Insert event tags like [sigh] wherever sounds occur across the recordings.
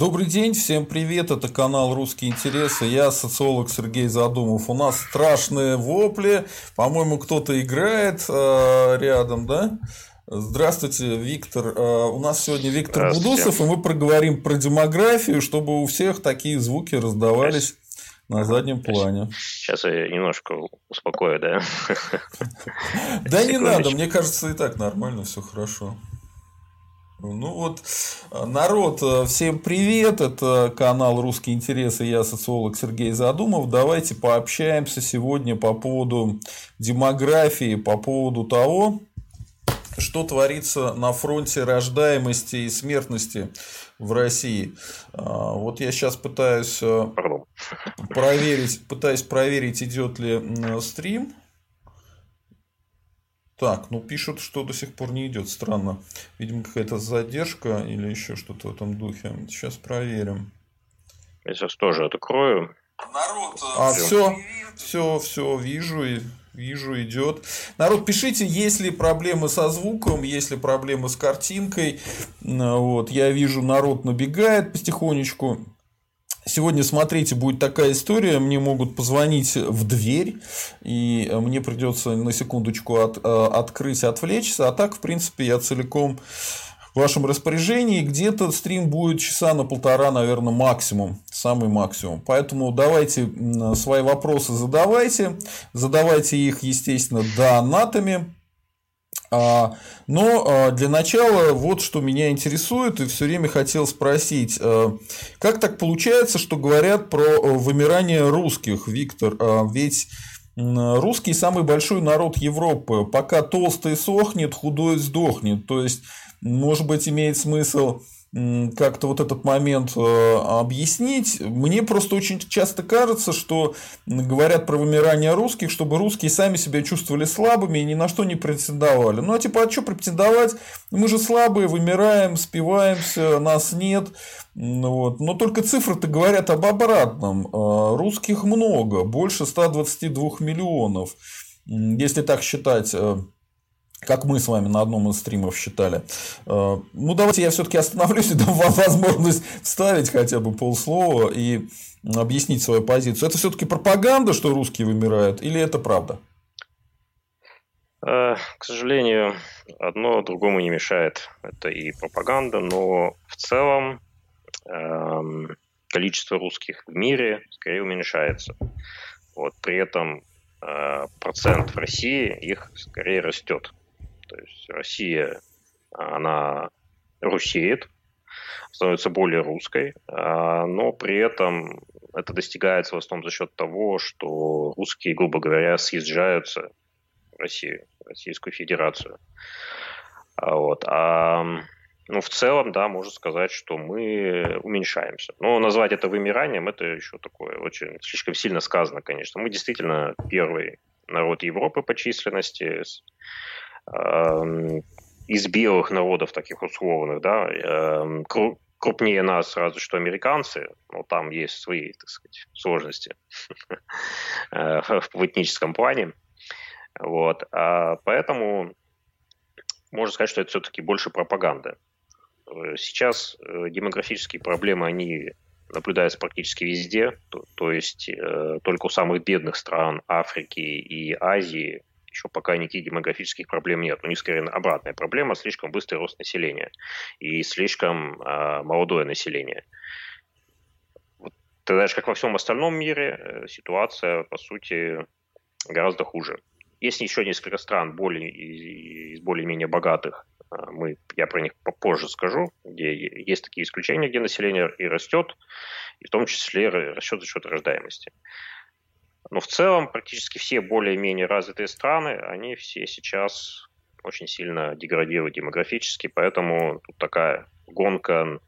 Добрый день, всем привет, это канал «Русские интересы», я социолог Сергей Задумов. У нас страшные вопли, по-моему, кто-то играет э, рядом, да? Здравствуйте, Виктор. Э, у нас сегодня Виктор Будусов, и мы проговорим про демографию, чтобы у всех такие звуки раздавались на заднем плане. Сейчас я немножко успокою, да? Да не надо, мне кажется, и так нормально, все хорошо. Ну вот, народ, всем привет, это канал «Русские интересы», я социолог Сергей Задумов. Давайте пообщаемся сегодня по поводу демографии, по поводу того, что творится на фронте рождаемости и смертности в России. А, вот я сейчас пытаюсь э, проверить, пытаюсь проверить, идет ли стрим. Так, ну пишут, что до сих пор не идет. Странно. Видимо, какая-то задержка или еще что-то в этом духе. Сейчас проверим. Я сейчас тоже открою. Народ, а, все, все, все, вижу и вижу, идет. Народ, пишите, есть ли проблемы со звуком, есть ли проблемы с картинкой. Вот, я вижу, народ набегает потихонечку. Сегодня, смотрите, будет такая история, мне могут позвонить в дверь, и мне придется на секундочку от, э, открыть, отвлечься, а так, в принципе, я целиком в вашем распоряжении, где-то стрим будет часа на полтора, наверное, максимум, самый максимум. Поэтому давайте свои вопросы задавайте, задавайте их, естественно, донатами, но а, для начала вот что меня интересует и все время хотел спросить, а, как так получается, что говорят про вымирание русских, Виктор, ведь русский самый большой народ Европы, пока толстый сохнет, худой сдохнет, то есть, может быть, имеет смысл как-то вот этот момент э, объяснить. Мне просто очень часто кажется, что говорят про вымирание русских, чтобы русские сами себя чувствовали слабыми и ни на что не претендовали. Ну а типа, а что претендовать? Мы же слабые, вымираем, спиваемся, нас нет. Вот. Но только цифры-то говорят об обратном. Э, русских много, больше 122 миллионов. Если так считать э, как мы с вами на одном из стримов считали. Э, ну, давайте я все-таки остановлюсь и [laughs] дам вам возможность вставить хотя бы полслова и объяснить свою позицию. Это все-таки пропаганда, что русские вымирают, или это правда? Э, к сожалению, одно другому не мешает. Это и пропаганда, но в целом эм, количество русских в мире скорее уменьшается. Вот, при этом э, процент в России их скорее растет. Россия, она русеет, становится более русской, а, но при этом это достигается в основном за счет того, что русские, грубо говоря, съезжаются в Россию, в Российскую Федерацию. А вот. А ну, в целом, да, можно сказать, что мы уменьшаемся. Но назвать это вымиранием, это еще такое очень слишком сильно сказано, конечно. Мы действительно первый народ Европы по численности, из белых народов таких условных, да, эм, крупнее нас сразу что американцы, но там есть свои, так сказать, сложности [laughs] э, в этническом плане. Вот. А поэтому можно сказать, что это все-таки больше пропаганда. Э, сейчас э, демографические проблемы, они наблюдаются практически везде, то, то есть только у самых бедных стран Африки и Азии еще пока никаких демографических проблем нет. У них скорее обратная проблема, слишком быстрый рост населения и слишком э, молодое население. Вот, тогда же, как во всем остальном мире, э, ситуация, по сути, гораздо хуже. Есть еще несколько стран более, из более-менее богатых, а, мы, я про них попозже скажу, где есть такие исключения, где население и растет, и в том числе растет за счет рождаемости. Но в целом практически все более-менее развитые страны, они все сейчас очень сильно деградируют демографически, поэтому тут такая гонка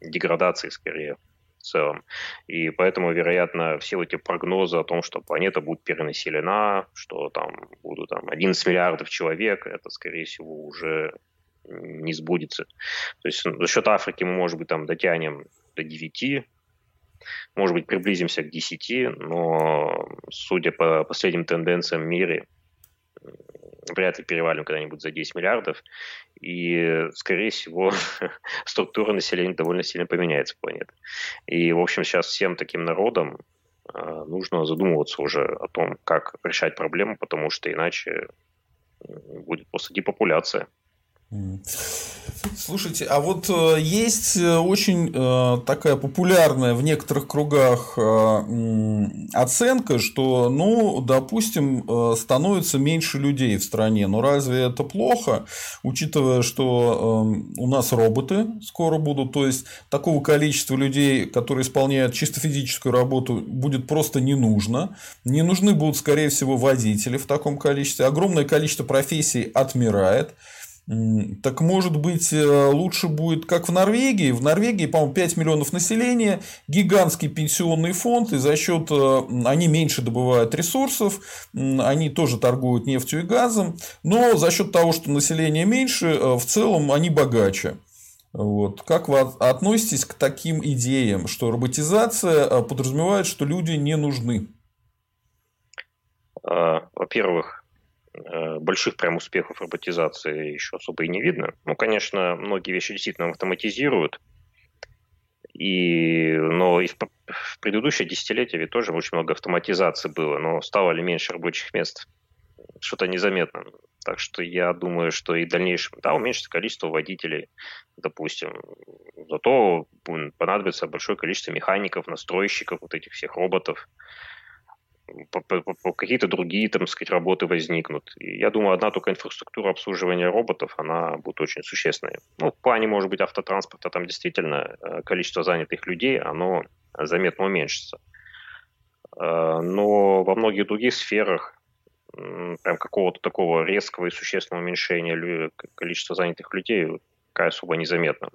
деградации скорее в целом. И поэтому, вероятно, все эти прогнозы о том, что планета будет перенаселена, что там будут там, 11 миллиардов человек, это, скорее всего, уже не сбудется. То есть за счет Африки мы, может быть, там дотянем до 9 может быть, приблизимся к 10, но судя по последним тенденциям в мире, вряд ли перевалим когда-нибудь за 10 миллиардов, и, скорее всего, [laughs] структура населения довольно сильно поменяется планеты. И, в общем, сейчас всем таким народам э, нужно задумываться уже о том, как решать проблему, потому что иначе будет просто депопуляция. Слушайте, а вот э, есть э, очень э, такая популярная в некоторых кругах оценка, что, ну, допустим, становится меньше людей в стране. Но разве это плохо, учитывая, что у нас роботы скоро будут, то есть такого количества людей, которые исполняют чисто физическую работу, будет просто не нужно. Не нужны будут, скорее всего, водители в таком количестве. Огромное количество профессий отмирает. Так может быть э, лучше будет, как в Норвегии. В Норвегии, по-моему, 5 миллионов населения, гигантский пенсионный фонд, и за счет э, они меньше добывают ресурсов, они тоже торгуют нефтью и газом, но за счет того, что население меньше, э, в целом они богаче. Вот. Как вы относитесь к таким идеям, что роботизация подразумевает, что люди не нужны? А, во-первых, больших прям успехов роботизации еще особо и не видно. Ну, конечно, многие вещи действительно автоматизируют, и, но и в, в предыдущее десятилетие ведь тоже очень много автоматизации было, но стало ли меньше рабочих мест? Что-то незаметно. Так что я думаю, что и в дальнейшем, да, уменьшится количество водителей, допустим. Зато понадобится большое количество механиков, настройщиков, вот этих всех роботов какие-то другие, там, сказать, работы возникнут. И я думаю, одна только инфраструктура обслуживания роботов, она будет очень существенной. Ну, в плане, может быть, автотранспорта там действительно э, количество занятых людей, оно заметно уменьшится. Э, но во многих других сферах прям какого-то такого резкого и существенного уменьшения количества занятых людей пока особо незаметно.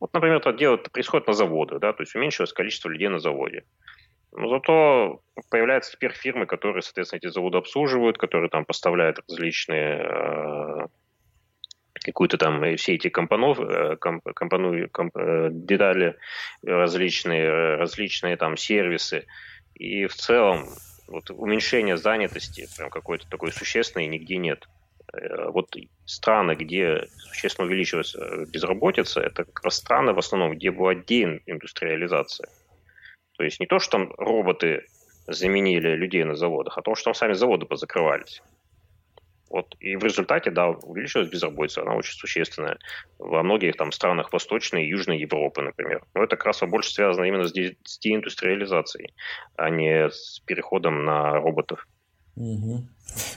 Вот, например, это дело происходит на заводах, да, то есть уменьшилось количество людей на заводе. Но зато появляются теперь фирмы, которые, соответственно, эти заводы обслуживают, которые там поставляют различные э, какую-то там все эти компонов, э, комп, компону, комп, э, детали различные, различные там сервисы. И в целом вот уменьшение занятости прям какой-то такой существенной нигде нет. Вот страны, где существенно увеличивается безработица, это как раз страны в основном, где была деиндустриализация. То есть не то, что там роботы заменили людей на заводах, а то, что там сами заводы позакрывались. Вот. И в результате, да, увеличилась безработица, она очень существенная. Во многих там странах Восточной и Южной Европы, например. Но это как раз больше связано именно с, де- с деиндустриализацией, а не с переходом на роботов. Угу.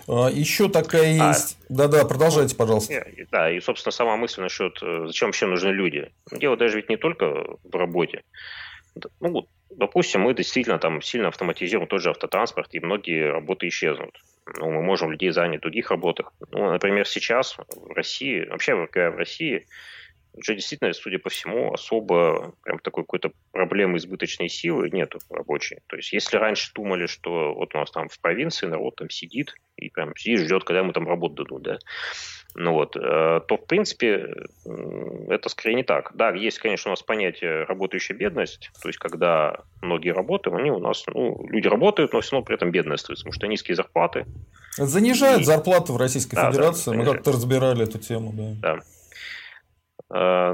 А, еще такая а, есть. Да-да, продолжайте, пожалуйста. Да, и, собственно, сама мысль насчет, э, зачем вообще нужны люди. Дело даже ведь не только в работе. Ну, допустим, мы действительно там сильно автоматизируем тот же автотранспорт, и многие работы исчезнут. Ну, мы можем людей занять в других работах. Ну, например, сейчас в России, вообще в России, уже действительно, судя по всему, особо прям такой какой-то проблемы избыточной силы нету рабочей. То есть, если раньше думали, что вот у нас там в провинции народ там сидит и прям сидит, ждет, когда ему там работу дадут, да, ну вот, э, то, в принципе, это скорее не так. Да, есть, конечно, у нас понятие работающая бедность, то есть, когда многие работают, они у нас, ну, люди работают, но все равно при этом бедные остаются, потому что низкие зарплаты. Занижают и... зарплаты в Российской да, Федерации, да, мы как-то разбирали эту тему, да. Да. Э,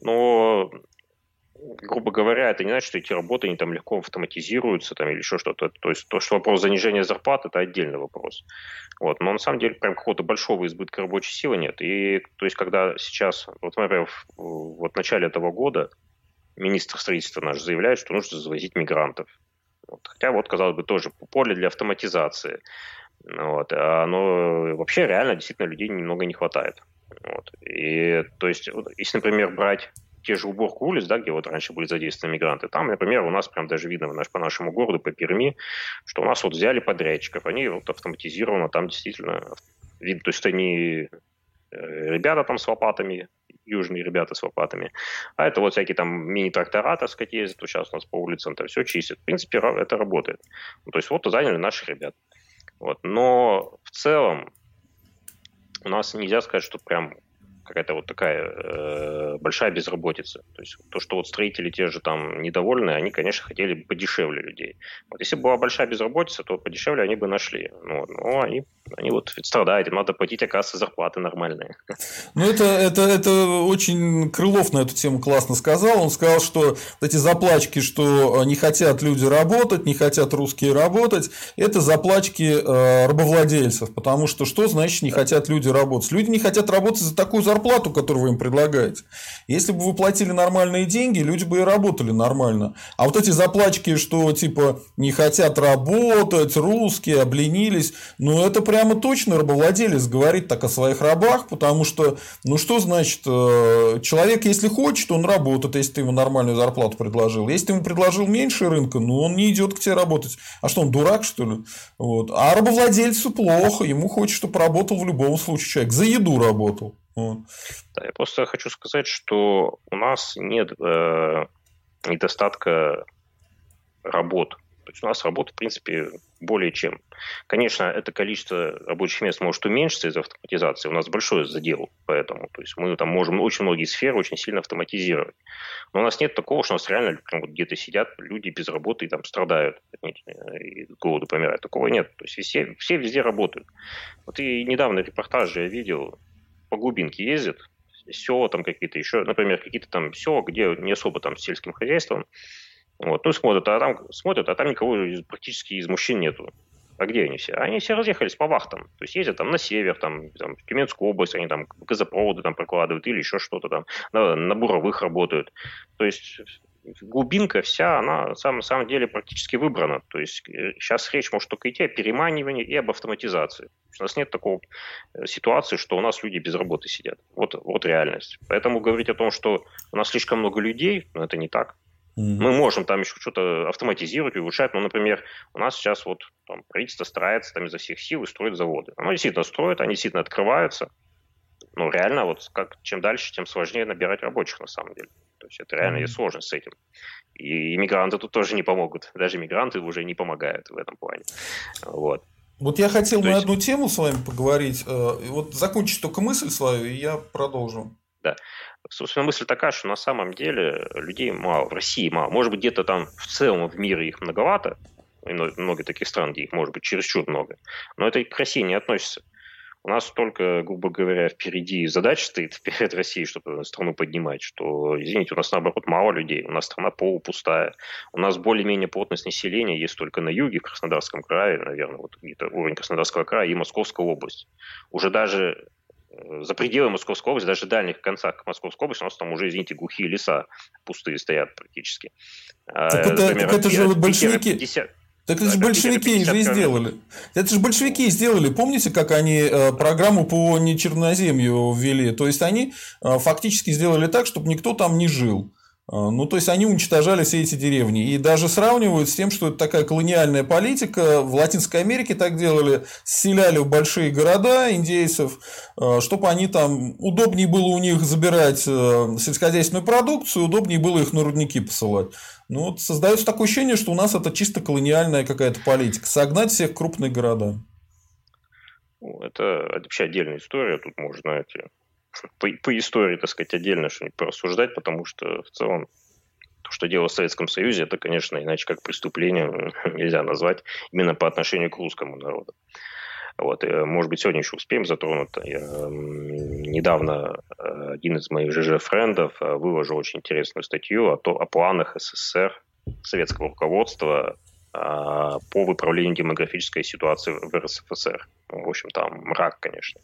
но грубо говоря, это не значит, что эти работы не там легко автоматизируются там, или еще что-то. То есть то, что вопрос занижения зарплат, это отдельный вопрос. Вот. Но на самом деле прям какого-то большого избытка рабочей силы нет. И то есть когда сейчас, вот, например, в, вот в начале этого года министр строительства наш заявляет, что нужно завозить мигрантов. Вот. Хотя вот, казалось бы, тоже поле для автоматизации. Вот. А оно вообще реально действительно людей немного не хватает. Вот. И то есть, если, например, брать те же уборку улиц, да, где вот раньше были задействованы мигранты, там, например, у нас прям даже видно наш, по нашему городу, по Перми, что у нас вот взяли подрядчиков, они вот автоматизированно там действительно видно, то есть они э, ребята там с лопатами, южные ребята с лопатами, а это вот всякие там мини-трактора, так сказать, ездят, вот сейчас у нас по улицам там все чистят. В принципе, это работает. Ну, то есть вот заняли наши ребята. Вот. Но в целом у нас нельзя сказать, что прям какая-то вот такая э, большая безработица. То есть то, что вот строители те же там недовольны, они, конечно, хотели бы подешевле людей. Вот если бы была большая безработица, то подешевле они бы нашли. Ну, но они, они вот страдают, им надо платить, оказывается, зарплаты нормальные. Ну, это, это, это очень Крылов на эту тему классно сказал. Он сказал, что эти заплачки, что не хотят люди работать, не хотят русские работать, это заплачки э, рабовладельцев. Потому что что значит не хотят люди работать? Люди не хотят работать за такую зарплату, которую вы им предлагаете. Если бы вы платили нормальные деньги, люди бы и работали нормально. А вот эти заплачки, что типа не хотят работать, русские обленились, ну это прямо точно рабовладелец говорит так о своих рабах, потому что, ну что значит, э, человек, если хочет, он работает, если ты ему нормальную зарплату предложил. Если ты ему предложил меньше рынка, ну он не идет к тебе работать. А что, он дурак, что ли? Вот. А рабовладельцу плохо, ему хочет, чтобы работал в любом случае человек. За еду работал. Вот. Да, я просто хочу сказать, что у нас нет э, недостатка работ. То есть у нас работа, в принципе, более чем. Конечно, это количество рабочих мест может уменьшиться из-за автоматизации. У нас большой задел поэтому. То есть мы там можем очень многие сферы очень сильно автоматизировать. Но у нас нет такого, что у нас реально вот где-то сидят люди без работы и там страдают и голоду помирают. Такого нет. То есть все, все везде работают. Вот и недавно репортажи я видел, по глубинке ездят, села там какие-то еще, например, какие-то там села, где не особо там с сельским хозяйством, вот, ну, смотрят, а там, смотрят, а там никого практически из мужчин нету. А где они все? Они все разъехались по вахтам. То есть ездят там на север, там, там в Тюменскую область, они там газопроводы там прокладывают или еще что-то там, на, на буровых работают. То есть глубинка вся, она на самом, самом деле практически выбрана. То есть сейчас э, речь может только идти о переманивании и об автоматизации. У нас нет такой э, ситуации, что у нас люди без работы сидят. Вот, вот реальность. Поэтому говорить о том, что у нас слишком много людей, ну, это не так. Mm-hmm. Мы можем там еще что-то автоматизировать, улучшать. Ну, например, у нас сейчас вот там, правительство старается там изо всех сил и строит заводы. Оно действительно строит, они действительно открываются. Но реально вот как, чем дальше, тем сложнее набирать рабочих на самом деле. То есть это реально есть сложность с этим. И иммигранты тут тоже не помогут. Даже иммигранты уже не помогают в этом плане. Вот. Вот я хотел То на есть... одну тему с вами поговорить. Э, вот закончить только мысль свою, и я продолжу. Да. Собственно, мысль такая, что на самом деле людей мало, в России мало. Может быть, где-то там в целом в мире их многовато, много таких стран, где их может быть чересчур много, но это к России не относится. У нас только, грубо говоря, впереди задача стоит перед Россией, чтобы страну поднимать, что, извините, у нас наоборот мало людей, у нас страна полупустая, у нас более-менее плотность населения есть только на юге, в Краснодарском крае, наверное, вот где-то уровень Краснодарского края и Московской области. Уже даже э, за пределы Московской области, даже в дальних концах Московской области, у нас там уже, извините, глухие леса пустые стоят практически. Так это, Например, так это же большевики... 50, так это же большевики же и сделали. Это же большевики сделали. Помните, как они э, программу по нечерноземью ввели? То есть они э, фактически сделали так, чтобы никто там не жил. Э, ну, то есть они уничтожали все эти деревни. И даже сравнивают с тем, что это такая колониальная политика. В Латинской Америке так делали. Селяли в большие города индейцев, чтобы они там удобнее было у них забирать сельскохозяйственную продукцию, удобнее было их на рудники посылать. Ну, вот создается такое ощущение, что у нас это чисто колониальная какая-то политика. Согнать всех крупные города. Это вообще отдельная история. Тут можно, знаете, по, по истории, так сказать, отдельно что-нибудь порассуждать, потому что в целом то, что дело в Советском Союзе, это, конечно, иначе как преступление [laughs] нельзя назвать именно по отношению к русскому народу. Вот, э, может быть, сегодня еще успеем затронуть. Я, недавно э, один из моих ЖЖ-френдов э, выложил очень интересную статью о, то, о планах СССР, советского руководства по выправлению демографической ситуации в РСФСР. В общем, там мрак, конечно.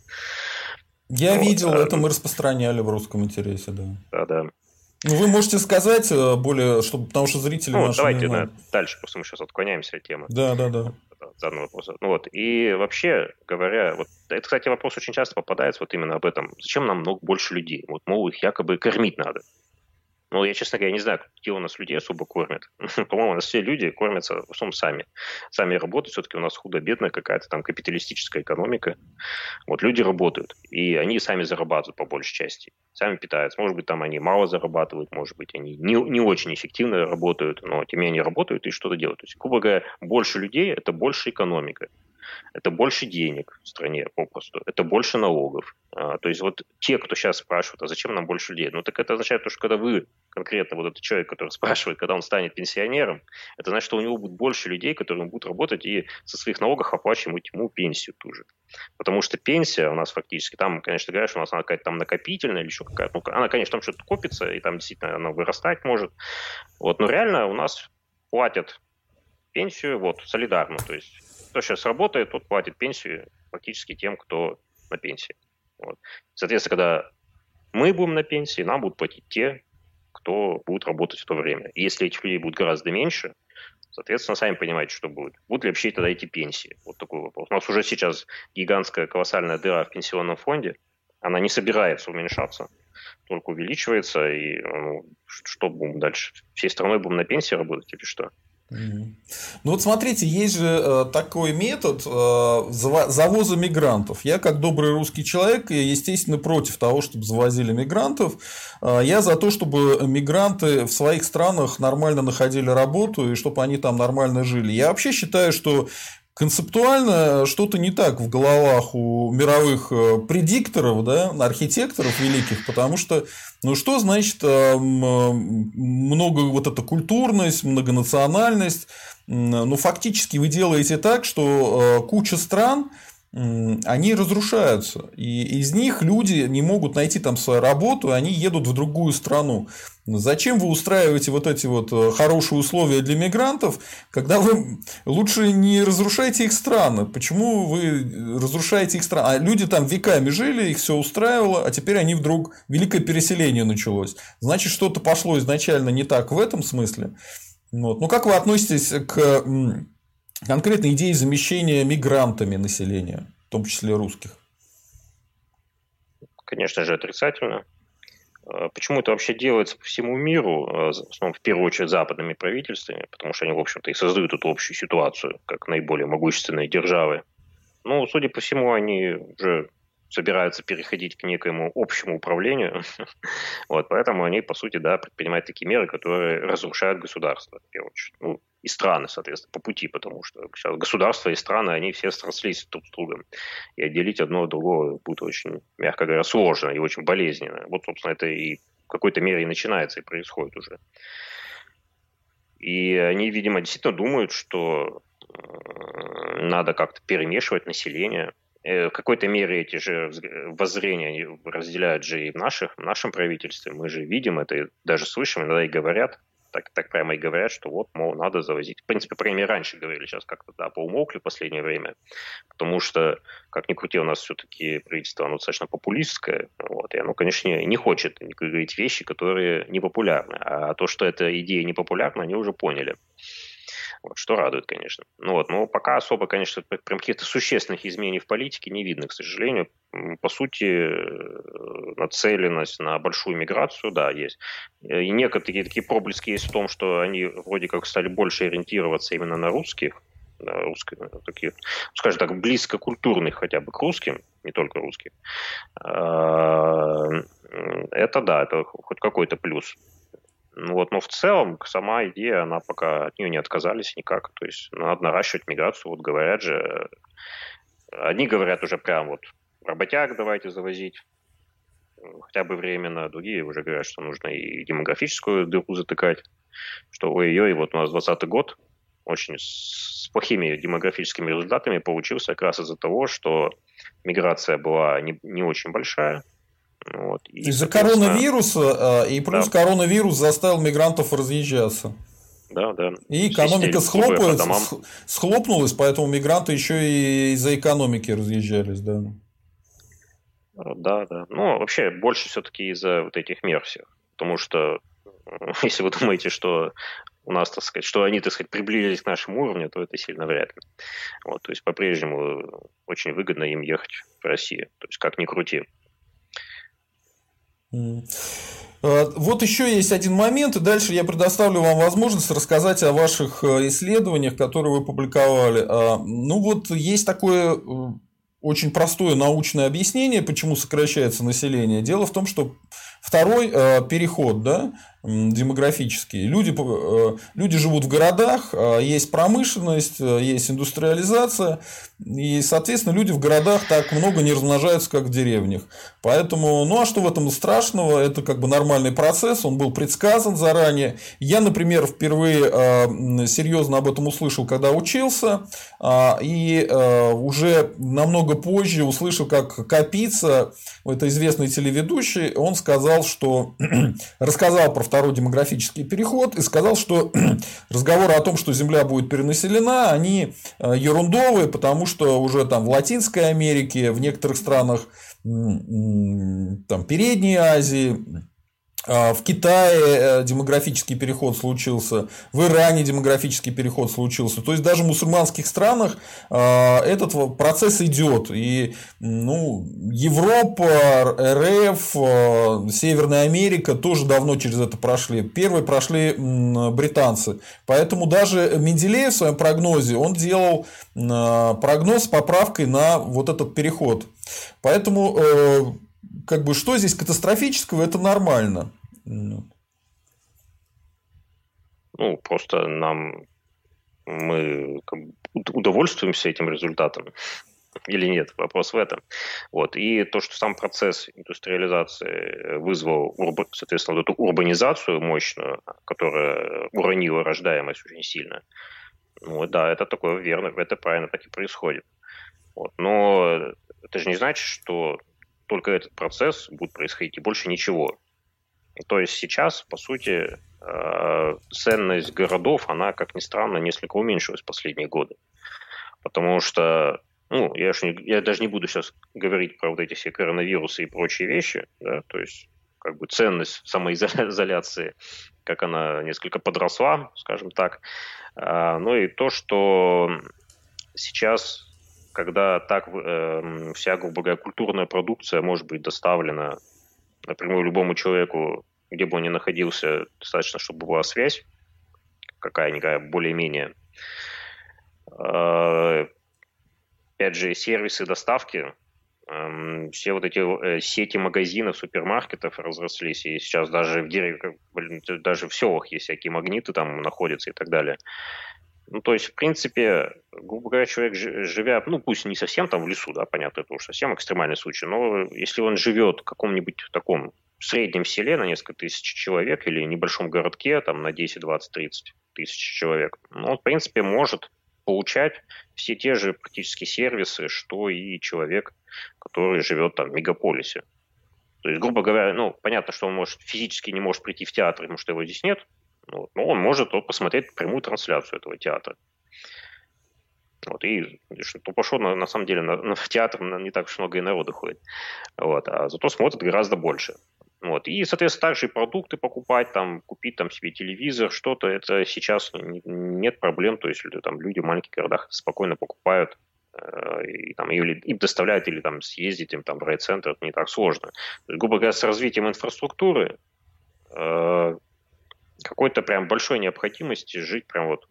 Я вот, видел, а... это мы распространяли в русском интересе, да. Да, да. Ну, вы можете сказать более, чтобы, потому что зрители ну, наши давайте не знают. дальше, просто мы сейчас отклоняемся от темы. Да, да, да заданного вопроса. Ну вот, и вообще говоря, вот это, кстати, вопрос очень часто попадается вот именно об этом. Зачем нам много больше людей? Вот, мол, их якобы кормить надо. Ну, я, честно говоря, не знаю, где у нас людей особо кормят. [laughs] По-моему, у нас все люди кормятся в основном сами. Сами работают, все-таки у нас худо-бедная какая-то там капиталистическая экономика. Вот люди работают, и они сами зарабатывают по большей части. Сами питаются. Может быть, там они мало зарабатывают, может быть, они не, не очень эффективно работают, но тем не менее работают и что-то делают. То есть, грубо говоря, больше людей – это больше экономика. Это больше денег в стране попросту, это больше налогов. А, то есть вот те, кто сейчас спрашивают, а зачем нам больше людей? Ну так это означает, что когда вы, конкретно вот этот человек, который [laughs] спрашивает, когда он станет пенсионером, это значит, что у него будет больше людей, которые будут работать и со своих налогов оплачивать ему пенсию ту же. Потому что пенсия у нас фактически, там, конечно, говорят, что у нас она какая-то там накопительная или еще какая-то, ну, она, конечно, там что-то копится, и там действительно она вырастать может. Вот, но реально у нас платят пенсию вот солидарно, то есть кто сейчас работает, тот платит пенсию фактически тем, кто на пенсии. Вот. Соответственно, когда мы будем на пенсии, нам будут платить те, кто будет работать в то время. И если этих людей будет гораздо меньше, соответственно, сами понимаете, что будет. Будут ли вообще тогда эти пенсии? Вот такой вопрос. У нас уже сейчас гигантская колоссальная дыра в пенсионном фонде. Она не собирается уменьшаться, только увеличивается. И ну, что будем дальше? Всей страной будем на пенсии работать или что? Ну вот смотрите, есть же э, такой метод э, завоза мигрантов. Я как добрый русский человек, естественно, против того, чтобы завозили мигрантов. Э, я за то, чтобы мигранты в своих странах нормально находили работу и чтобы они там нормально жили. Я вообще считаю, что концептуально что-то не так в головах у мировых э, предикторов, да, архитекторов великих, потому что, ну что значит э, много вот эта культурность, многонациональность, ну фактически вы делаете так, что э, куча стран, они разрушаются. И из них люди не могут найти там свою работу, и они едут в другую страну. Зачем вы устраиваете вот эти вот э, хорошие условия для мигрантов, когда вы лучше не разрушайте их страны? Почему вы разрушаете их страны? А люди там веками жили, их все устраивало, а теперь они вдруг великое переселение началось. Значит, что-то пошло изначально не так в этом смысле. Вот. Ну, как вы относитесь к конкретной идеи замещения мигрантами населения, в том числе русских? Конечно же, отрицательно. А почему это вообще делается по всему миру, а, в основном, в первую очередь, западными правительствами, потому что они, в общем-то, и создают эту общую ситуацию, как наиболее могущественные державы. Ну, судя по всему, они уже собираются переходить к некоему общему управлению. [laughs] вот, поэтому они, по сути, да, предпринимают такие меры, которые разрушают государство. Ну, и страны, соответственно, по пути, потому что сейчас государства и страны, они все срослись друг с другом. И отделить одно от другого будет очень, мягко говоря, сложно и очень болезненно. Вот, собственно, это и в какой-то мере и начинается, и происходит уже. И они, видимо, действительно думают, что э, надо как-то перемешивать население. Э, в какой-то мере эти же воззрения разделяют же и в, наших, в нашем правительстве. Мы же видим это, даже слышим, иногда и говорят так, так прямо и говорят, что вот, мол, надо завозить. В принципе, крайней мере, раньше говорили, сейчас как-то, да, поумолкли в последнее время, потому что, как ни крути, у нас все-таки правительство, оно достаточно популистское, вот, и оно, конечно, не хочет говорить вещи, которые непопулярны, а то, что эта идея непопулярна, они уже поняли. Вот, что радует, конечно. Ну вот, но пока особо, конечно, прям каких-то существенных изменений в политике не видно, к сожалению. По сути, э, нацеленность на большую миграцию, да, есть. И некоторые такие проблески есть в том, что они вроде как стали больше ориентироваться именно на русских, русских, таких, скажем так, близко культурных хотя бы к русским, не только русских. А, это да, это хоть какой-то плюс. Ну вот, но в целом сама идея, она пока от нее не отказались никак. То есть надо наращивать миграцию. Вот говорят же, одни говорят уже прям вот работяг давайте завозить, хотя бы временно, другие уже говорят, что нужно и демографическую дыру затыкать, что ой-ой, вот у нас 20 год очень с плохими демографическими результатами получился как раз из-за того, что миграция была не, не очень большая, вот. Из-за коронавируса, э, и плюс да. коронавирус заставил мигрантов разъезжаться. Да, да. И экономика схлопывается, схлопнулась, поэтому мигранты еще и из-за экономики разъезжались, да. Да, да. Ну, вообще, больше все-таки из-за вот этих мер всех. Потому что, [laughs] если вы думаете, что у нас, так сказать, что они, так сказать, приблизились к нашему уровню, то это сильно вряд ли. Вот, то есть, по-прежнему очень выгодно им ехать в Россию. То есть, как ни крути. А, вот еще есть один момент, и дальше я предоставлю вам возможность рассказать о ваших э, исследованиях, которые вы публиковали. А, ну вот есть такое э, очень простое научное объяснение, почему сокращается население. Дело в том, что второй э, переход, да, демографические. Люди, э, люди живут в городах, а есть промышленность, э, есть индустриализация, и, соответственно, люди в городах так много не размножаются, как в деревнях. Поэтому, ну а что в этом страшного? Это как бы нормальный процесс, он был предсказан заранее. Я, например, впервые э, серьезно об этом услышал, когда учился, а, и уже намного позже услышал, как Капица, это известный телеведущий, он сказал, что [clears throat] рассказал про второй демографический переход и сказал, что [clears throat] разговоры о том, что Земля будет перенаселена, они э, ерундовые, потому что уже там в Латинской Америке, в некоторых странах там, Передней Азии, в Китае э, демографический переход случился, в Иране демографический переход случился. То есть даже в мусульманских странах а, этот процесс идет. И ну, Европа, РФ, а, Северная Америка тоже давно через это прошли. Первые прошли британцы. Поэтому даже Менделеев в своем прогнозе он делал прогноз с поправкой на вот этот переход. Поэтому э, как бы что здесь катастрофического, это нормально. Ну, просто нам мы удовольствуемся этим результатом или нет, вопрос в этом. Вот. И то, что сам процесс индустриализации вызвал, соответственно, эту урбанизацию мощную, которая уронила рождаемость очень сильно, ну да, это такое верно, это правильно так и происходит. Вот. Но это же не значит, что только этот процесс будет происходить и больше ничего. То есть сейчас, по сути, э, ценность городов, она, как ни странно, несколько уменьшилась в последние годы. Потому что, ну, я, не, я даже не буду сейчас говорить про вот эти все коронавирусы и прочие вещи, да, то есть как бы ценность самоизоляции, как она несколько подросла, скажем так. А, ну и то, что сейчас, когда так э, вся, грубо говоря, культурная продукция может быть доставлена напрямую любому человеку, где бы он ни находился, достаточно, чтобы была связь какая-никакая, более-менее. А, опять же, сервисы доставки, эм, все вот эти э, сети магазинов, супермаркетов разрослись, и сейчас даже в дереве, даже в селах есть всякие магниты там находятся и так далее. Ну, то есть, в принципе, грубо говоря, человек, живя, ну, пусть не совсем там в лесу, да, понятно, это уж совсем экстремальный случай, но если он живет в каком-нибудь таком среднем селе на несколько тысяч человек или небольшом городке там на 10, 20, 30 тысяч человек, ну, он, в принципе, может получать все те же практически сервисы, что и человек, который живет там в мегаполисе. То есть, грубо говоря, ну, понятно, что он может физически не может прийти в театр, потому что его здесь нет, вот. Но он может вот, посмотреть прямую трансляцию этого театра. Вот, и что пошел, на, на самом деле, на, на, в [laughs] театр не так уж много и народу ходит. Вот, а зато смотрит гораздо больше. Вот. И, соответственно, и продукты покупать, там, купить там себе телевизор, что-то, это сейчас нет проблем, то есть там люди в маленьких городах спокойно покупают э, и, там, или им доставляют, или там съездить им там в райцентр, это не так сложно. есть, грубо говоря, с развитием инфраструктуры э, какой-то прям большой необходимости жить прям вот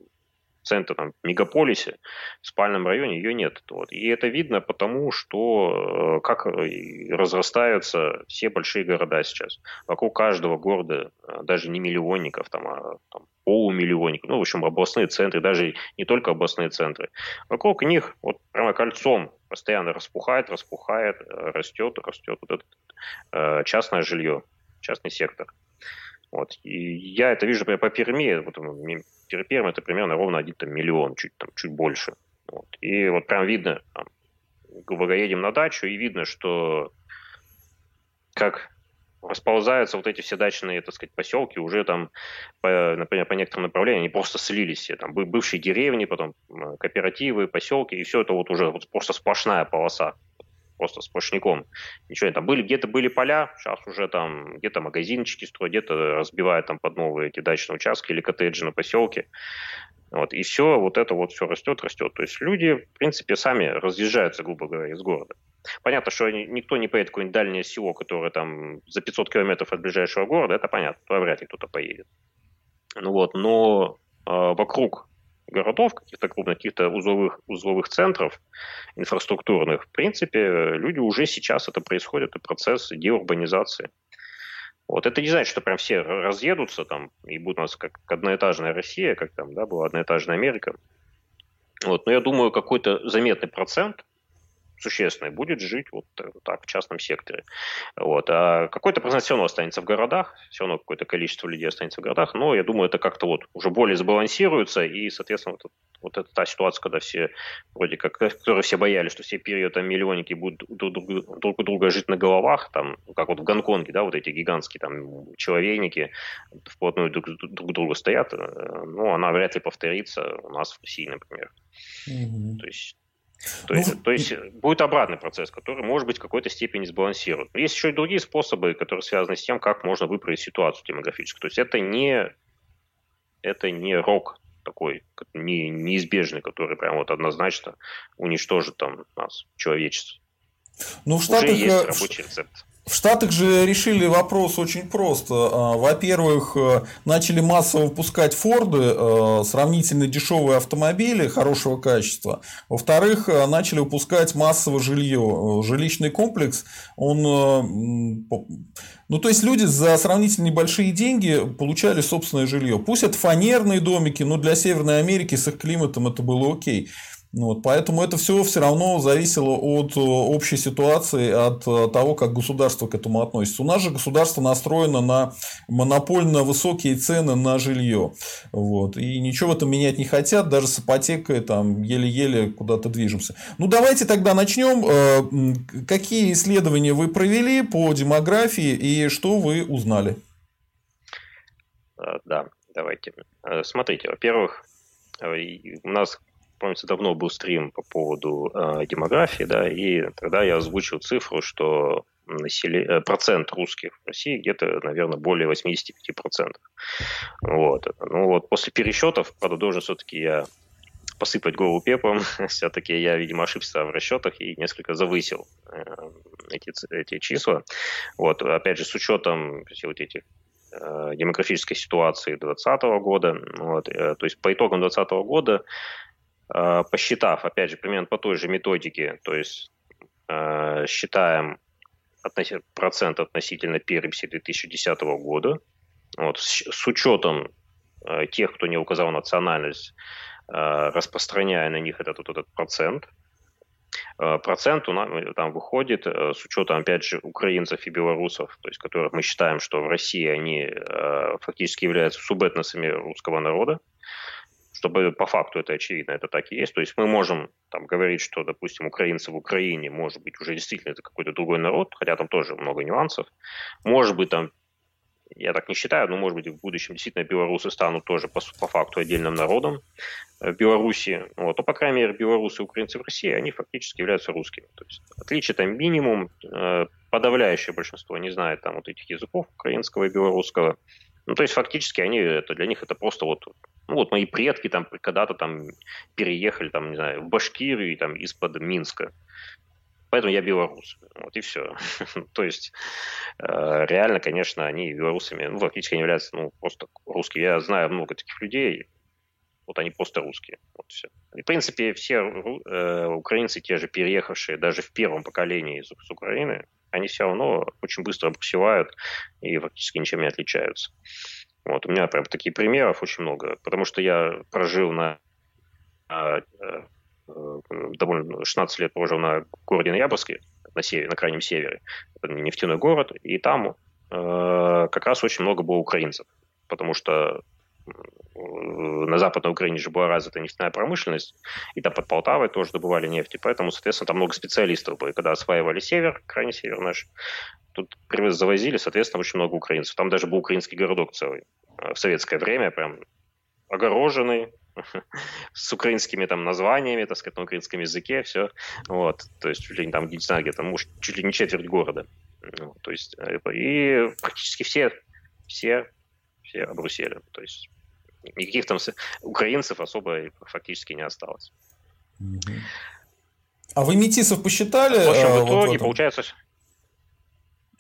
в центре, там, мегаполисе, в спальном районе, ее нет. Вот. И это видно потому, что э, как разрастаются все большие города сейчас. Вокруг каждого города, э, даже не миллионников, там, а там, полумиллионников, ну, в общем, областные центры, даже не только областные центры. Вокруг них вот прямо кольцом постоянно распухает, распухает, э, растет, растет вот это частное жилье, частный сектор. Вот. И я это вижу например, по Перми. Вот, Перми это примерно ровно один там, миллион, чуть, там, чуть больше. Вот. И вот прям видно, там, грубо едем на дачу, и видно, что как расползаются вот эти все дачные, так сказать, поселки уже там, по, например, по некоторым направлениям, они просто слились все, там бывшие деревни, потом кооперативы, поселки, и все это вот уже вот просто сплошная полоса просто сплошняком. Ничего, там были, где-то были поля, сейчас уже там где-то магазинчики строят, где-то разбивают там под новые эти дачные участки или коттеджи на поселке. Вот, и все, вот это вот все растет, растет. То есть люди, в принципе, сами разъезжаются, грубо говоря, из города. Понятно, что никто не поедет в какое-нибудь дальнее село, которое там за 500 километров от ближайшего города, это понятно, то вряд ли кто-то поедет. Ну вот, но э, вокруг городов, каких-то крупных, каких-то узловых, узловых центров инфраструктурных, в принципе, люди уже сейчас это происходит, это процесс деурбанизации. Вот это не значит, что прям все разъедутся там и будут у нас как одноэтажная Россия, как там, да, была одноэтажная Америка. Вот, но я думаю, какой-то заметный процент существенный будет жить вот так в частном секторе. Вот. А какой-то процент все равно останется в городах, все равно какое-то количество людей останется в городах, но я думаю, это как-то вот уже более сбалансируется, и, соответственно, вот, вот это та ситуация, когда все вроде как, [laughs] которые все боялись, что все периоды там миллионники будут друг, друг, друг у друга жить на головах, там, как вот в Гонконге, да, вот эти гигантские там человейники вплотную друг, друг друга стоят, э, ну, она вряд ли повторится у нас в России, например. Mm-hmm. То есть то, ну, есть, то есть будет обратный процесс, который, может быть, в какой-то степени сбалансирует. Но есть еще и другие способы, которые связаны с тем, как можно выправить ситуацию демографическую. То есть это не, это не рок такой не, неизбежный, который прям вот однозначно уничтожит там нас, человечество. Ну, в Штатах, Уже есть рабочий рецепт. В Штатах же решили вопрос очень просто. А, во-первых, э, начали массово выпускать Форды, э, сравнительно дешевые автомобили хорошего качества. Во-вторых, э, начали выпускать массово жилье. Жилищный комплекс, он... Ну, то есть, люди за сравнительно небольшие деньги получали собственное жилье. Пусть это фанерные домики, но для Северной Америки с их климатом это было окей. Вот, поэтому это все все равно зависело от э, общей ситуации, от э, того, как государство к этому относится. У нас же государство настроено на монопольно высокие цены на жилье. Вот, и ничего в этом менять не хотят, даже с ипотекой там еле-еле куда-то движемся. Ну, давайте тогда начнем. Э, какие исследования вы провели по демографии и что вы узнали? Да, давайте. Смотрите, во-первых, у нас помните, давно был стрим по поводу э, демографии, да, и тогда я озвучил цифру, что населе... Э, процент русских в России где-то, наверное, более 85%. Вот. Ну вот после пересчетов, правда, должен все-таки я посыпать голову пеплом. [laughs] Все-таки я, видимо, ошибся в расчетах и несколько завысил э, эти, эти числа. Вот, опять же, с учетом вот этих э, демографической ситуации 2020 года. Вот, э, то есть по итогам 2020 года посчитав, опять же, примерно по той же методике, то есть э, считаем процент относительно переписи 2010 года, вот, с, учетом э, тех, кто не указал национальность, распространяя на них этот, вот этот процент, процент у нас там выходит с учетом, опять же, украинцев и белорусов, то есть которых мы считаем, что в России они фактически являются субэтносами русского народа, чтобы по факту это очевидно, это так и есть. То есть мы можем там говорить, что, допустим, украинцы в Украине, может быть, уже действительно это какой-то другой народ, хотя там тоже много нюансов. Может быть, там, я так не считаю, но, может быть, в будущем действительно белорусы станут тоже по, по факту отдельным народом в Беларуси. Вот. Но, по крайней мере, белорусы и украинцы в России, они фактически являются русскими. То есть отличие там минимум, э, подавляющее большинство не знает там вот этих языков украинского и белорусского. Ну, то есть, фактически, они, это, для них это просто вот ну вот мои предки там когда-то там переехали, там, не знаю, в Башкирию там из-под Минска. Поэтому я белорус. Вот и все. [laughs] То есть, э, реально, конечно, они белорусами, ну, фактически они являются, ну, просто русские. Я знаю много таких людей, вот они просто русские. Вот все. И, в принципе, все э, украинцы, те же переехавшие даже в первом поколении из, из Украины, они все равно очень быстро обрусевают и фактически ничем не отличаются. Вот, у меня прям таких примеров очень много, потому что я прожил на э, довольно 16 лет прожил на городе Ноябрьске, на, севере, на крайнем севере, нефтяной город, и там э, как раз очень много было украинцев, потому что на Западной Украине же была развита нефтяная промышленность, и там под Полтавой тоже добывали нефть, и поэтому, соответственно, там много специалистов было. И когда осваивали север, крайний север наш, тут завозили, соответственно, очень много украинцев. Там даже был украинский городок целый э, в советское время, прям огороженный, [laughs] с украинскими там названиями, так сказать, на украинском языке, все. Вот. То есть, чуть ли не там, не знаю, где-то, может, чуть ли не четверть города. Ну, то есть, э, и практически все, все, все обрусели. То есть, никаких там украинцев особо фактически не осталось. А вы метисов посчитали? В общем, в итоге, вот в получается...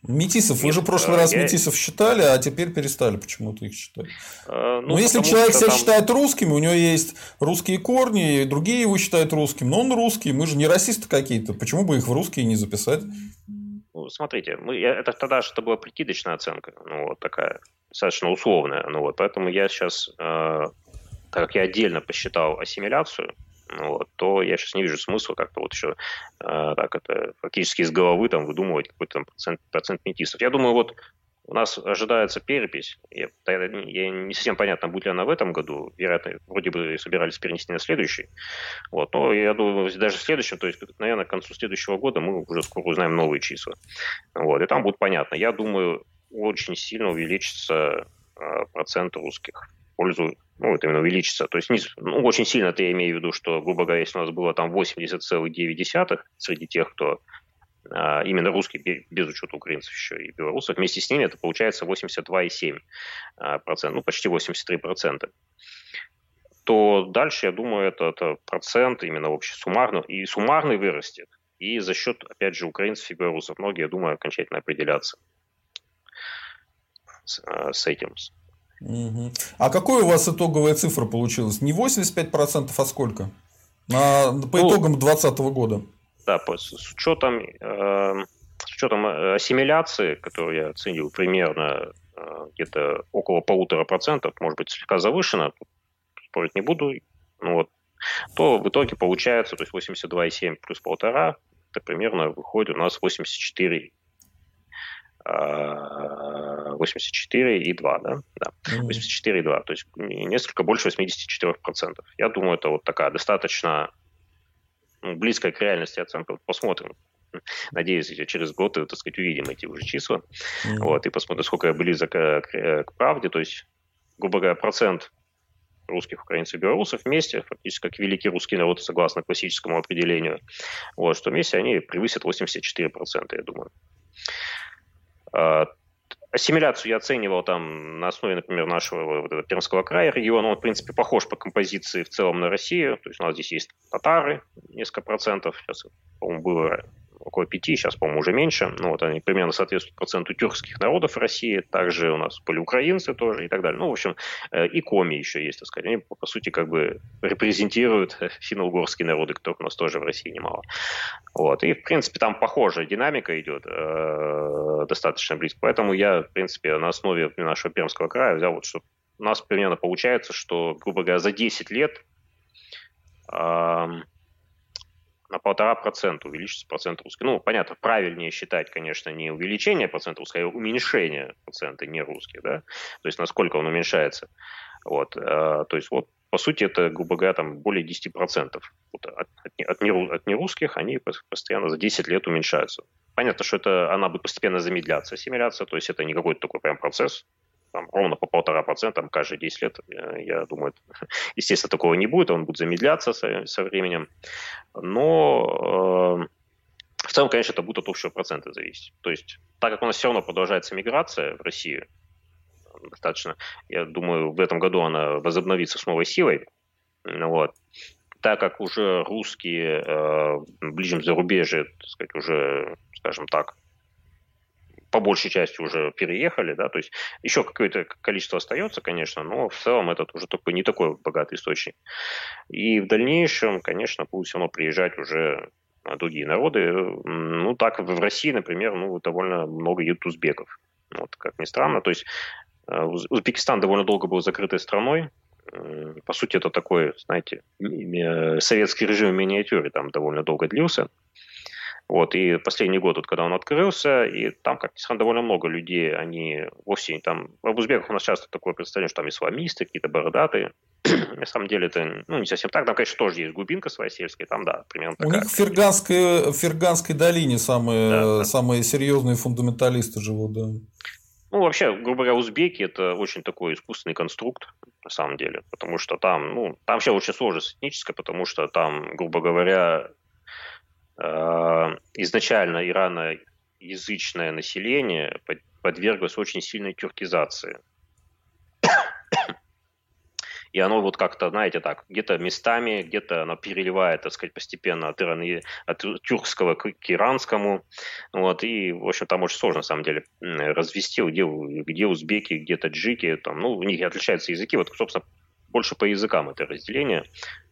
Метисов, вы же в прошлый раз я... метисов считали, а теперь перестали почему-то их считать. А, ну, ну если человек себя там... считает русским, у него есть русские корни, и другие его считают русским, но он русский, мы же не расисты какие-то, почему бы их в русские не записать? ну, смотрите, мы, это тогда это была прикидочная оценка, ну, вот такая, достаточно условная, ну, вот, поэтому я сейчас, э, так как я отдельно посчитал ассимиляцию, ну, вот, то я сейчас не вижу смысла как-то вот еще э, так это фактически из головы там выдумывать какой-то там процент, процент метисов. Я думаю, вот у нас ожидается перепись. Я, я не совсем понятно, будет ли она в этом году. Вероятно, вроде бы собирались перенести на следующий. Вот. Но я думаю, даже в следующем, то есть, наверное, к концу следующего года мы уже скоро узнаем новые числа. Вот. И там будет понятно. Я думаю, очень сильно увеличится э, процент русских в пользу, ну, это именно увеличится. То есть, ну, очень сильно это я имею в виду, что, грубо говоря, если у нас было там 80,9 среди тех, кто а, именно русские, без учета украинцев еще и белорусов, вместе с ними это получается 82,7%, а, ну почти 83%, то дальше, я думаю, это, это процент именно общий суммарный, и суммарный вырастет, и за счет, опять же, украинцев и белорусов. Многие, я думаю, окончательно определятся с, а, с этим. Угу. А какой у вас итоговая цифра получилась? Не 85%, а сколько? На, по ну, итогам 2020 года. Да, с, с учетом, э, с учетом э, ассимиляции, которую я оценил примерно э, где-то около полутора процентов, может быть, слегка завышено, спорить не буду, ну вот, то в итоге получается, то есть 82,7 плюс полтора, это примерно выходит у нас 84 84 и 2, да? да. 84 и 2, то есть несколько больше 84%. Я думаю, это вот такая достаточно ну, близкая к реальности оценка. Посмотрим. Надеюсь, через год, так сказать, увидим эти уже числа. Mm-hmm. Вот, и посмотрим, сколько я близок к, к, к правде. То есть, грубо говоря, процент русских, украинцев и белорусов вместе, фактически как великий русский народ, согласно классическому определению, вот, что вместе они превысят 84%, я думаю. А, Ассимиляцию я оценивал там на основе, например, нашего вот этого Пермского края региона. Он, в принципе, похож по композиции в целом на Россию. То есть у нас здесь есть татары, несколько процентов. Сейчас, по-моему, было около пяти, сейчас, по-моему, уже меньше. Ну, вот они примерно соответствуют проценту тюркских народов России. Также у нас были украинцы тоже и так далее. Ну, в общем, э, и коми еще есть, так сказать. Они, по сути, как бы репрезентируют [laughs] финно-угорские народы, которых у нас тоже в России немало. Вот. И, в принципе, там похожая динамика идет э, достаточно близко. Поэтому я, в принципе, на основе нашего Пермского края взял вот, что у нас примерно получается, что, грубо говоря, за 10 лет на полтора процента увеличится процент русских. Ну, понятно, правильнее считать, конечно, не увеличение процента русских, а уменьшение процента не русских, да, то есть насколько он уменьшается. Вот, э, то есть вот по сути, это, грубо говоря, там более 10%. Вот от, от, неру, от нерусских они постоянно за 10 лет уменьшаются. Понятно, что это она будет постепенно замедляться, ассимиляция, то есть это не какой-то такой прям процесс, там, ровно по полтора процента каждые 10 лет, э, я думаю, [laughs] естественно, такого не будет, он будет замедляться со, со временем, но э, в целом, конечно, это будет от общего процента зависеть. То есть, так как у нас все равно продолжается миграция в Россию, достаточно, я думаю, в этом году она возобновится с новой силой, вот, так как уже русские э, ближнем зарубежье, так сказать, уже, скажем так, по большей части уже переехали, да, то есть еще какое-то количество остается, конечно, но в целом этот уже только не такой богатый источник. И в дальнейшем, конечно, будут все равно приезжать уже другие народы. Ну, так в России, например, ну, довольно много едут узбеков. Вот, как ни странно. То есть э, Узбекистан довольно долго был закрытой страной. По сути, это такой, знаете, советский режим в миниатюре там довольно долго длился. Вот, и последний год, вот, когда он открылся, и там, как ни странно, довольно много людей, они вовсе там... В узбеках у нас часто такое представление, что там исламисты, какие-то бородатые. [clears throat] На самом деле это ну, не совсем так. Там, конечно, тоже есть глубинка своя сельская, там, да, примерно такая. У них в Ферганской, в Ферганской долине самые, да, да. самые серьезные фундаменталисты живут, да. Ну, вообще, грубо говоря, узбеки – это очень такой искусственный конструкт, на самом деле, потому что там, ну, там вообще очень сложность этническая, потому что там, грубо говоря, изначально ираноязычное население подверглось очень сильной тюркизации. [coughs] И оно вот как-то, знаете, так, где-то местами, где-то оно переливает, так сказать, постепенно от, иран, от тюркского к, к иранскому. Вот, и, в общем, там очень сложно, на самом деле, развести, где, где узбеки, где таджики. Там, ну, у них отличаются языки. Вот, собственно, больше по языкам это разделение.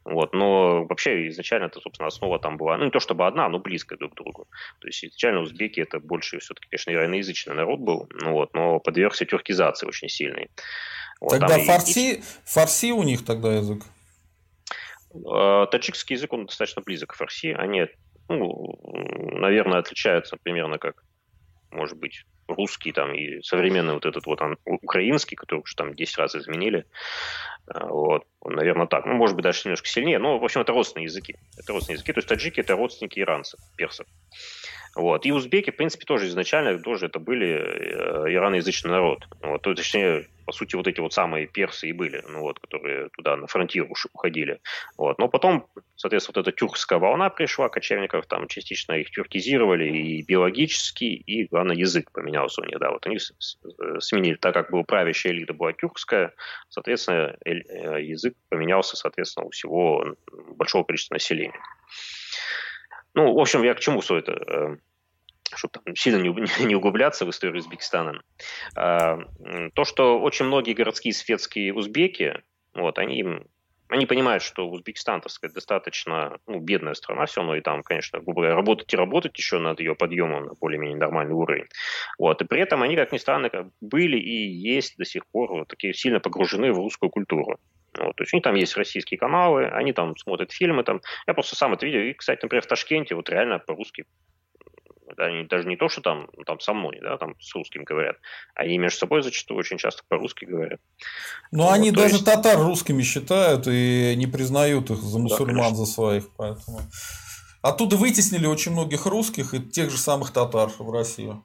Вот, но вообще изначально это, собственно, основа там была, ну не то чтобы одна, но близкая друг к другу. То есть изначально узбеки это больше все-таки, конечно, ираноязычный народ был, ну, вот, но подвергся тюркизации очень сильной. Вот, тогда фарси, и... фарси у них тогда язык? А, таджикский язык, он достаточно близок к фарси. Они, ну, наверное, отличаются примерно как, может быть, русский там и современный вот этот вот он, украинский, который уже там 10 раз изменили. А, вот, наверное, так. Ну, может быть, даже немножко сильнее. Но, в общем, это родственные языки. Это родственные языки. То есть таджики – это родственники иранцев, персов. Вот. И узбеки, в принципе, тоже изначально тоже это были э, ираноязычный народ. Вот. То, точнее, по сути, вот эти вот самые персы и были, ну, вот, которые туда на фронтир уходили. Вот. Но потом, соответственно, вот эта тюркская волна пришла, кочевников там частично их тюркизировали и биологически, и, главное, язык поменялся у них. Да. Вот они сменили, так как была правящая элита была тюркская, соответственно, э, язык поменялся, соответственно, у всего большого количества населения. Ну, в общем, я к чему все это? Э, чтобы там сильно не, [laughs] не углубляться в историю Узбекистана. А, то, что очень многие городские светские узбеки, вот, они они понимают, что Узбекистан, так сказать, достаточно ну, бедная страна все равно, и там, конечно, грубо говоря, работать и работать еще над ее подъемом на более-менее нормальный уровень. Вот. И при этом они, как ни странно, были и есть до сих пор вот такие сильно погружены в русскую культуру. Вот, то есть у них там есть российские каналы, они там смотрят фильмы. Там. Я просто сам это видел. И, кстати, например, в Ташкенте вот реально по-русски они даже не то, что там, там со мной, да, там с русским говорят, они между собой зачастую очень часто по-русски говорят. Но вот, они даже есть... татар русскими считают и не признают их за мусульман, да, за своих, поэтому... Оттуда вытеснили очень многих русских и тех же самых татар в Россию.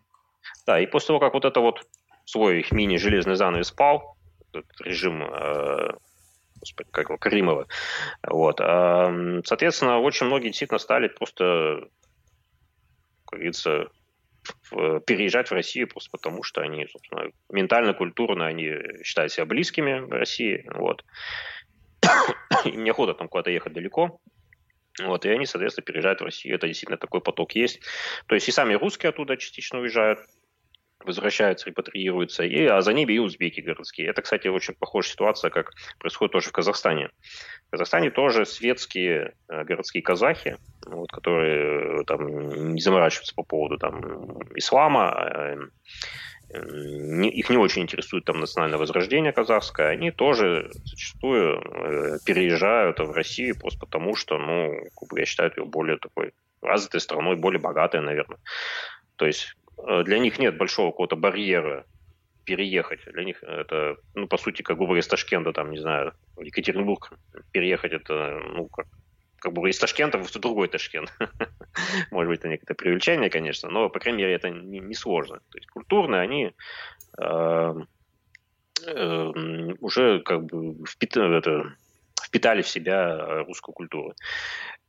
Да, и после того, как вот это вот свой их мини-железный занавес пал, этот режим э, господи, как его, Каримова. Вот. Соответственно, очень многие действительно стали просто, как говорится, переезжать в Россию просто потому, что они, собственно, ментально, культурно они считают себя близкими в России. Вот. [coughs] Им неохота там куда-то ехать далеко. Вот, и они, соответственно, переезжают в Россию. Это действительно такой поток есть. То есть и сами русские оттуда частично уезжают, возвращаются, репатриируются, и, а за ними и узбеки городские. Это, кстати, очень похожая ситуация, как происходит тоже в Казахстане. В Казахстане тоже светские э, городские казахи, вот, которые э, там не заморачиваются по поводу там, ислама, э, не, их не очень интересует там национальное возрождение казахское, они тоже зачастую э, переезжают в Россию просто потому, что, ну, я считаю ее более такой развитой страной, более богатой, наверное. То есть для них нет большого какого-то барьера переехать. Для них это, ну, по сути, как бы из Ташкента, там, не знаю, в Екатеринбург переехать, это, ну, как, как бы из Ташкента в другой Ташкент. [laughs] Может быть, это некое привлечение, конечно, но, по крайней мере, это не, не сложно. То есть культурные они э, э, уже как бы впитали, это, впитали в себя русскую культуру.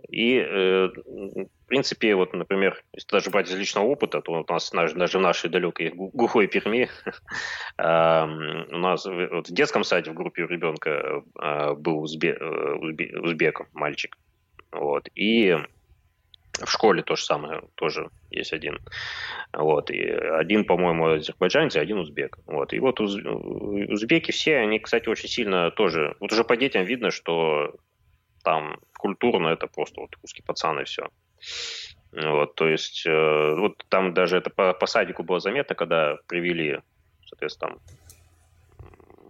И, э, в принципе, вот, например, если даже брать из личного опыта, то у нас даже в нашей далекой глухой Перми [laughs] у нас в детском саде в группе ребенка а, был узбек, э, узбек мальчик. Вот. И в школе то же самое, тоже есть один. Вот. И один, по-моему, азербайджанец, один узбек. Вот. И вот уз... узбеки все, они, кстати, очень сильно тоже... Вот уже по детям видно, что там культурно это просто вот русский пацан и все. Вот, то есть, э, вот там даже это по, по садику было заметно, когда привели, соответственно, там,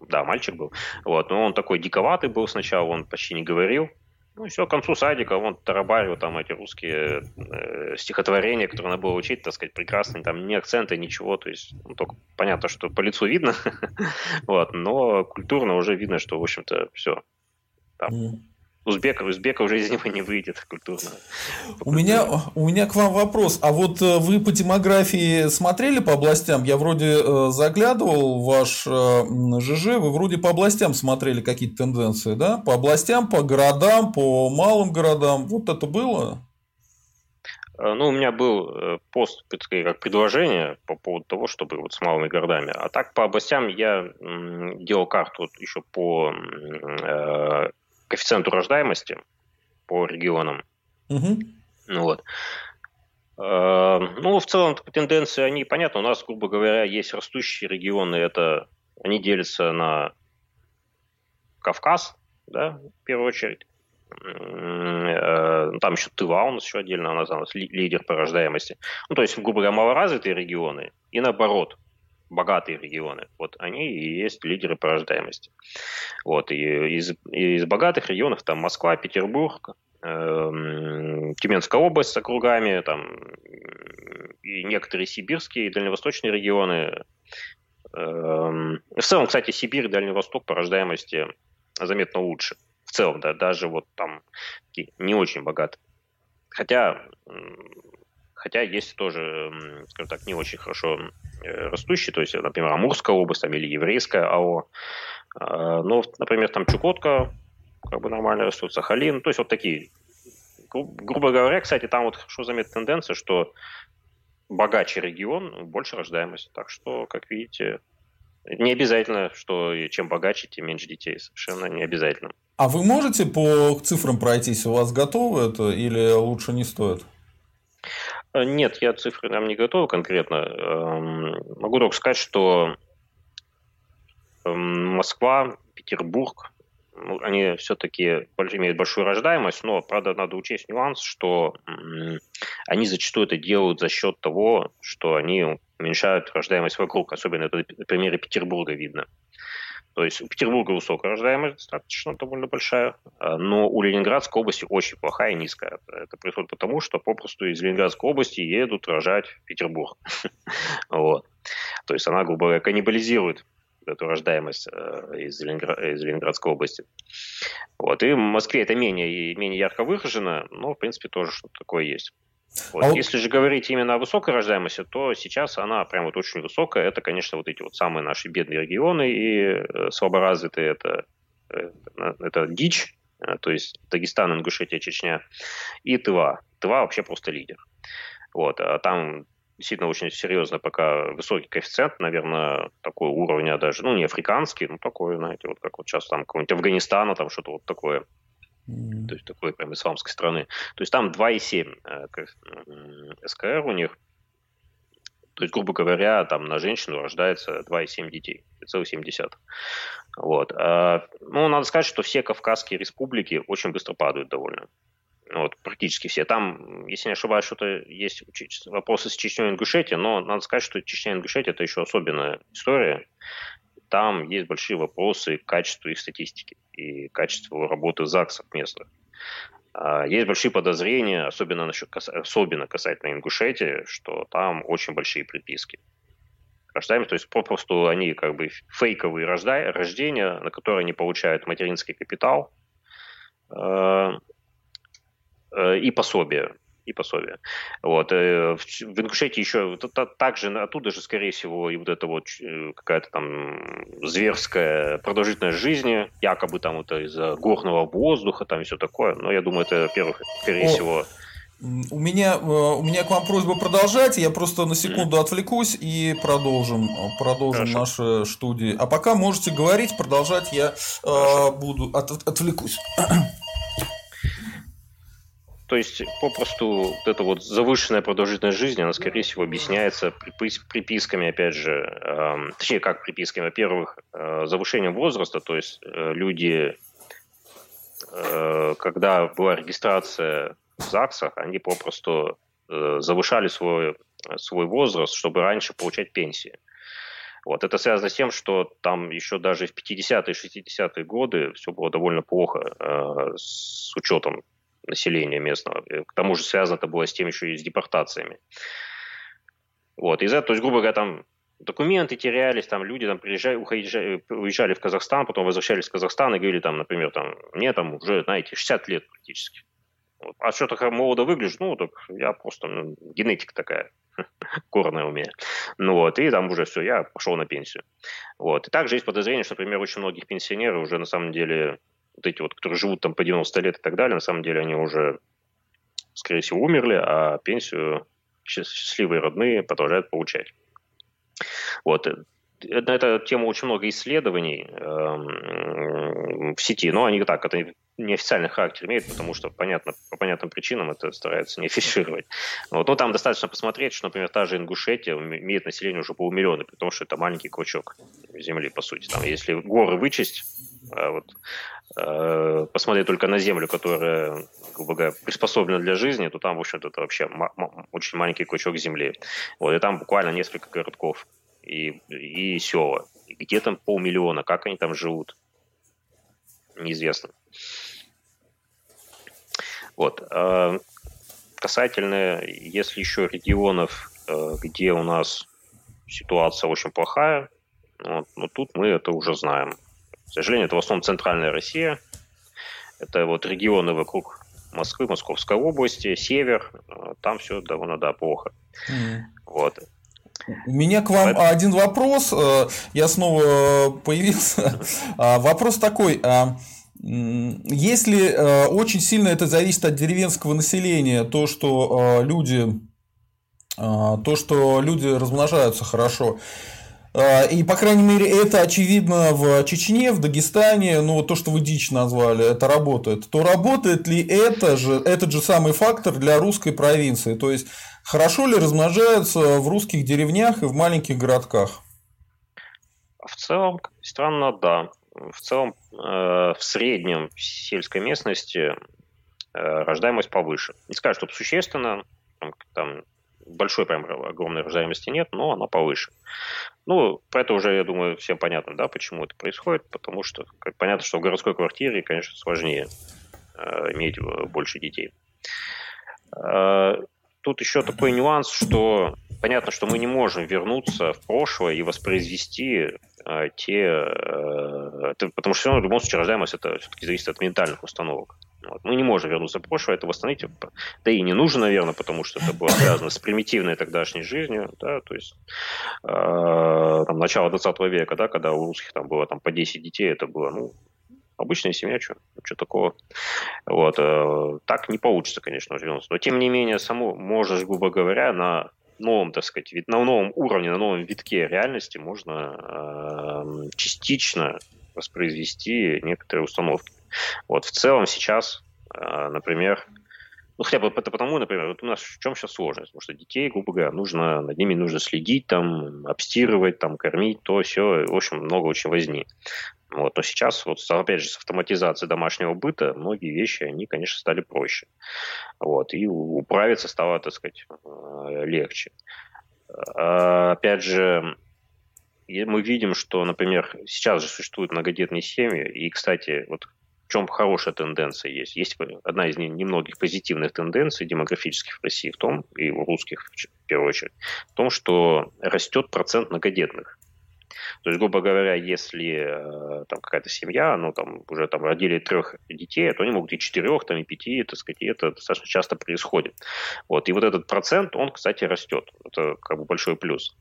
да, мальчик был, вот, но он такой диковатый был сначала, он почти не говорил, ну, все, к концу садика он тарабарил там эти русские э, стихотворения, которые надо было учить, так сказать, прекрасные, там ни акцента, ничего, то есть, ну, только понятно, что по лицу видно, [laughs] вот, но культурно уже видно, что, в общем-то, все, там, узбека, узбека уже из него не выйдет культурно. У меня, у меня к вам вопрос. А вот э, вы по демографии смотрели по областям? Я вроде э, заглядывал в ваш э, ЖЖ, вы вроде по областям смотрели какие-то тенденции, да? По областям, по городам, по малым городам. Вот это было? Ну, у меня был пост, как предложение по поводу того, чтобы вот с малыми городами. А так по областям я делал карту еще по коэффициенту рождаемости по регионам. Угу. Ну, вот. Э, ну, в целом, тенденции, они понятны. У нас, грубо говоря, есть растущие регионы. Это они делятся на Кавказ, да, в первую очередь. Э, там еще Тыва у нас еще отдельно называлась, лидер по рождаемости. Ну, то есть, грубо говоря, малоразвитые регионы и наоборот, богатые регионы. Вот они и есть лидеры по рождаемости. Вот, и из, из богатых регионов там Москва, Петербург, э, Тюменская область с округами, там, и некоторые сибирские и дальневосточные регионы. Э, в целом, кстати, Сибирь и Дальний Восток по рождаемости заметно лучше в целом, да, даже вот там не очень богат. Хотя, хотя есть тоже, скажем так, не очень хорошо э, растущие, то есть, например, Амурская область там, или Еврейская АО. А, но, например, там Чукотка как бы нормально растут, Сахалин, то есть вот такие. грубо говоря, кстати, там вот хорошо заметна тенденция, что богаче регион, больше рождаемость. Так что, как видите, не обязательно, что чем богаче, тем меньше детей. Совершенно не обязательно. А вы можете по цифрам пройтись? У вас готово это или лучше не стоит? Э, нет, я цифры нам не готов конкретно. Эм, могу только сказать, что эм, Москва, Петербург, ну, они все-таки имеют большую рождаемость, но, правда, надо учесть нюанс, что они зачастую это делают за счет того, что они уменьшают рождаемость вокруг. Особенно это на примере Петербурга видно. То есть у Петербурга высокая рождаемость достаточно довольно большая, а, но у Ленинградской области очень плохая и низкая. Это происходит потому, что попросту из Ленинградской области едут рожать в Петербург. [laughs] вот. То есть она, грубо говоря, каннибализирует эту рождаемость э, из, Ленинград, из Ленинградской области. Вот. И в Москве это менее, менее ярко выражено, но, в принципе, тоже что-то такое есть. Вот. А вот... Если же говорить именно о высокой рождаемости, то сейчас она прям вот очень высокая. Это, конечно, вот эти вот самые наши бедные регионы и э, слаборазвитые. Это, это, это дичь, э, то есть Дагестан, Ингушетия, Чечня и Тыва. Тыва вообще просто лидер. Вот. А там действительно очень серьезно пока высокий коэффициент, наверное, такой уровня даже, ну, не африканский, но такой, знаете, вот как вот сейчас там какой-нибудь Афганистана, там что-то вот такое mm То есть такой прям исламской страны. То есть там 2,7 э, СКР у них. То есть, грубо говоря, там на женщину рождается 2,7 детей, 3,7. Вот. А, ну, надо сказать, что все Кавказские республики очень быстро падают довольно. Вот, практически все. Там, если не ошибаюсь, что-то есть вопросы с Чечней и Ингушетией, но надо сказать, что Чечня и Ингушетия – это еще особенная история там есть большие вопросы к качеству их статистики и качеству работы ЗАГСов местных. А, есть большие подозрения, особенно, насчет, особенно касательно Ингушетии, что там очень большие приписки. Рождаемость, то есть попросту они как бы фейковые рождения, на которые они получают материнский капитал э, э, и пособие и пособия. Вот. Э, в Ингушетии еще также оттуда же, скорее всего, и вот это вот э, какая-то там зверская продолжительность жизни, якобы там это из-за горного воздуха, там и все такое. Но я думаю, это, во-первых, скорее О. всего, у меня, э, у меня к вам просьба продолжать. Я просто на секунду отвлекусь и продолжим, продолжим Хорошо. наши студии. А пока можете говорить, продолжать я э, буду. От, отвлекусь. То есть, попросту, вот эта вот завышенная продолжительность жизни, она, скорее всего, объясняется приписками, опять же, э, точнее, как приписками, во-первых, э, завышением возраста, то есть э, люди, э, когда была регистрация в ЗАГСах, они попросту э, завышали свой, свой возраст, чтобы раньше получать пенсии. Вот. Это связано с тем, что там еще даже в 50-е, 60-е годы все было довольно плохо э, с учетом населения местного. К тому же связано это было с тем еще и с депортациями. Вот, из-за то есть, грубо говоря, там документы терялись, там люди там приезжали, уезжали, уезжали в Казахстан, потом возвращались в Казахстан и говорили там, например, там, мне там уже, знаете, 60 лет практически. Вот. А что так молодо выгляжу? Ну, так я просто, ну, генетика такая, [laughs] корная у меня. Ну вот, и там уже все, я пошел на пенсию. Вот. И также есть подозрение, что, например, очень многих пенсионеров уже на самом деле вот эти вот, которые живут там по 90 лет и так далее, на самом деле они уже, скорее всего, умерли, а пенсию счастливые родные продолжают получать. Вот. На эту тему очень много исследований э, в сети, но они так, это неофициальный характер имеют, потому что понятно, по понятным причинам это стараются не афишировать. Вот. Но там достаточно посмотреть, что, например, та же Ингушетия имеет население уже полмиллиона, при том, что это маленький клочок земли, по сути. Там, если горы вычесть, а вот посмотреть только на землю, которая, грубо говоря, приспособлена для жизни, то там, в общем-то, это вообще очень маленький кусок земли. Вот, и там буквально несколько городков и, и села. И где там полмиллиона, как они там живут, неизвестно. Вот. А касательно, если еще регионов, э, где у нас ситуация очень плохая, вот, но тут мы это уже знаем. К сожалению, это в основном центральная Россия. Это вот регионы вокруг Москвы, Московской области, север. Э, там все довольно, да, плохо. Mm. Вот. У меня к вам Это... один вопрос. Э, я снова появился. А, вопрос такой. А, если э, очень сильно это зависит от деревенского населения, то, что люди, то, что люди размножаются хорошо, а, и, по крайней мере, это очевидно в Чечне, в Дагестане, ну, то, что вы дичь назвали, это работает. То работает ли это же, этот же самый фактор для русской провинции? То есть, хорошо ли размножаются в русских деревнях и в маленьких городках? В целом, странно, да. В целом, э, в среднем в сельской местности э, рождаемость повыше. Не скажу, что существенно, там, там большой прям огромной рождаемости нет, но она повыше. Ну, про это уже, я думаю, всем понятно, да, почему это происходит, потому что как, понятно, что в городской квартире, конечно, сложнее э, иметь э, больше детей. Э, тут еще такой нюанс, что понятно, что мы не можем вернуться в прошлое и воспроизвести э, те... Э, это, потому что все равно в любом случае рождаемость это все-таки зависит от ментальных установок. Вот. Мы не можем вернуться в прошлое, это восстановить. Да и не нужно, наверное, потому что это было связано с примитивной тогдашней жизнью. Да, то есть э, там, начало 20 века, да, когда у русских там было там, по 10 детей, это было ну, обычная семья, что, что такого. Вот, э, так не получится, конечно, вернуться. Но тем не менее, само можно, грубо говоря, на новом, так сказать, на новом уровне, на новом витке реальности можно э, частично воспроизвести некоторые установки. Вот в целом сейчас, э, например, ну, хотя бы это потому, например, вот у нас в чем сейчас сложность? Потому что детей, грубо говоря, нужно, над ними нужно следить, там, обстирывать, там, кормить, то, все, в общем, много очень возни. Вот. Но сейчас, вот, опять же, с автоматизацией домашнего быта, многие вещи, они, конечно, стали проще. Вот. И управиться стало, так сказать, э, легче. А, опять же, мы видим, что, например, сейчас же существуют многодетные семьи, и, кстати, вот в чем хорошая тенденция есть? Есть одна из немногих позитивных тенденций демографических в России в том, и у русских в первую очередь, в том, что растет процент многодетных. То есть, грубо говоря, если э, там какая-то семья, ну, там, уже там родили трех детей, то они могут и четырех, там, и пяти, так сказать, и это достаточно часто происходит. Вот, и вот этот процент, он, кстати, растет. Это как бы большой плюс.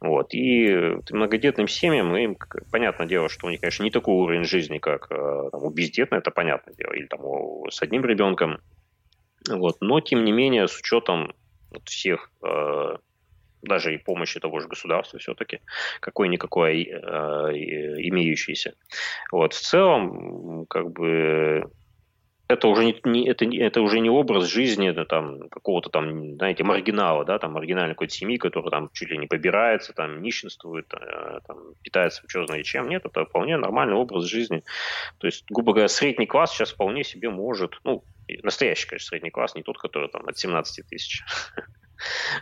Вот, и многодетным семьям, им, понятное дело, что у них, конечно, не такой уровень жизни, как э, там, у бездетных, это понятное дело, или там у, с одним ребенком, вот, но, тем не менее, с учетом вот всех э, даже и помощи того же государства все-таки, какой-никакой э, имеющийся. Вот. В целом, как бы это уже не, не это, это уже не образ жизни это, там какого-то там знаете маргинала да там маргинальной какой-то семьи которая там чуть ли не побирается там нищенствует э, там, питается что знает чем нет это вполне нормальный образ жизни то есть грубо говоря средний класс сейчас вполне себе может ну настоящий конечно средний класс не тот который там от 17 тысяч [laughs]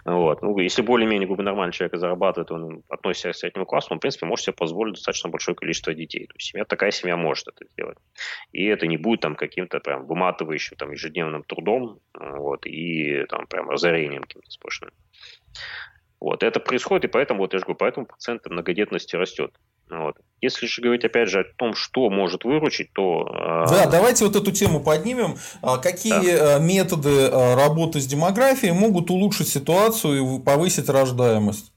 Вот. Ну, если более-менее как бы, нормальный человек зарабатывает, он относится к среднему классу, он, в принципе, может себе позволить достаточно большое количество детей. То есть семья, такая семья может это сделать. И это не будет там каким-то прям выматывающим там, ежедневным трудом вот, и там прям разорением каким-то сплошным. Вот. Это происходит, и поэтому, вот я же говорю, поэтому процент многодетности растет. Вот. Если же говорить, опять же, о том, что может выручить, то... Э, да, давайте вот эту тему поднимем. А какие да. Э, методы э, работы с демографией могут улучшить ситуацию и повысить рождаемость?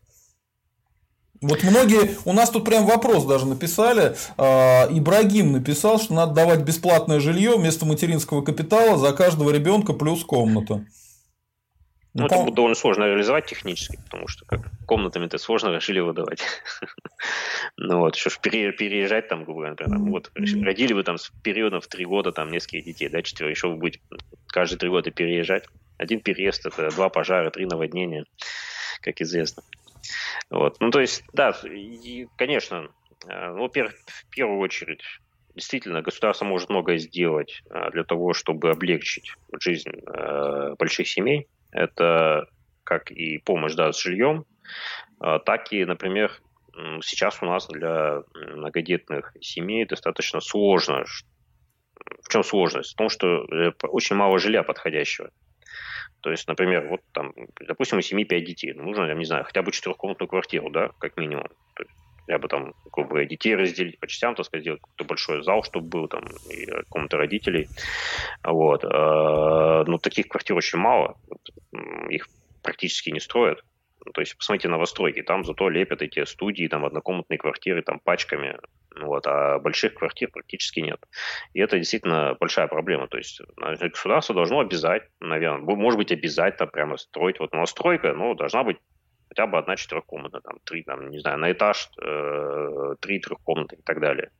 Вот многие, у нас тут прям вопрос даже написали, Ибрагим написал, что надо давать бесплатное жилье вместо материнского капитала за каждого ребенка плюс комната. Ну, это будет довольно сложно реализовать технически, потому что как комнатами это сложно жилье выдавать. [laughs] ну вот, ж переезжать там, грубо говоря, там, вот, родили вы там с периодом в три года там несколько детей, да, четверо, еще вы будете каждые три года переезжать. Один переезд – это два пожара, три наводнения, как известно. Вот. Ну, то есть, да, и, конечно, э, ну, во-первых, в первую очередь действительно государство может многое сделать э, для того, чтобы облегчить жизнь э, больших семей. Это как и помощь да, с жильем, так и, например, сейчас у нас для многодетных семей достаточно сложно. В чем сложность? В том, что очень мало жилья подходящего. То есть, например, вот там, допустим, у семьи 5 детей, ну, нужно, я не знаю, хотя бы четырехкомнатную квартиру, да, как минимум. Я бы там, грубо говоря, детей разделить по частям, так сказать, сделать какой-то большой зал, чтобы был там, и комнаты родителей. Вот. А, но таких квартир очень мало. Их практически не строят. То есть, посмотрите новостройки, там зато лепят эти студии, там однокомнатные квартиры, там пачками, вот, а больших квартир практически нет. И это действительно большая проблема. То есть государство должно обязать, наверное, может быть, обязательно прямо строить. Вот новостройка, ну, должна быть хотя бы одна четырехкомнатная, там, три, там, не знаю, на этаж э, три трехкомнаты и так далее.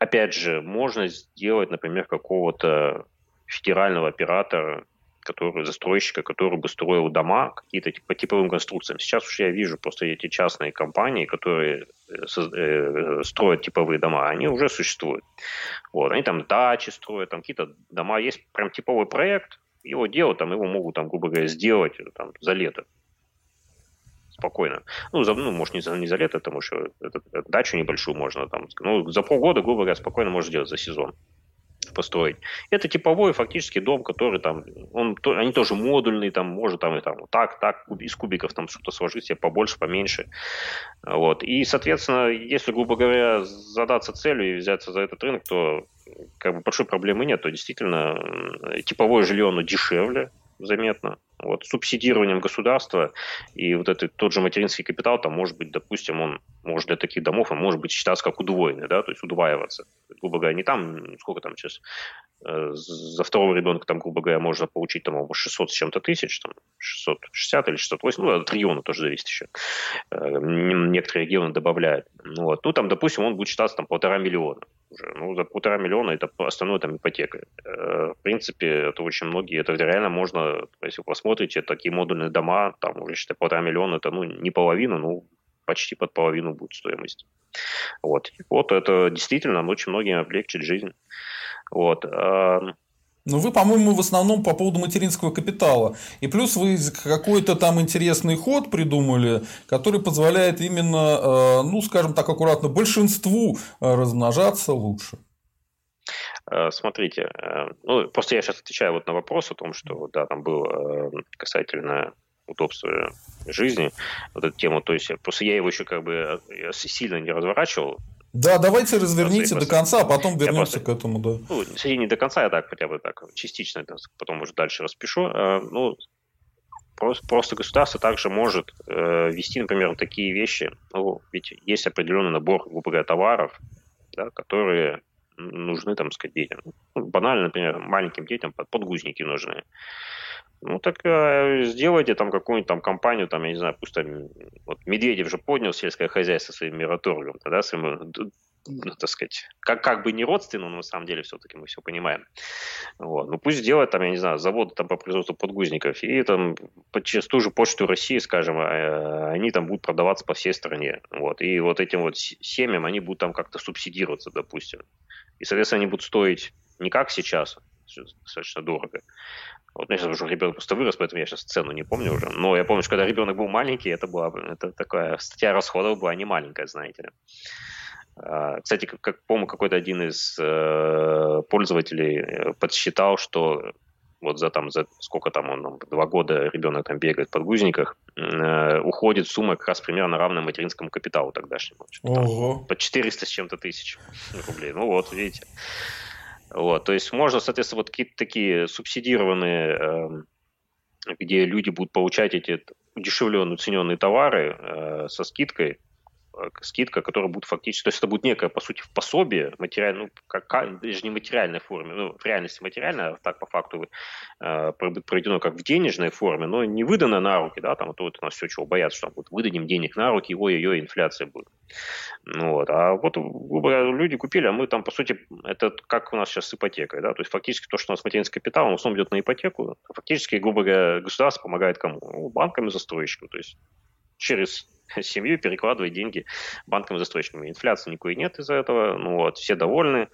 Опять же, можно сделать, например, какого-то федерального оператора, который, застройщика, который бы строил дома какие-то по типовым конструкциям. Сейчас уж я вижу просто эти частные компании, которые э, э, строят типовые дома, они уже существуют. Вот, они там дачи строят, там какие-то дома, есть прям типовый проект, его делают, там его могут, там, грубо говоря, сделать там, за лето спокойно. Ну, за, ну, может, не за, не за лето, потому что это, это, дачу небольшую можно там, ну, за полгода, грубо говоря, спокойно можно сделать за сезон построить. Это типовой фактически дом, который там, он, то, они тоже модульные, там, может там и там вот так, так, из кубиков там что-то сложить себе побольше, поменьше. Вот. И, соответственно, если, грубо говоря, задаться целью и взяться за этот рынок, то как бы большой проблемы нет, то действительно типовое жилье, оно дешевле, заметно. Вот, субсидированием государства и вот этот тот же материнский капитал, там может быть, допустим, он может для таких домов, он может быть считаться как удвоенный, да, то есть удваиваться. Грубо говоря, не там, сколько там сейчас, э, за второго ребенка там, грубо говоря, можно получить там 600 с чем-то тысяч, там 660 или 680, ну, от региона тоже зависит еще. Э, некоторые регионы добавляют. Вот. Ну, там, допустим, он будет считаться там полтора миллиона уже. Ну, за полтора миллиона это остальное там ипотека. Э, в принципе, это очень многие, это реально можно, если вы посмотрите, такие модульные дома, там уже, считай, полтора миллиона, это, ну, не половина, ну, почти под половину будет стоимость. Вот. Вот это действительно очень многим облегчит жизнь. Вот. Ну, вы, по-моему, в основном по поводу материнского капитала. И плюс вы какой-то там интересный ход придумали, который позволяет именно, э, ну, скажем так аккуратно, большинству э, размножаться лучше. Э, смотрите, ну, просто я сейчас отвечаю вот на вопрос о том, что, да, там был касательно удобства жизни, вот эту тему, то есть просто я его еще как бы сильно не разворачивал, да, давайте разверните до конца, а потом вернемся просто, к этому, да. Ну, не до конца, я так хотя бы так частично это потом уже дальше распишу. Э, ну, просто, просто государство также может э, вести, например, такие вещи. Ну, ведь есть определенный набор, грубо говоря, товаров, да, которые нужны, там, сказать, детям. Ну, банально, например, маленьким детям подгузники нужны. Ну так э, сделайте там какую-нибудь там компанию, там, я не знаю, пусть там, вот Медведев же поднял сельское хозяйство своим мираторгом, да, своим ну, так сказать, как, как бы не родственно, но на самом деле все-таки мы все понимаем. Вот. Ну, пусть сделают там, я не знаю, заводы там по производству подгузников, и там через ту же почту России, скажем, а, они там будут продаваться по всей стране. Вот. И вот этим вот семьям они будут там как-то субсидироваться, допустим. И, соответственно, они будут стоить не как сейчас, достаточно дорого, вот у меня сейчас уже ребенок просто вырос, поэтому я сейчас цену не помню уже. Но я помню, что когда ребенок был маленький, это была это такая статья расходов была не маленькая, знаете ли. А, кстати, как, как помню, какой-то один из э, пользователей э, подсчитал, что вот за там за сколько там он два года ребенок там бегает в подгузниках, э, уходит сумма как раз примерно равная материнскому капиталу тогдашнему. Ого. По 400 с чем-то тысяч рублей. Ну вот, видите. Вот, то есть можно, соответственно, вот какие-то такие субсидированные, э, где люди будут получать эти удешевленные, уцененные товары э, со скидкой, скидка, которая будет фактически, то есть это будет некое, по сути, пособие, материально, ну, как, даже не материальной форме, ну, в реальности материальная, а так по факту э, проведено как в денежной форме, но не выдано на руки, да, там, то вот у нас все чего боятся, что будет выдадим денег на руки, ой-ой-ой, инфляция будет. Ну, вот, а вот, люди купили, а мы там, по сути, это как у нас сейчас с ипотекой, да, то есть фактически то, что у нас материнский капитал, он в идет на ипотеку, фактически, грубо говоря, государство помогает кому? Ну, банкам и застройщикам, то есть через [laughs] семью перекладывать деньги банкам застройщикам. Инфляции никакой нет из-за этого, ну вот, все довольны,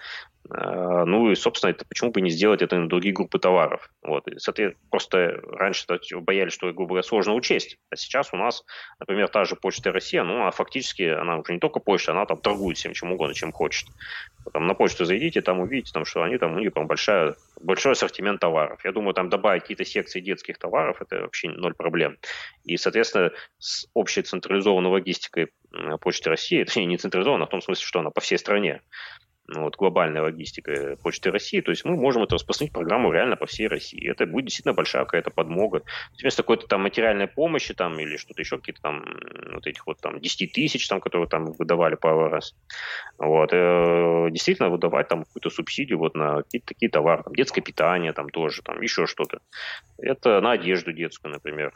а, ну и, собственно, это почему бы не сделать это на другие группы товаров. Вот. Соответственно, просто раньше боялись, что, грубо говоря, сложно учесть. А сейчас у нас, например, та же Почта Россия, ну, а фактически она уже не только почта, она там торгует всем чем угодно, чем хочет. Там на почту зайдите, там увидите, там, что они там, у них там большая, большой ассортимент товаров. Я думаю, там добавить какие-то секции детских товаров, это вообще ноль проблем. И, соответственно, с общей централизованной логистикой Почты России, [laughs] точнее, не централизованной, а в том смысле, что она по всей стране, ну, вот, глобальная логистика Почты России, то есть мы можем это распространить программу реально по всей России. Это будет действительно большая какая-то подмога. Вместо какой-то там материальной помощи там или что-то еще, какие-то там вот этих вот там 10 тысяч, там, которые там выдавали пару раз, вот, э, действительно выдавать там какую-то субсидию вот на какие-то такие товары, там, детское питание там тоже, там еще что-то. Это на одежду детскую, например.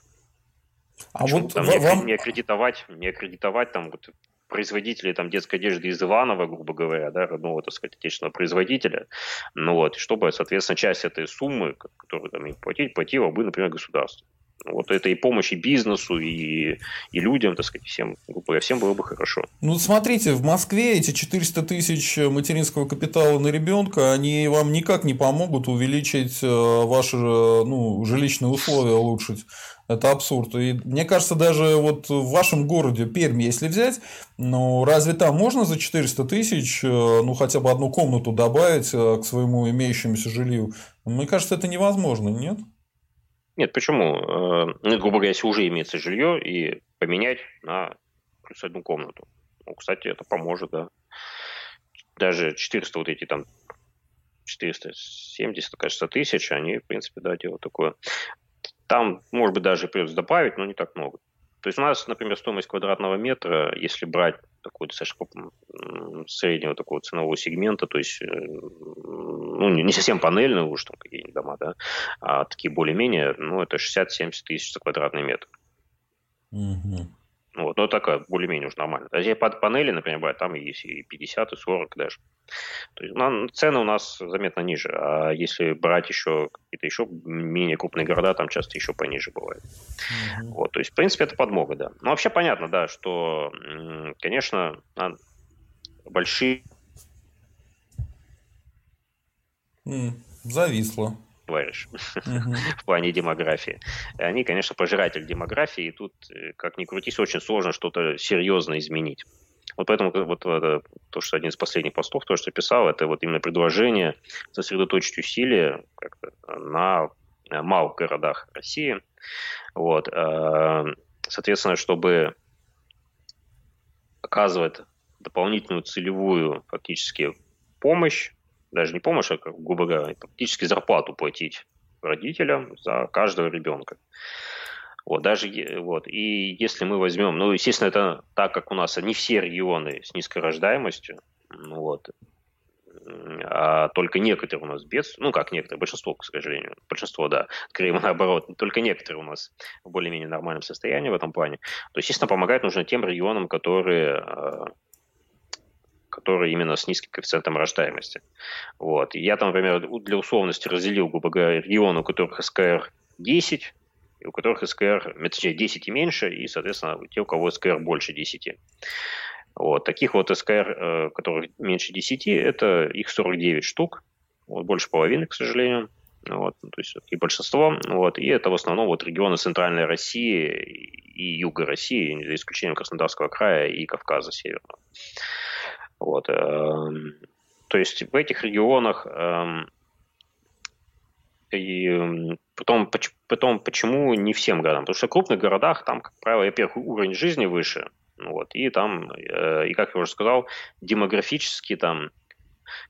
А Почему, вот там, вам... не, аккредитовать, не аккредитовать там вот производителей там, детской одежды из Иванова, грубо говоря, да, родного, так сказать, отечественного производителя, ну вот, чтобы, соответственно, часть этой суммы, которую там им платить, платила бы, например, государство. Вот это и помощи бизнесу, и, и людям, так сказать, всем, говоря, всем было бы хорошо. Ну, смотрите, в Москве эти 400 тысяч материнского капитала на ребенка, они вам никак не помогут увеличить э, ваши ну, жилищные условия, улучшить. Это абсурд. И мне кажется, даже вот в вашем городе, Перми, если взять, ну, разве там можно за 400 тысяч, э, ну, хотя бы одну комнату добавить э, к своему имеющемуся жилью? Мне кажется, это невозможно, нет? Нет, почему? Э, ну, грубо говоря, если уже имеется жилье, и поменять на плюс одну комнату. Ну, кстати, это поможет, да. Даже 400 вот эти там 470, кажется, тысяч, они, в принципе, да, делают такое. Там, может быть, даже придется добавить, но не так много. То есть у нас, например, стоимость квадратного метра, если брать такой достаточно среднего такого ценового сегмента, то есть э, ну, не совсем панельные уж там какие-нибудь дома, да, а такие более-менее, ну, это 60-70 тысяч за квадратный метр. Угу. Вот, ну, такая более-менее уже нормально. А если под панели, например, брать, там есть и 50, и 40 даже. То есть ну, цены у нас заметно ниже. А если брать еще какие-то еще менее крупные города, там часто еще пониже бывает. Mm-hmm. Вот, то есть, в принципе, это подмога, да. Ну, вообще понятно, да, что, конечно, большие... Mm, зависло говоришь, uh-huh. [laughs] в плане демографии. Они, конечно, пожиратель демографии, и тут, э, как ни крутись, очень сложно что-то серьезно изменить. Вот поэтому вот это, то, что один из последних постов, то, что писал, это вот именно предложение сосредоточить усилия на малых городах России. Вот. Э, соответственно, чтобы оказывать дополнительную целевую фактически помощь даже не помощь, а, как, грубо говоря, практически зарплату платить родителям за каждого ребенка. Вот, даже, вот, и если мы возьмем, ну, естественно, это так как у нас не все регионы с низкой рождаемостью, ну, вот, а только некоторые у нас без, ну, как некоторые, большинство, к сожалению, большинство, да, скорее [laughs] наоборот, только некоторые у нас в более-менее нормальном состоянии в этом плане, то, естественно, помогать нужно тем регионам, которые а, которые именно с низким коэффициентом рождаемости. Вот. я там, например, для условности разделил, грубо говоря, регионы, у которых СКР 10, и у которых СКР, точнее, 10 и меньше, и, соответственно, те, у кого СКР больше 10. Вот. Таких вот СКР, э, которых меньше 10, это их 49 штук, вот, больше половины, к сожалению. Вот, то есть и большинство. Вот, и это в основном вот регионы Центральной России и Юга России, за исключением Краснодарского края и Кавказа Северного. Вот. Эм, то есть в этих регионах эм, и потом, потом, почему не всем городам? Потому что в крупных городах там, как правило, во-первых, уровень жизни выше, вот, и там, э, и как я уже сказал, демографически там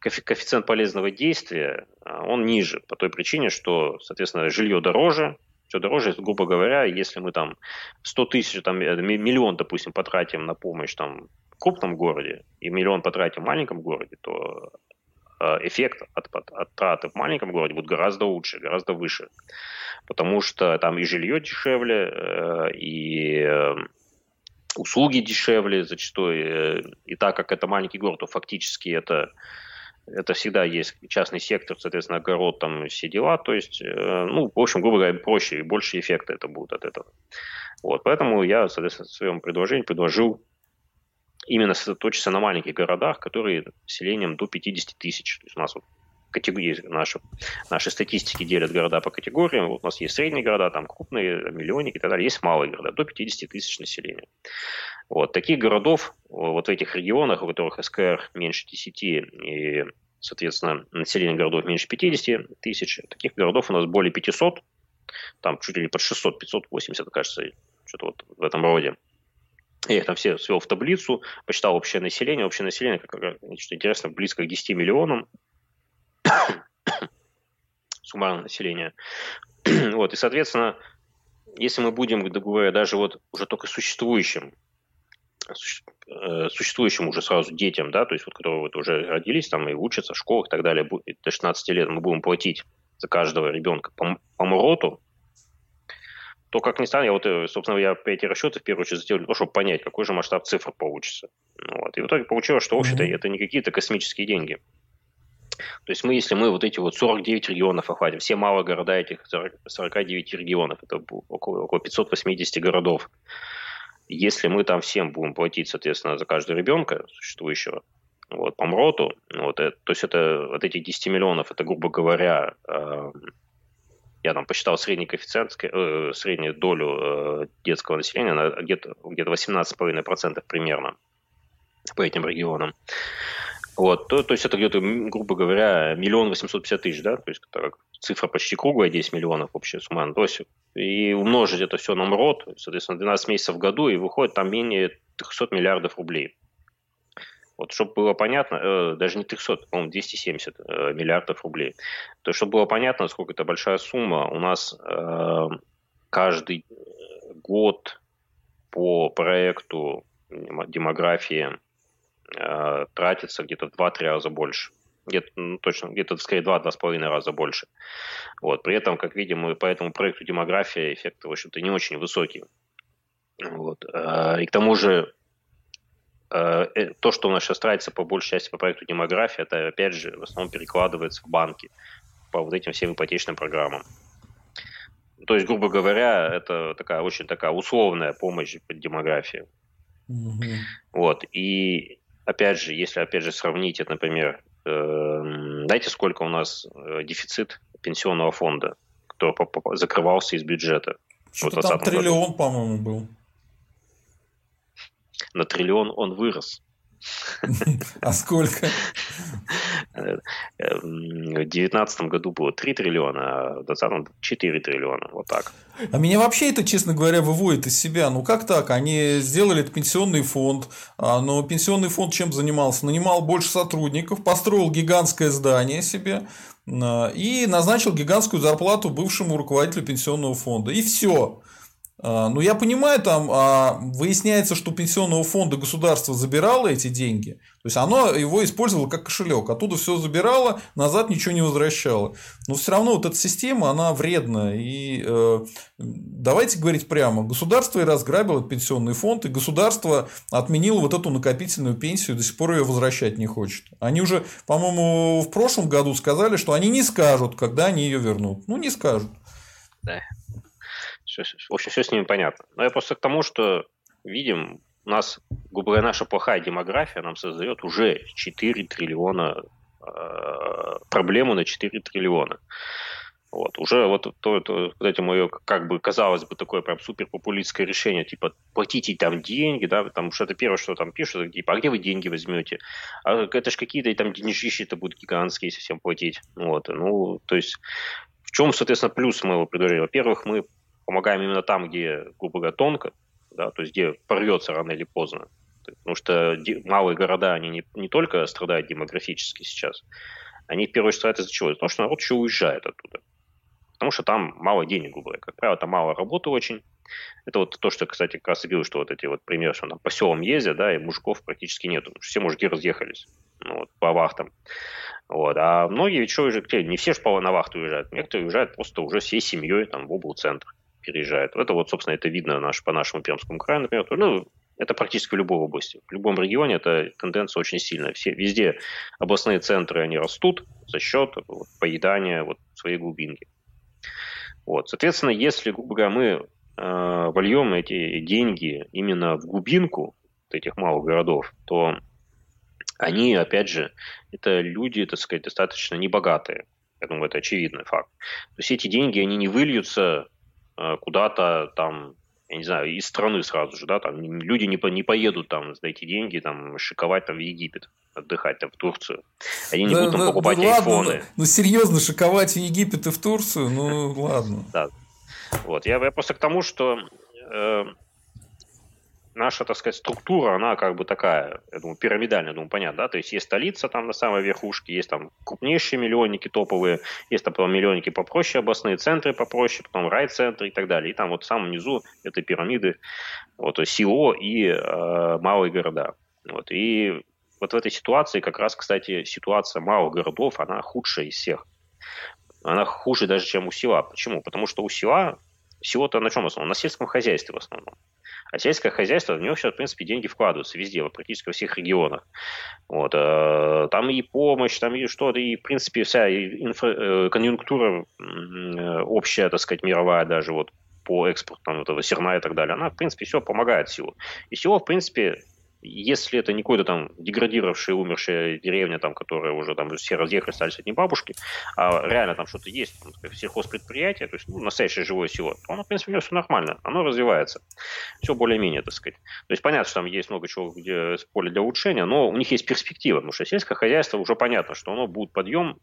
коэффициент полезного действия, э, он ниже, по той причине, что, соответственно, жилье дороже, все дороже, грубо говоря, если мы там 100 тысяч, там, э, миллион, допустим, потратим на помощь там крупном городе и миллион потратим в маленьком городе, то э, эффект от, от, от траты в маленьком городе будет гораздо лучше, гораздо выше. Потому что там и жилье дешевле, э, и э, услуги дешевле зачастую. И так как это маленький город, то фактически это это всегда есть частный сектор, соответственно, огород, там все дела, то есть, ну, в общем, грубо говоря, проще и больше эффекта это будет от этого. Вот, поэтому я, соответственно, в своем предложении предложил именно сосредоточиться на маленьких городах, которые населением до 50 тысяч. То есть у нас вот категории наши, наши статистики делят города по категориям. Вот у нас есть средние города, там крупные, миллионники и так далее. Есть малые города, до 50 тысяч населения. Вот. Таких городов вот в этих регионах, у которых СКР меньше 10 и, соответственно, население городов меньше 50 тысяч, таких городов у нас более 500, там чуть ли под 600, 580, кажется, что-то вот в этом роде. Я их там все свел в таблицу, посчитал общее население. Общее население, как, что интересно, близко к 10 миллионам [coughs] суммарное население. [coughs] вот, и, соответственно, если мы будем, говоря, даже вот уже только существующим, э, существующим уже сразу детям, да, то есть вот которые вот уже родились там и учатся в школах и так далее, до 16 лет мы будем платить за каждого ребенка по, по МРОТу, то, как ни странно, я вот, э, собственно, я эти расчеты в первую очередь сделал для того, чтобы понять, какой же масштаб цифр получится. Вот. И в итоге получилось, что, в общем-то, mm-hmm. это не какие-то космические деньги. То есть мы, если мы вот эти вот 49 регионов охватим, все малые города этих 40, 49 регионов, это около, около 580 городов, если мы там всем будем платить, соответственно, за каждого ребенка существующего, вот, по МРОТу, вот, это, то есть это вот эти 10 миллионов, это, грубо говоря, э, я там посчитал средний коэффициент, э, среднюю долю э, детского населения, где-то где 18,5% примерно по этим регионам. Вот, то, то есть это где-то, грубо говоря, миллион восемьсот пятьдесят тысяч, да, то есть так, цифра почти круглая, 10 миллионов общая сумма. То есть и умножить это все на МРОД, соответственно, 12 месяцев в году, и выходит там менее 300 миллиардов рублей. Вот, чтобы было понятно, э, даже не 300, по-моему, 270 э, миллиардов рублей. То есть, чтобы было понятно, сколько это большая сумма, у нас э, каждый год по проекту демографии э, тратится где-то в 2-3 раза больше. Где-то, ну, точно, где-то, скорее, 2-2,5 раза больше. Вот. При этом, как видим, по этому проекту демография эффект, в общем-то, не очень высокий. Вот. Э, и к тому же, э, э, то, что у нас сейчас тратится по большей части по проекту демография, это, опять же, в основном перекладывается в банки по вот этим всем ипотечным программам. То есть, грубо говоря, это такая очень такая условная помощь по демографии. Угу. Вот. И опять же, если опять же сравнить это, например, э, дайте сколько у нас э, дефицит пенсионного фонда, который закрывался из бюджета. Что-то там триллион, по-моему, был. На триллион он вырос. [laughs] А сколько? В 2019 году было 3 триллиона, а в 2020 4 триллиона. Вот так. А меня вообще это, честно говоря, выводит из себя. Ну как так? Они сделали этот пенсионный фонд, а, но пенсионный фонд чем занимался? Нанимал больше сотрудников, построил гигантское здание себе а, и назначил гигантскую зарплату бывшему руководителю пенсионного фонда. И все. А, ну, я понимаю, там а, выясняется, что пенсионного фонда государство забирало эти деньги. То есть оно его использовало как кошелек. Оттуда все забирало, назад ничего не возвращало. Но все равно вот эта система, она вредна. И э, давайте говорить прямо. Государство и разграбило пенсионный фонд, и государство отменило вот эту накопительную пенсию, до сих пор ее возвращать не хочет. Они уже, по-моему, в прошлом году сказали, что они не скажут, когда они ее вернут. Ну, не скажут. Да. Все, в общем, все с ними понятно. Но я просто к тому, что видим, у нас, грубо говоря, наша плохая демография нам создает уже 4 триллиона э, проблему на 4 триллиона. Вот. Уже вот то, то, вот это мое, как бы, казалось бы, такое прям супер популистское решение, типа, платите там деньги, да, потому что это первое, что там пишут, типа, а где вы деньги возьмете? А это же какие-то там денежищи-то будут гигантские, если всем платить. Вот. Ну, то есть, в чем, соответственно, плюс моего предложения? Во-первых, мы помогаем именно там, где, грубо говоря, тонко, да, то есть где порвется рано или поздно. Потому что малые города, они не, не только страдают демографически сейчас, они в первую очередь страдают из-за чего? Из-за того, что народ еще уезжает оттуда. Потому что там мало денег, грубо говоря. Как правило, там мало работы очень. Это вот то, что, кстати, как раз и говорю, что вот эти вот примеры, что там по селам ездят, да, и мужиков практически нету. Все мужики разъехались ну, вот, по вахтам. Вот. А многие что уезжают? Не все же на вахту уезжают. Некоторые уезжают просто уже всей семьей там, в облцентр переезжает. Это вот, собственно, это видно наш, по нашему Пермскому краю, например. Ну, Это практически в любой области. В любом регионе эта тенденция очень сильная. Все, везде областные центры, они растут за счет вот, поедания вот, своей глубинки. Вот. Соответственно, если, грубо говоря, мы э, вольем эти деньги именно в глубинку этих малых городов, то они, опять же, это люди, так сказать, достаточно небогатые. Я думаю, это очевидный факт. То есть эти деньги, они не выльются куда-то там я не знаю, из страны сразу же, да, там люди не, по, не поедут там за эти деньги там шиковать там в Египет, отдыхать там в Турцию. Они не да, будут там да, покупать да, айфоны. Ладно, ну, ну серьезно, шиковать в Египет и в Турцию, ну ладно. Да. Вот, я, я просто к тому, что э, наша, так сказать, структура, она как бы такая, я думаю, пирамидальная, я думаю, понятно, да, то есть есть столица там на самой верхушке, есть там крупнейшие миллионники топовые, есть там миллионники попроще, областные центры попроще, потом райцентры и так далее, и там вот в самом низу этой пирамиды вот село и э, малые города. Вот, и вот в этой ситуации как раз, кстати, ситуация малых городов, она худшая из всех. Она хуже даже, чем у села. Почему? Потому что у села, село-то на чем в основном? На сельском хозяйстве в основном. А сельское хозяйство, в него сейчас, в принципе, деньги вкладываются везде, практически во всех регионах. Вот, э, там и помощь, там и что-то, и, в принципе, вся инфра, э, конъюнктура э, общая, так сказать, мировая даже, вот, по экспорту там, этого зерна и так далее, она, в принципе, все помогает селу. И село, в принципе, если это не какой-то там деградировавшая, умершая деревня, там, которая уже там все разъехали, остались одни бабушки, а реально там что-то есть, там, сельхозпредприятие, то есть ну, настоящее живое село, то оно, в принципе, у него все нормально, оно развивается. Все более-менее, так сказать. То есть понятно, что там есть много чего, где поле для улучшения, но у них есть перспектива, потому что сельское хозяйство уже понятно, что оно будет подъем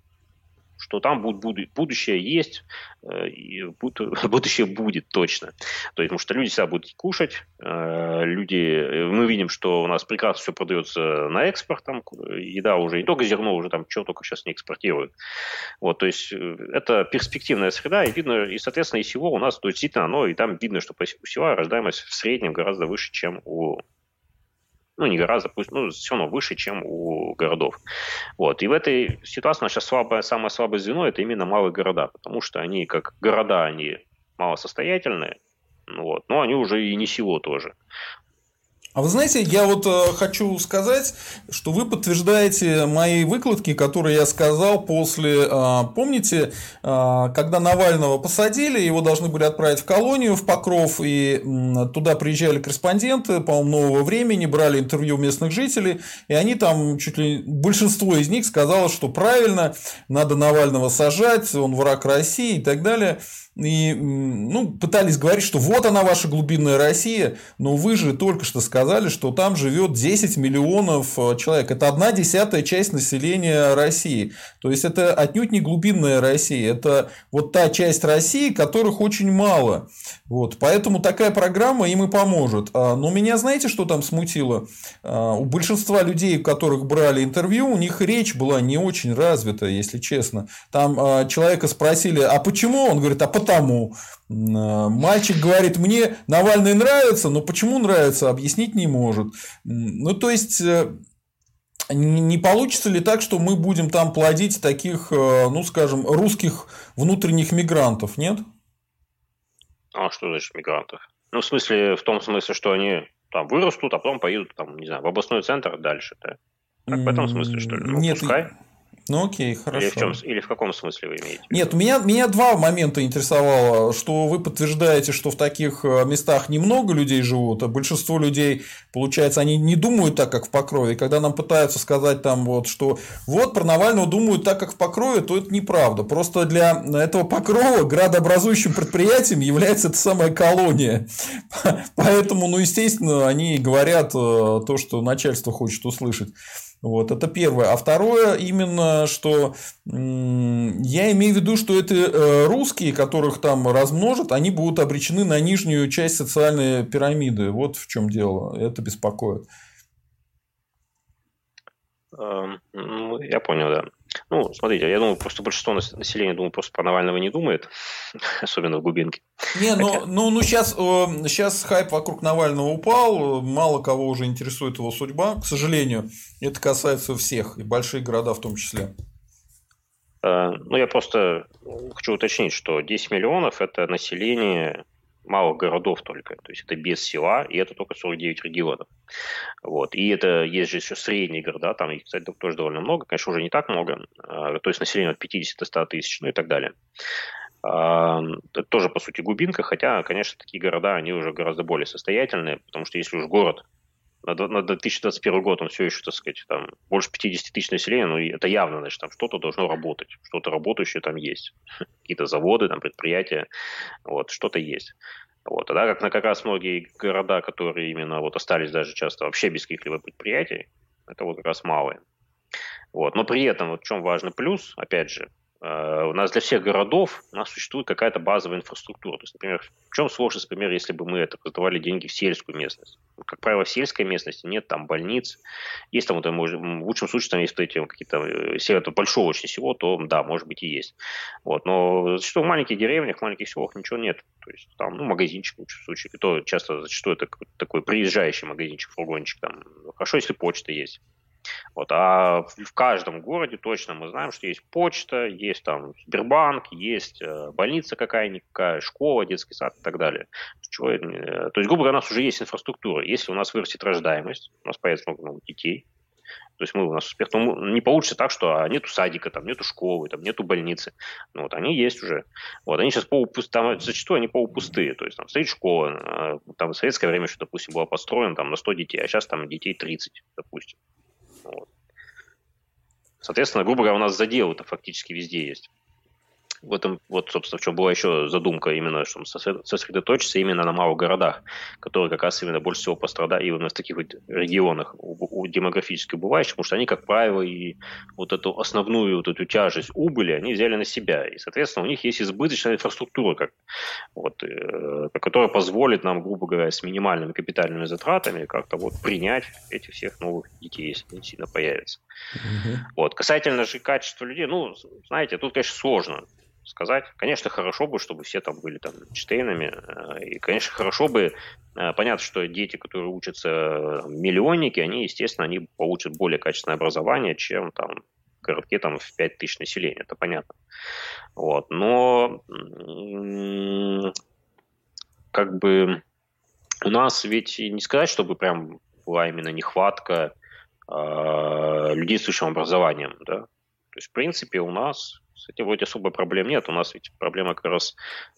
что там будет, будущее есть, э, и [laughs] будущее будет точно. То есть, потому что люди всегда будут кушать, э, люди, мы видим, что у нас прекрасно все продается на экспорт, там, еда уже, не только зерно, уже там, чего только сейчас не экспортируют. Вот, то есть, э, это перспективная среда, и видно, и, соответственно, и всего у нас, то есть, действительно, оно, и там видно, что у села рождаемость в среднем гораздо выше, чем у ну, не гораздо, пусть, ну, все равно выше, чем у городов. Вот. И в этой ситуации наша слабое, самое слабое звено – это именно малые города, потому что они, как города, они малосостоятельные, вот, но они уже и не село тоже. А вы знаете, я вот э, хочу сказать, что вы подтверждаете мои выкладки, которые я сказал после, э, помните, э, когда Навального посадили, его должны были отправить в колонию, в Покров, и туда приезжали корреспонденты, по-моему, нового времени, брали интервью местных жителей, и они там, чуть ли большинство из них сказало, что правильно, надо Навального сажать, он враг России и так далее и ну, пытались говорить, что вот она ваша глубинная Россия, но вы же только что сказали, что там живет 10 миллионов э, человек. Это одна десятая часть населения России. То есть это отнюдь не глубинная Россия, это вот та часть России, которых очень мало. Вот. Поэтому такая программа им и поможет. А, но меня знаете, что там смутило? А, у большинства людей, у которых брали интервью, у них речь была не очень развита, если честно. Там а, человека спросили, а почему? Он говорит, а потому. Мальчик говорит, мне Навальный нравится, но почему нравится, объяснить не может. Ну, то есть, э, не получится ли так, что мы будем там плодить таких, э, ну, скажем, русских внутренних мигрантов, нет? А что значит мигрантов? Ну, в смысле, в том смысле, что они там вырастут, а потом поедут, там, не знаю, в областной центр дальше, да? Так, в этом смысле, что ли? Ну, Нет, пускай. Ну окей, хорошо. Или в, чем, или в каком смысле вы имеете? Нет, меня, меня два момента интересовало, что вы подтверждаете, что в таких э, местах немного людей живут, а большинство людей, получается, они не думают так, как в Покрове. Когда нам пытаются сказать там вот, что вот про Навального думают так, как в Покрове, то это неправда. Просто для этого Покрова градообразующим предприятием является эта самая колония. Поэтому, ну, естественно, они говорят э, то, что начальство хочет услышать. Вот, это первое. А второе, именно, что я имею в виду, что это э, русские, которых там размножат, они будут обречены на нижнюю часть социальной пирамиды. Вот в чем дело. Это беспокоит. Эм, я понял, да. Ну, смотрите, я думаю, просто большинство населения, думаю, просто про Навального не думает, [laughs] особенно в глубинке. Не, ну, ну, ну сейчас, сейчас хайп вокруг Навального упал, мало кого уже интересует его судьба, к сожалению. Это касается всех, и большие города в том числе. Э, ну, я просто хочу уточнить, что 10 миллионов – это население мало городов только, то есть это без села, и это только 49 регионов. Вот. И это есть же еще средние города, там их, кстати, тоже довольно много, конечно, уже не так много, а, то есть население от 50 до 100 тысяч, ну и так далее. А, это тоже, по сути, глубинка, хотя, конечно, такие города, они уже гораздо более состоятельные, потому что если уж город на, на 2021 год он все еще, так сказать, там больше 50 тысяч населения, ну, это явно, значит, там что-то должно работать, что-то работающее там есть. [laughs] Какие-то заводы, там, предприятия, вот, что-то есть. Вот, тогда как на как раз многие города, которые именно вот остались даже часто вообще без каких-либо предприятий, это вот как раз малые. Вот. Но при этом, вот в чем важный плюс, опять же, у нас для всех городов у нас существует какая-то базовая инфраструктура. То есть, например, в чем сложность, например, если бы мы это раздавали деньги в сельскую местность? Как правило, в сельской местности нет там больниц. Есть там, вот, в лучшем случае, там есть какие-то, э, если это большого очень всего, то да, может быть и есть. Вот. Но зачастую в маленьких деревнях, в маленьких селах ничего нет. То есть там, ну, магазинчик в лучшем случае. И то часто зачастую это такой приезжающий магазинчик, фургончик. Там. Хорошо, если почта есть. Вот, а в каждом городе точно мы знаем, что есть почта, есть там Сбербанк, есть э, больница какая-никакая, школа, детский сад и так далее. Чего, э, то есть, грубо говоря, у нас уже есть инфраструктура. Если у нас вырастет рождаемость, у нас появится много детей, то есть мы у нас успех, ну, не получится так, что а, нету садика, там нету школы, там нету больницы. Ну, вот они есть уже. Вот они сейчас полупустые, там зачастую они полупустые. То есть там стоит школа, э, там в советское время, что, допустим, была построена там на 100 детей, а сейчас там детей 30, допустим. Вот. Соответственно, грубо говоря, у нас заделы-то фактически везде есть в этом, вот, собственно, в чем была еще задумка именно, что сосредоточиться именно на малых городах, которые как раз именно больше всего пострадали именно в таких вот регионах у, у демографически убывающих, потому что они, как правило, и вот эту основную вот эту тяжесть убыли они взяли на себя. И, соответственно, у них есть избыточная инфраструктура, как, вот, э, которая позволит нам, грубо говоря, с минимальными капитальными затратами как-то вот принять этих всех новых детей, если они сильно появятся. Mm-hmm. Вот. Касательно же качества людей, ну, знаете, тут, конечно, сложно сказать. Конечно, хорошо бы, чтобы все там были там Эйнштейнами. Э, и, конечно, хорошо бы, э, понятно, что дети, которые учатся миллионники, они, естественно, они получат более качественное образование, чем там городке там в 5 тысяч населения, это понятно. Вот. Но как бы у нас ведь не сказать, чтобы прям была именно нехватка э, людей с высшим образованием, да. То есть, в принципе, у нас с этим вроде особой проблем нет. У нас ведь проблема как раз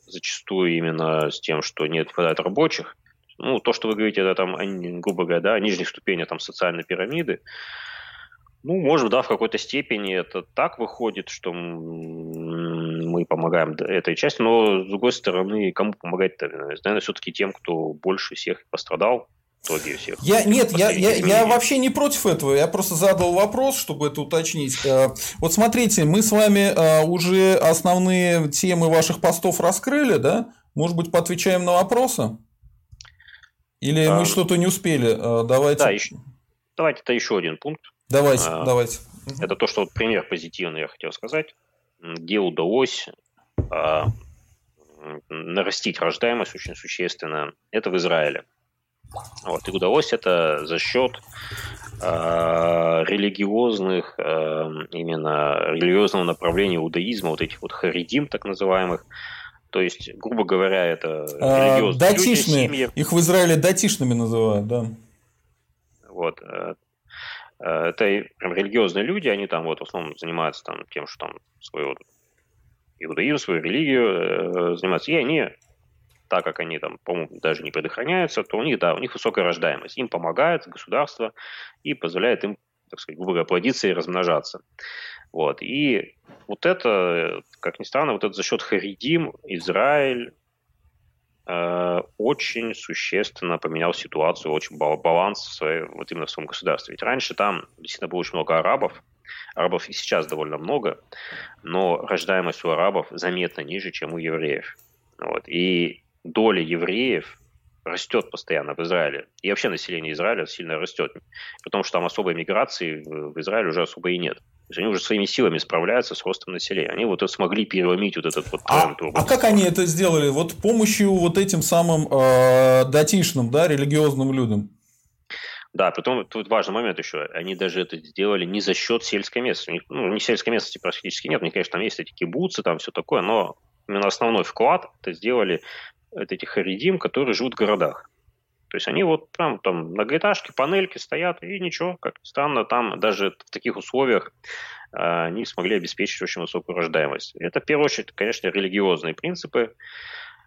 зачастую именно с тем, что не хватает рабочих. Ну, то, что вы говорите, это там, грубо говоря, да, нижних ступеней там социальной пирамиды. Ну, может, да, в какой-то степени это так выходит, что мы помогаем этой части, но, с другой стороны, кому помогать-то? Наверное, все-таки тем, кто больше всех пострадал, итоге всех. Я, нет, я, я, я вообще не против этого. Я просто задал вопрос, чтобы это уточнить. Э, вот смотрите, мы с вами э, уже основные темы ваших постов раскрыли, да? Может быть, поотвечаем на вопросы? Или а, мы что-то не успели? Э, давайте. Да, еще, давайте это еще один пункт. Давайте, а, давайте. Это то, что вот пример позитивный я хотел сказать, где удалось а, нарастить рождаемость очень существенно. Это в Израиле. Вот, и удалось это за счет э, религиозных, э, именно религиозного направления иудаизма, вот этих вот харидим так называемых. То есть, грубо говоря, это а, религиозные датишные. Люди, Их в Израиле датишными называют, да. Вот. Э, э, это прям религиозные люди, они там вот в основном занимаются там тем, что там свою иудаизм, свою религию э, занимаются. И они так как они там, по-моему, даже не предохраняются, то у них, да, у них высокая рождаемость. Им помогает государство и позволяет им, так сказать, грубо говоря, плодиться и размножаться. Вот. И вот это, как ни странно, вот это за счет Харидим Израиль э, очень существенно поменял ситуацию, очень баланс в своей, вот именно в своем государстве. Ведь раньше там действительно было очень много арабов, арабов и сейчас довольно много, но рождаемость у арабов заметно ниже, чем у евреев. Вот. И доля евреев растет постоянно в Израиле. И вообще население Израиля сильно растет. Потому что там особой миграции в Израиле уже особо и нет. То есть они уже своими силами справляются с ростом населения. Они вот смогли переломить вот этот вот тренд. А, а как они это сделали? Вот помощью вот этим самым э, датишным, да, религиозным людям? Да, потом тут важный момент еще. Они даже это сделали не за счет сельской местности. У них, ну, не сельской местности практически нет. У них, конечно, там есть эти кибуцы, там все такое, но именно основной вклад это сделали этих харидим, которые живут в городах. То есть они вот прям там многоэтажки, панельки стоят, и ничего, как странно, там даже в таких условиях они смогли обеспечить очень высокую рождаемость. Это, в первую очередь, конечно, религиозные принципы.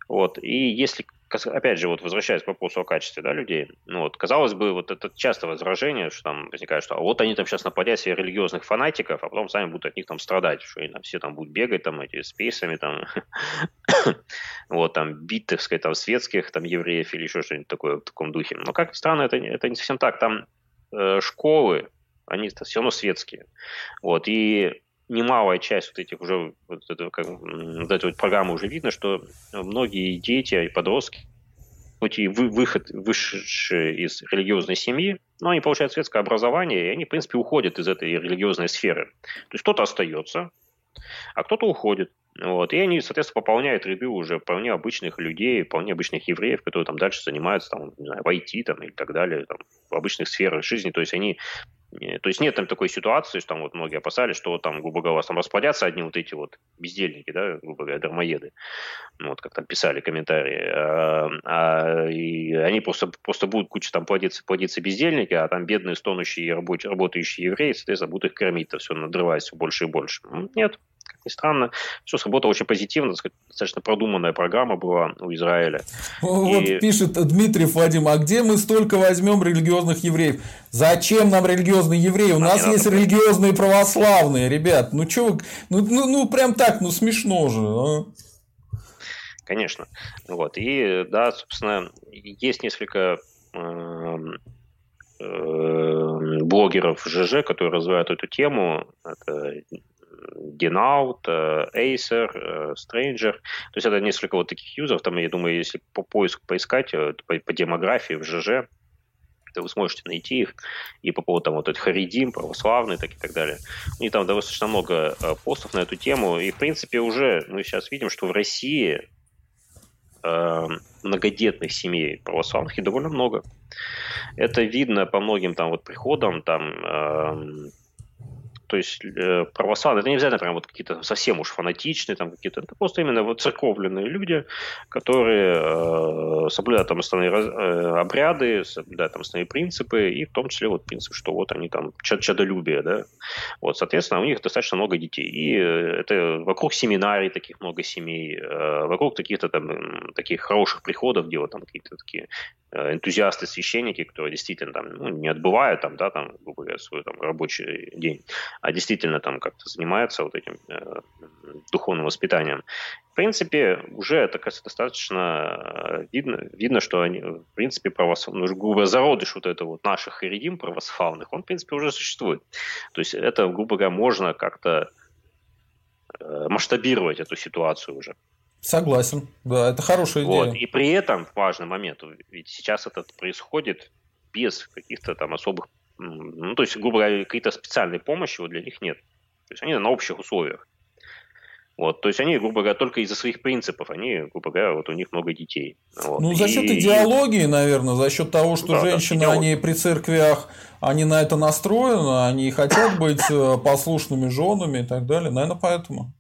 Вот. И если опять же, вот возвращаясь к вопросу о качестве да, людей, ну вот, казалось бы, вот это часто возражение, что там возникает, что а вот они там сейчас нападят себе религиозных фанатиков, а потом сами будут от них там страдать, что они там все там будут бегать там эти с пейсами там, [coughs] вот там бить, так сказать, там светских там евреев или еще что-нибудь такое в таком духе. Но как странно, это, это не совсем так. Там э, школы, они все равно светские. Вот, и немалая часть вот этих уже, вот, это, как, вот этой вот программы уже видно, что многие дети и подростки, хоть и вы, выход, вышедшие из религиозной семьи, но они получают светское образование, и они, в принципе, уходят из этой религиозной сферы. То есть кто-то остается, а кто-то уходит. Вот. И они, соответственно, пополняют ряды уже вполне обычных людей, вполне обычных евреев, которые там дальше занимаются там, не знаю, в IT там, и так далее, там, в обычных сферах жизни. То есть они то есть нет там такой ситуации, что там вот многие опасались, что там, грубо говоря, там расплодятся одни вот эти вот бездельники, да, грубо говоря, дармоеды, ну, вот как там писали комментарии, а, а, и они просто, просто будут куча там плодиться, плодиться бездельники, а там бедные, стонущие, рабочие, работающие евреи, соответственно, будут их кормить-то все, надрываясь все больше и больше. Нет, как ни странно, все сработало очень позитивно, достаточно продуманная программа была у Израиля. Вот и... пишет Дмитрий Вадим, а где мы столько возьмем религиозных евреев? Зачем нам религиозные евреи? У а нас есть надо... религиозные православные, ребят. Ну что вы, ну, ну, ну прям так, ну смешно же. А? Конечно. Вот. И да, собственно, есть несколько эм, э, блогеров ЖЖ, которые развивают эту тему. Это Genout, э, Acer, э, Stranger. То есть это несколько вот таких юзеров. Там, я думаю, если по поиску поискать э, по, по демографии в ЖЖ, то вы сможете найти их. И по поводу там вот этих Харидим, православные, так и так далее. У них там достаточно много постов на эту тему. И, в принципе, уже мы сейчас видим, что в России многодетных семей православных и довольно много. Это видно по многим там вот приходам, там э, то есть э, православные, это не обязательно прям вот какие-то совсем уж фанатичные, там какие-то, это просто именно вот церковленные люди, которые э, соблюдают там основные э, обряды, соблюдают там основные принципы, и в том числе вот принцип, что вот они там чадолюбие, да, вот, соответственно, у них достаточно много детей, и э, это вокруг семинарий таких много семей, э, вокруг каких-то там таких хороших приходов, где вот там какие-то такие энтузиасты, священники, которые действительно там ну, не отбывают там, да, там, свой там рабочий день, а действительно там как-то занимаются вот этим э, духовным воспитанием. В принципе, уже это достаточно э, видно, видно, что они, в принципе, православные, ну, грубо зародыш вот этого вот наших харидим православных, он, в принципе, уже существует. То есть это, грубо говоря, можно как-то э, масштабировать эту ситуацию уже. Согласен, да, это хорошая идея. Вот. И при этом важный момент, ведь сейчас это происходит без каких-то там особых, ну, то есть, грубо говоря, какой-то специальной помощи вот для них нет. То есть они на общих условиях. Вот, то есть они, грубо говоря, только из-за своих принципов, они, грубо говоря, вот у них много детей. Вот. Ну, за счет и... идеологии, наверное, за счет того, что да, женщины, да, они при церквях, они на это настроены, они хотят быть э, послушными женами и так далее. Наверное, поэтому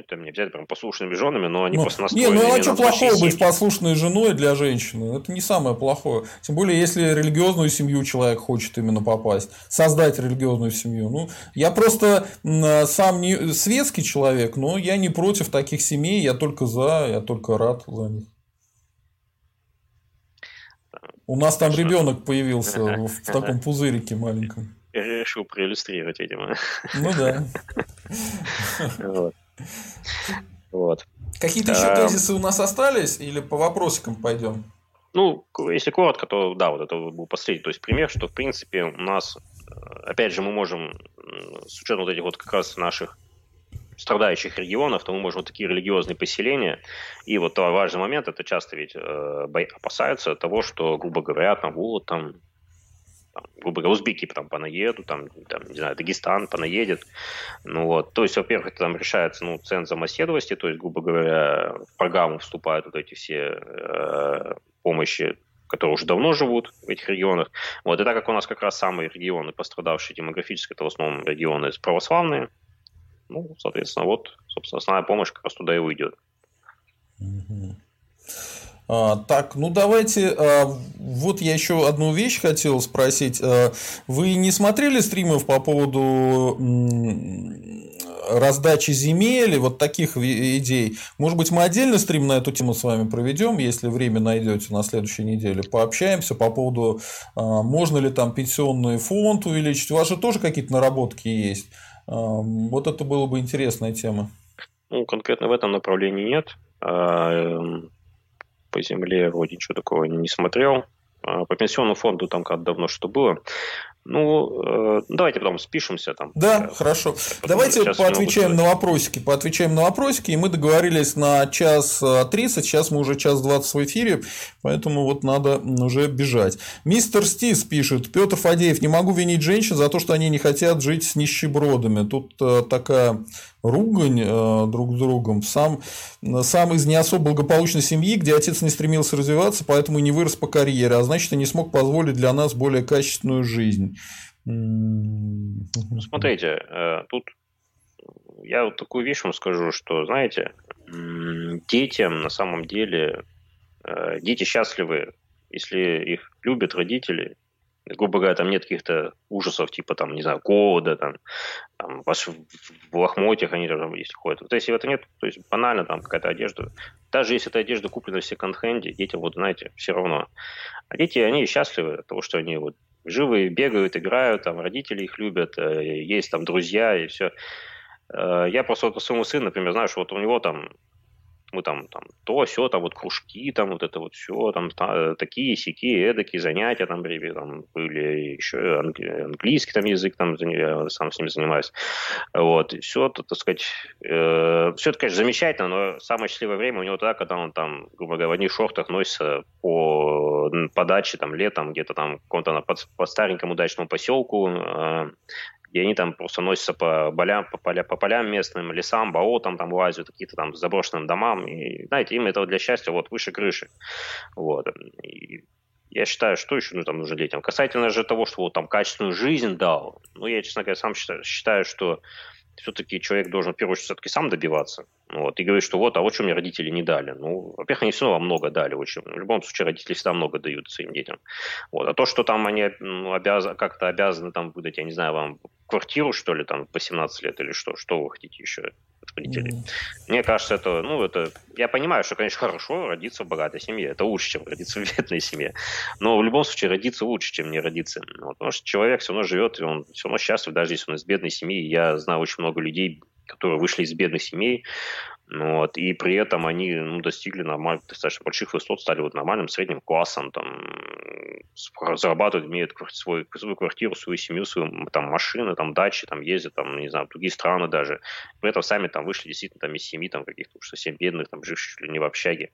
это не обязательно прям послушными женами, но они ну, просто настроены. Не, ну а что плохого быть послушной женой для женщины? Это не самое плохое. Тем более, если религиозную семью человек хочет именно попасть, создать религиозную семью. Ну, я просто сам не светский человек, но я не против таких семей, я только за, я только рад за них. У нас там ребенок появился в [laughs] таком пузырике маленьком. Я решил проиллюстрировать, видимо. Ну да. [laughs] Вот. Вот. Какие-то еще тезисы у нас остались или по вопросикам пойдем? Ну, если коротко, то да, вот это был последний, то есть пример, что в принципе у нас, э, опять же, мы можем с учетом вот этих вот как раз наших страдающих регионов, то мы можем вот такие религиозные поселения. И вот важный момент, это часто ведь э, опасаются того, что, грубо говоря, там вот там там, грубо говоря, узбеки там понаедут, там, там, не знаю, Дагестан понаедет. Ну вот, то есть, во-первых, это там решается, ну, цензом оседлости, то есть, грубо говоря, в программу вступают вот эти все э, помощи которые уже давно живут в этих регионах. Вот, и так как у нас как раз самые регионы, пострадавшие демографически, это в основном регионы православные, ну, соответственно, вот, собственно, основная помощь как раз туда и уйдет. А, так, ну давайте, а, вот я еще одну вещь хотел спросить. А, вы не смотрели стримов по поводу раздачи земель и вот таких идей. Может быть, мы отдельно стрим на эту тему с вами проведем, если время найдете на следующей неделе. Пообщаемся по поводу, можно ли там пенсионный фонд увеличить. У вас же тоже какие-то наработки есть. Вот это было бы интересная тема. Ну, конкретно в этом направлении нет. По земле вроде ничего такого не смотрел. А по пенсионному фонду там как давно что было. Ну, э, давайте потом спишемся там. Да, я, хорошо. Давайте поотвечаем на вопросики. Поотвечаем на вопросики. И мы договорились на час 30. Сейчас мы уже час 20 в эфире. Поэтому вот надо уже бежать. Мистер Стис пишет. Петр Фадеев. Не могу винить женщин за то, что они не хотят жить с нищебродами. Тут э, такая ругань э, друг с другом. Сам, сам из не особо благополучной семьи, где отец не стремился развиваться, поэтому и не вырос по карьере, а значит, и не смог позволить для нас более качественную жизнь. Смотрите, э, тут я вот такую вещь вам скажу, что, знаете, детям на самом деле, э, дети счастливы, если их любят родители, грубо говоря, там нет каких-то ужасов, типа, там, не знаю, голода, там, там в, в лохмотьях они там, если ходят. Вот если этого нет, то есть банально там какая-то одежда. Даже если эта одежда куплена в секонд-хенде, детям, вот, знаете, все равно. А дети, они счастливы от того, что они вот живые, бегают, играют, там, родители их любят, э, есть там друзья и все. Э, я просто вот по своему сыну, например, что вот у него там мы там, там то, все, там вот кружки, там вот это вот все, там та, такие, сякие, эдакие занятия там, там были, еще английский там язык там я сам с ними занимаюсь. Вот, и все, так сказать, э, все это, конечно, замечательно, но самое счастливое время у него тогда, когда он там, грубо говоря, в одних шортах носится по, по даче там летом, где-то там каком-то по, по старенькому дачному поселку, э, и они там просто носятся по полям, по, поля, по полям местным, лесам, болотам, там лазят, какие-то там заброшенным домам. И, знаете, им это для счастья вот выше крыши. Вот. И я считаю, что еще ну, там нужно детям. Касательно же того, что вот там качественную жизнь дал, ну, я, честно говоря, сам считаю, считаю что все-таки человек должен, в первую очередь, все-таки сам добиваться. Вот, и говорит, что вот, а вот что мне родители не дали. Ну, во-первых, они все равно много дали. Очень. В любом случае, родители всегда много дают своим детям. Вот. А то, что там они ну, обяз... как-то обязаны там выдать, я не знаю, вам квартиру, что ли, там, по 17 лет или что, что вы хотите еще родителей. Mm. Мне кажется, это, ну, это, я понимаю, что, конечно, хорошо родиться в богатой семье, это лучше, чем родиться в бедной семье, но в любом случае родиться лучше, чем не родиться, вот, потому что человек все равно живет, и он все равно счастлив, даже если он из бедной семьи, я знаю очень много людей, которые вышли из бедных семей, вот, и при этом они ну, достигли нормальных, достаточно больших высот, стали вот нормальным средним классом, там, зарабатывают, имеют свой, свою квартиру, свою семью, свою там, машину, там, дачи, там, ездят, там, не знаю, в другие страны даже. При этом сами там вышли действительно там, из семьи там, каких-то уж совсем бедных, там, живших чуть ли не в общаге.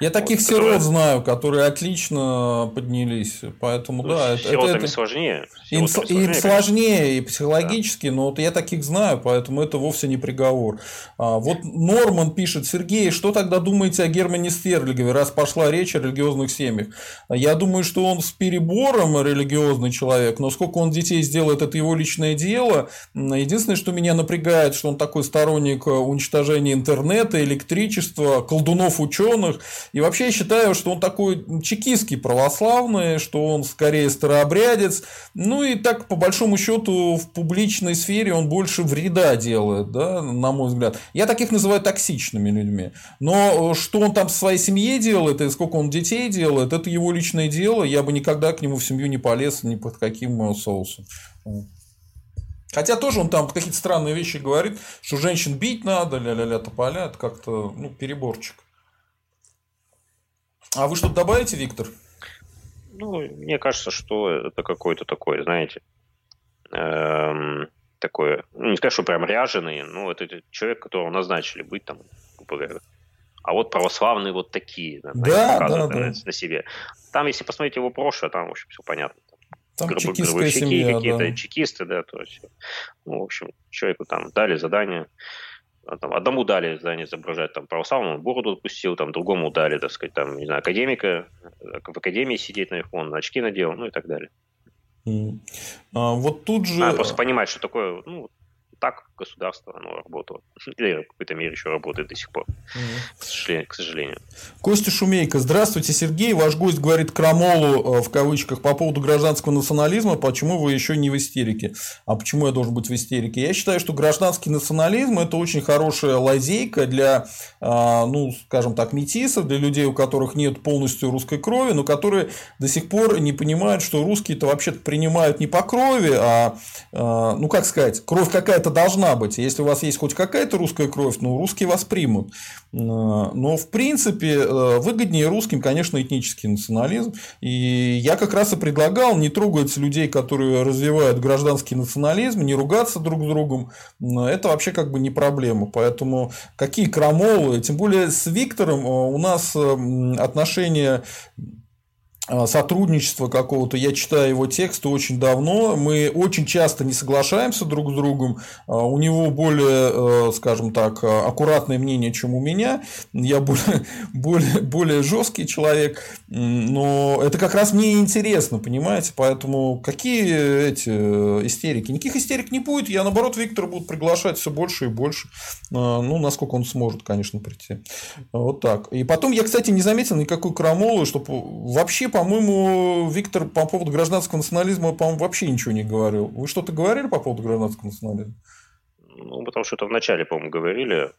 Я таких вот, сирот которые... знаю, которые отлично поднялись, поэтому, ну, да. Сиротами это, сложнее. Им, сложнее, им сложнее и психологически, да. но вот я таких знаю, поэтому это вовсе не приговор. А, вот норм Норман пишет, Сергей, что тогда думаете о Германе Стерлигове, раз пошла речь о религиозных семьях? Я думаю, что он с перебором религиозный человек, но сколько он детей сделает, это его личное дело. Единственное, что меня напрягает, что он такой сторонник уничтожения интернета, электричества, колдунов ученых. И вообще я считаю, что он такой чекистский православный, что он скорее старообрядец. Ну и так, по большому счету, в публичной сфере он больше вреда делает, да, на мой взгляд. Я таких называю так токсичными людьми. Но э, что он там в своей семье делает и сколько он детей делает, это его личное дело. Я бы никогда к нему в семью не полез ни под каким э, соусом. Хотя тоже он там какие-то странные вещи говорит, что женщин бить надо, ля-ля-ля тополя, это как-то ну, переборчик. А вы что-то добавите, Виктор? Ну, мне кажется, что это какой-то такой, знаете, эм, такой, ну, не скажу, что прям ряженый, но это человек, которого назначили быть там, грубо А вот православные вот такие, да, да, да, да. на себе. Там, если посмотреть его прошлое, там, в общем, все понятно. Там Грубо, чекистская семья, какие-то, да. чекисты, да, то есть, ну, в общем, человеку там дали задание, а там, одному дали задание изображать там православному, бороду отпустил, там другому дали, так сказать, там, не знаю, академика, в академии сидеть на iPhone, очки надел, ну и так далее. А, вот тут же... Надо просто понимать, что такое, ну, так государства оно работало. [laughs] Или в какой-то мере еще работает до сих пор. Mm-hmm. К, сожалению, к сожалению. Костя Шумейко. Здравствуйте, Сергей. Ваш гость говорит крамолу, э, в кавычках, по поводу гражданского национализма. Почему вы еще не в истерике? А почему я должен быть в истерике? Я считаю, что гражданский национализм – это очень хорошая лазейка для, а, ну, скажем так, метисов, для людей, у которых нет полностью русской крови, но которые до сих пор не понимают, что русские-то вообще-то принимают не по крови, а, а ну, как сказать, кровь какая-то должна быть. Если у вас есть хоть какая-то русская кровь, ну, русские вас примут. А, но, в принципе, э, выгоднее русским, конечно, этнический национализм. И я как раз и предлагал не трогать людей, которые развивают гражданский национализм, не ругаться друг с другом. Это вообще как бы не проблема. Поэтому какие крамолы, тем более с Виктором э, у нас э, отношения сотрудничества какого-то. Я читаю его тексты очень давно. Мы очень часто не соглашаемся друг с другом. А, у него более, э, скажем так, аккуратное мнение, чем у меня. Я более, [laughs] более, более жесткий человек. Но это как раз мне интересно, понимаете? Поэтому какие эти э, истерики? Никаких истерик не будет. Я, наоборот, Виктора буду приглашать все больше и больше. А, ну, насколько он сможет, конечно, прийти. Вот так. И потом я, кстати, не заметил никакой крамолы, чтобы вообще по по-моему, Виктор по поводу гражданского национализма, по-моему, вообще ничего не говорил. Вы что-то говорили по поводу гражданского национализма? Ну, потому что это вначале, по-моему, говорили.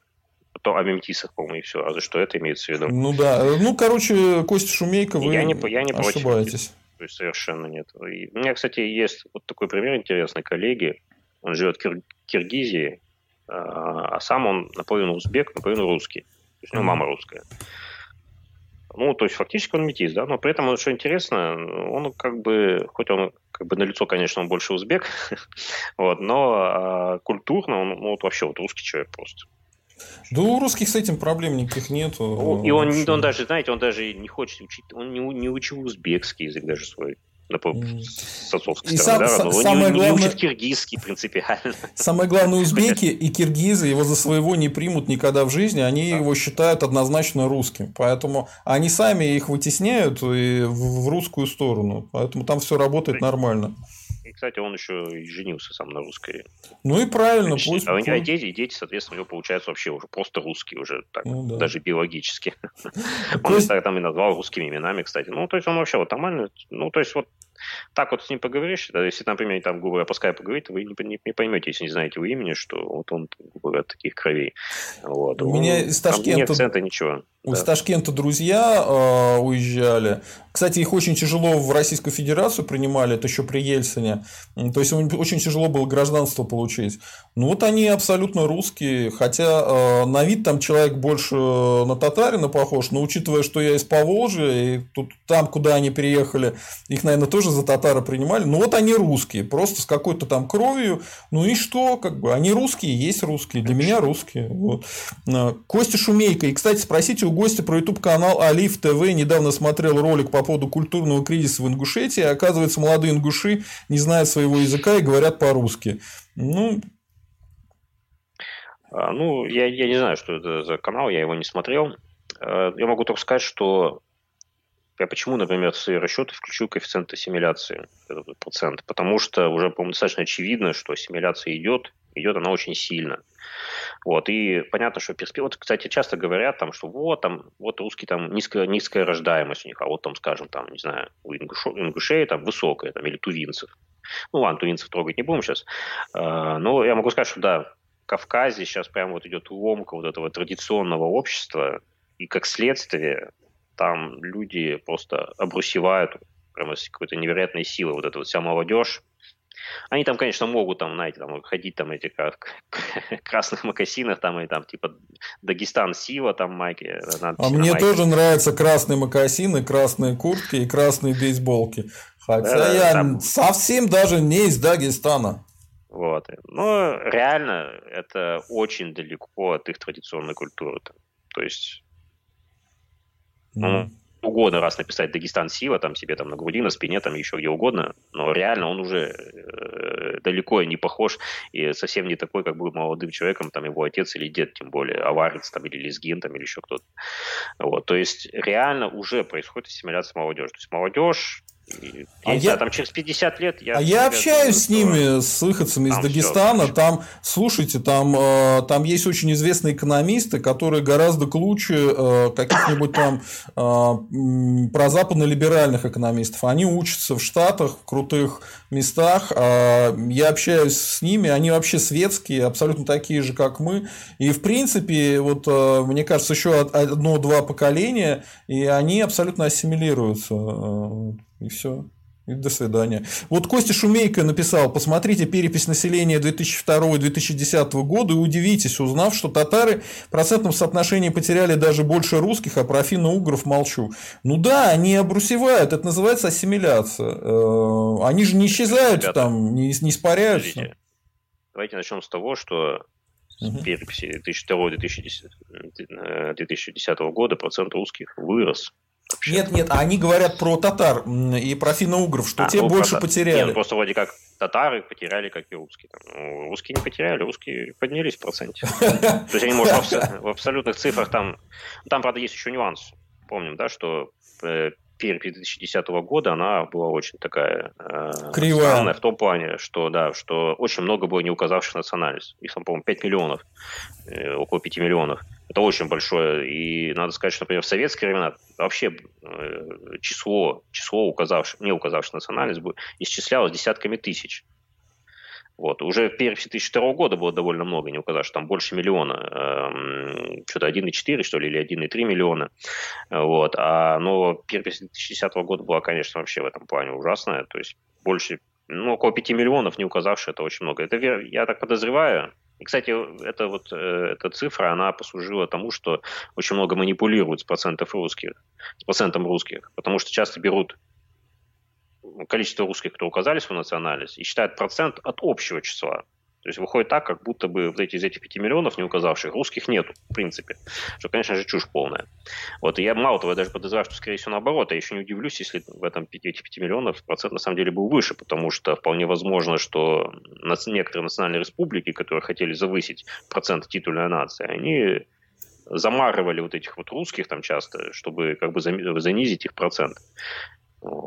То о мемтисах, по-моему, и все. А за что это имеется в виду? Ну да. Ну, короче, Костя Шумейко, вы я не, я не ошибаетесь. Против. То есть совершенно нет. И у меня, кстати, есть вот такой пример интересный. Коллеги, он живет в Кир- Киргизии, а, а сам он наполовину узбек, наполовину русский. То есть у него мама русская. Ну, то есть фактически он метис, да, но при этом, что интересно, он как бы, хоть он как бы на лицо, конечно, он больше узбек, [laughs] вот, но а, культурно он ну, вот вообще вот русский человек просто. Да у русских с этим проблем никаких нет. И он, он даже, знаете, он даже не хочет учить, он не, не учил узбекский язык даже свой с отцовской и стороны, сам, да, самое не, главное, не учит киргизский принципиально. [laughs] Самое главное, узбеки и киргизы его за своего не примут никогда в жизни, они да. его считают однозначно русским, поэтому они сами их вытесняют и в русскую сторону, поэтому там все работает нормально. И, кстати, он еще и женился сам на русской. Ну и правильно, Значит, пусть. А, а дети, и дети, соответственно, у него получается вообще уже просто русские, уже так, ну, да. даже биологически. [laughs] Он есть... там и назвал русскими именами, кстати. Ну, то есть он вообще вот нормально. Ну, то есть вот так вот с ним поговоришь, да, если, например, там, грубо говоря, по скайпу говорит, вы не, не, не поймете, если не знаете его имени, что вот он, грубо говоря, таких кровей. Вот. У меня из Ташкента... нет акцента, ничего. Из да. Ташкента друзья э, уезжали. Кстати, их очень тяжело в Российскую Федерацию принимали, это еще при Ельцине. То есть, очень тяжело было гражданство получить. Ну, вот они абсолютно русские, хотя э, на вид там человек больше на татарина похож, но учитывая, что я из Поволжья, и тут, там, куда они переехали, их, наверное, тоже за татара принимали. Ну, вот они русские, просто с какой-то там кровью. Ну и что, как бы, они русские, есть русские, для меня русские. Вот. Э, Костя Шумейко. И, кстати, спросите у гостя про YouTube канал Алиф ТВ. Недавно смотрел ролик по поводу культурного кризиса в Ингушетии. Оказывается, молодые ингуши не знают своего языка и говорят по-русски. Ну, а, ну, я, я не знаю, что это за канал, я его не смотрел. А, я могу только сказать, что я почему, например, в свои расчеты включу коэффициент ассимиляции, этот процент, потому что уже, по-моему, достаточно очевидно, что ассимиляция идет, идет она очень сильно. Вот, и понятно, что перспектива... Вот, кстати, часто говорят, там, что вот, там, вот русский, там, низкая, низкая рождаемость у них, а вот там, скажем, там, не знаю, у ингушей, ингушей там высокая, там, или тувинцев. Ну, ладно, тувинцев трогать не будем сейчас. А, но я могу сказать, что да, в Кавказе сейчас прямо вот идет ломка вот этого традиционного общества, и как следствие там люди просто обрусевают прямо с какой-то невероятной силой. Вот эта вот вся молодежь, они там, конечно, могут там, знаете, там ходить там эти как [laughs] красных макасинах, там и там типа Дагестан Сила, там майки. А мне майки. тоже нравятся красные макасины, красные куртки и красные бейсболки. Хотя да, я там... совсем даже не из Дагестана. Вот. Но реально это очень далеко от их традиционной культуры. То есть, ну, угодно раз написать Дагестан Сила, там себе там на груди, на спине, там еще где угодно, но реально он уже э, далеко не похож и совсем не такой, как был молодым человеком, там его отец или дед, тем более аварец там или лезгин там или еще кто-то. Вот, то есть реально уже происходит ассимиляция молодежи. То есть молодежь я а не я... знаю, там через 50 лет я... А я общаюсь с ними, с выходцами из Дагестана. Все, там, слушайте, там, э, там есть очень известные экономисты, которые гораздо круче э, каких-нибудь там э, прозападно-либеральных экономистов. Они учатся в Штатах, в крутых местах. А я общаюсь с ними, они вообще светские, абсолютно такие же, как мы. И, в принципе, вот мне кажется, еще одно-два поколения, и они абсолютно ассимилируются. И все. И до свидания. Вот Костя Шумейко написал, посмотрите перепись населения 2002-2010 года и удивитесь, узнав, что татары в процентном соотношении потеряли даже больше русских, а про финно-угров молчу. Ну да, они обрусевают, это называется ассимиляция. Э, они же не исчезают Ребята, там, не, не испаряются. Подождите. Давайте начнем с того, что угу. переписи 2002-2010 года процент русских вырос Вообще. Нет, нет, они говорят про татар и про финно-угров, что а, те ну, больше про... потеряли. Нет, просто вроде как татары потеряли, как и русские. Ну, русские не потеряли, русские поднялись в проценте. [laughs] То есть они, может, [laughs] в абсолютных цифрах там... Там, правда, есть еще нюанс. Помним, да, что перепись 2010 года, она была очень такая э, Кривая. странная в том плане, что, да, что очень много было не указавших национальность. Их там, по-моему, 5 миллионов, э, около 5 миллионов. Это очень большое. И надо сказать, что, например, в советские времена вообще э, число, число указавших, не указавших национальность исчислялось десятками тысяч. Вот. Уже в переписи 2002 года было довольно много, не указать, что там больше миллиона. Эм, что-то 1,4, что ли, или 1,3 миллиона. Вот. А, но перепись 2010 года была, конечно, вообще в этом плане ужасная. То есть больше, ну, около 5 миллионов не указавшие, это очень много. Это, я так подозреваю, и, кстати, это вот, э, эта цифра, она послужила тому, что очень много манипулируют с процентов русских, с процентом русских, потому что часто берут количество русских, кто указали свою национальность, и считают процент от общего числа. То есть выходит так, как будто бы вот эти из этих 5 миллионов не указавших русских нету, в принципе. Что, конечно же, чушь полная. Вот и я мало того, я даже подозреваю, что, скорее всего, наоборот. Я еще не удивлюсь, если в этом 5, этих 5 миллионов процент на самом деле был выше, потому что вполне возможно, что некоторые национальные республики, которые хотели завысить процент титульной нации, они замарывали вот этих вот русских там часто, чтобы как бы занизить их процент,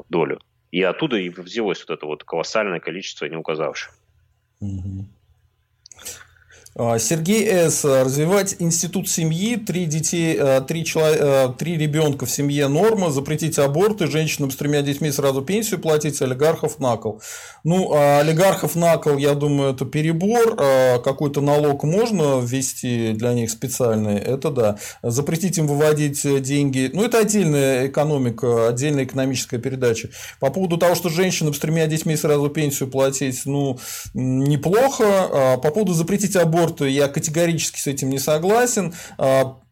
долю. И оттуда и взялось вот это вот колоссальное количество не указавших. Угу. А, Сергей С. Развивать институт семьи, три детей, э, три, человек, э, три ребенка в семье норма, запретить аборты, женщинам с тремя детьми сразу пенсию платить, олигархов на кол. Ну, а олигархов на кол, я думаю, это перебор. А какой-то налог можно ввести для них специальный, это да. Запретить им выводить деньги, ну, это отдельная экономика, отдельная экономическая передача. По поводу того, что женщинам с тремя детьми сразу пенсию платить, ну, неплохо. По поводу запретить аборт аборту я категорически с этим не согласен.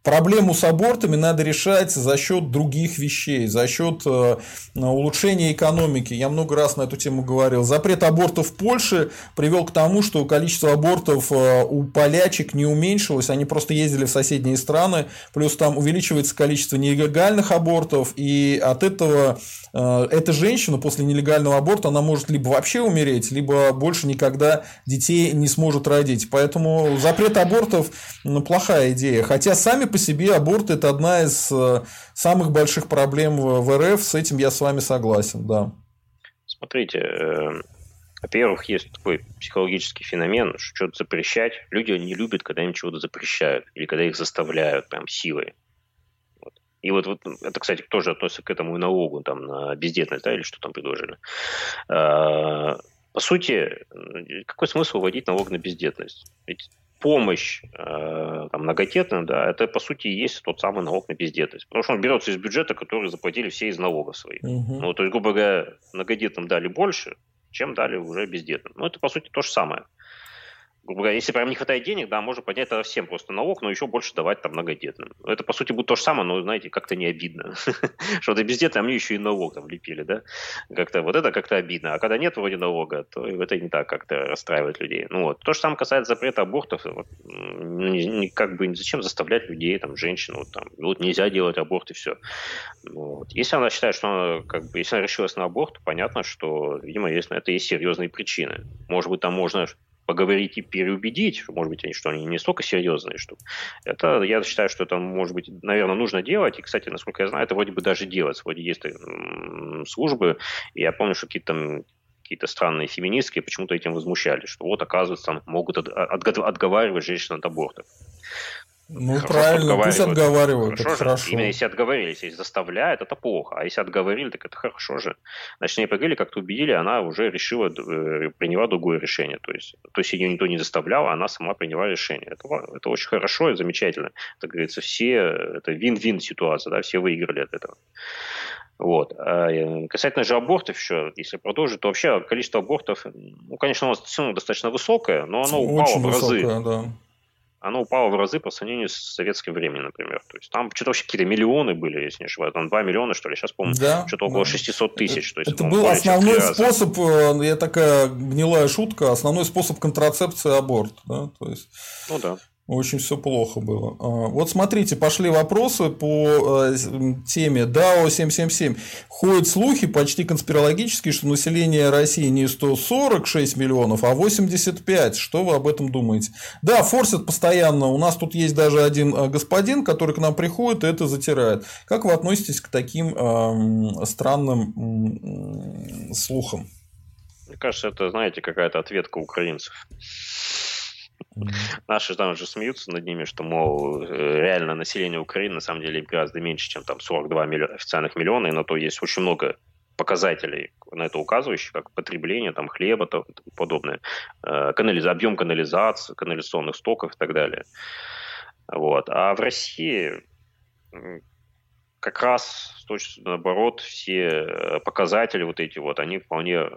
Проблему с абортами надо решать за счет других вещей, за счет э, улучшения экономики. Я много раз на эту тему говорил. Запрет абортов в Польше привел к тому, что количество абортов э, у полячек не уменьшилось, они просто ездили в соседние страны, плюс там увеличивается количество нелегальных абортов, и от этого э, эта женщина после нелегального аборта, она может либо вообще умереть, либо больше никогда детей не сможет родить. Поэтому запрет абортов ну, плохая идея. Хотя сами по себе аборт это одна из э, самых больших проблем в РФ. С этим я с вами согласен, да. Смотрите, э, во-первых, есть такой психологический феномен, что что-то запрещать. Люди не любят, когда им чего-то запрещают или когда их заставляют прям силой. Вот. И вот, вот это, кстати, тоже относится к этому и налогу там, на бездетность, да, или что там предложили. А, по сути, какой смысл вводить налог на бездетность? Ведь помощь э, там, многодетным, да, это по сути и есть тот самый налог на бездетность. Потому что он берется из бюджета, который заплатили все из налогов своих. Угу. Ну, то есть, грубо говоря, многодетным дали больше, чем дали уже бездетным. Ну, это по сути то же самое грубо говоря, если прям не хватает денег, да, можно поднять тогда всем просто налог, но еще больше давать там многодетным. Это, по сути, будет то же самое, но, знаете, как-то не обидно. [laughs] Что ты бездетный, а мне еще и налог там лепили, да? Как-то вот это как-то обидно. А когда нет вроде налога, то это не так как-то расстраивает людей. Ну вот. То же самое касается запрета абортов. Не, как бы зачем заставлять людей, там, женщину, там, вот нельзя делать аборт и все. Вот. Если она считает, что как бы, если она решилась на аборт, то понятно, что, видимо, есть, это есть серьезные причины. Может быть, там можно поговорить и переубедить, может быть, они что они не столько серьезные, что это, я считаю, что это, может быть, наверное, нужно делать. И, кстати, насколько я знаю, это вроде бы даже делается. Вроде есть службы, и я помню, что какие-то там какие-то странные феминистки почему-то этим возмущались, что вот, оказывается, там могут отговаривать женщин от абортов. Ну, хорошо, правильно, пусть отговаривают, хорошо, это хорошо. Именно если отговорились, если заставляют, это плохо. А если отговорили, так это хорошо же. Значит, не поговорили, как-то убедили, она уже решила, э, приняла другое решение. То есть, то есть ее никто не заставлял, а она сама приняла решение. Это, это очень хорошо и замечательно. Так говорится, все, это вин-вин ситуация, да, все выиграли от этого. Вот. А э, касательно же абортов еще, если продолжить, то вообще количество абортов, ну, конечно, у нас все равно достаточно высокое, но оно упало Очень в разы. Высокое, да оно упало в разы по сравнению с советским временем, например. То есть там что-то вообще какие-то миллионы были, если не ошибаюсь, там 2 миллиона, что ли, сейчас помню, да, что-то около да. 600 тысяч. То есть, это был основной способ, э, я такая гнилая шутка, основной способ контрацепции аборт. Да? То есть... Ну да. Очень все плохо было. А, вот смотрите, пошли вопросы по э, теме DAO 777. Ходят слухи почти конспирологические, что население России не 146 миллионов, а 85. Что вы об этом думаете? Да, форсят постоянно. У нас тут есть даже один э, господин, который к нам приходит и это затирает. Как вы относитесь к таким э, странным слухам? Мне кажется, это, знаете, какая-то ответка украинцев. Наши там же смеются над ними, что, мол, э, реально население Украины на самом деле гораздо меньше, чем там 42 миллиона, официальных миллиона, и на то есть очень много показателей на это указывающих, как потребление там, хлеба тому подобное, э, канализ... объем канализации, канализационных стоков и так далее. Вот. А в России как раз точно наоборот все э, показатели вот эти вот, они вполне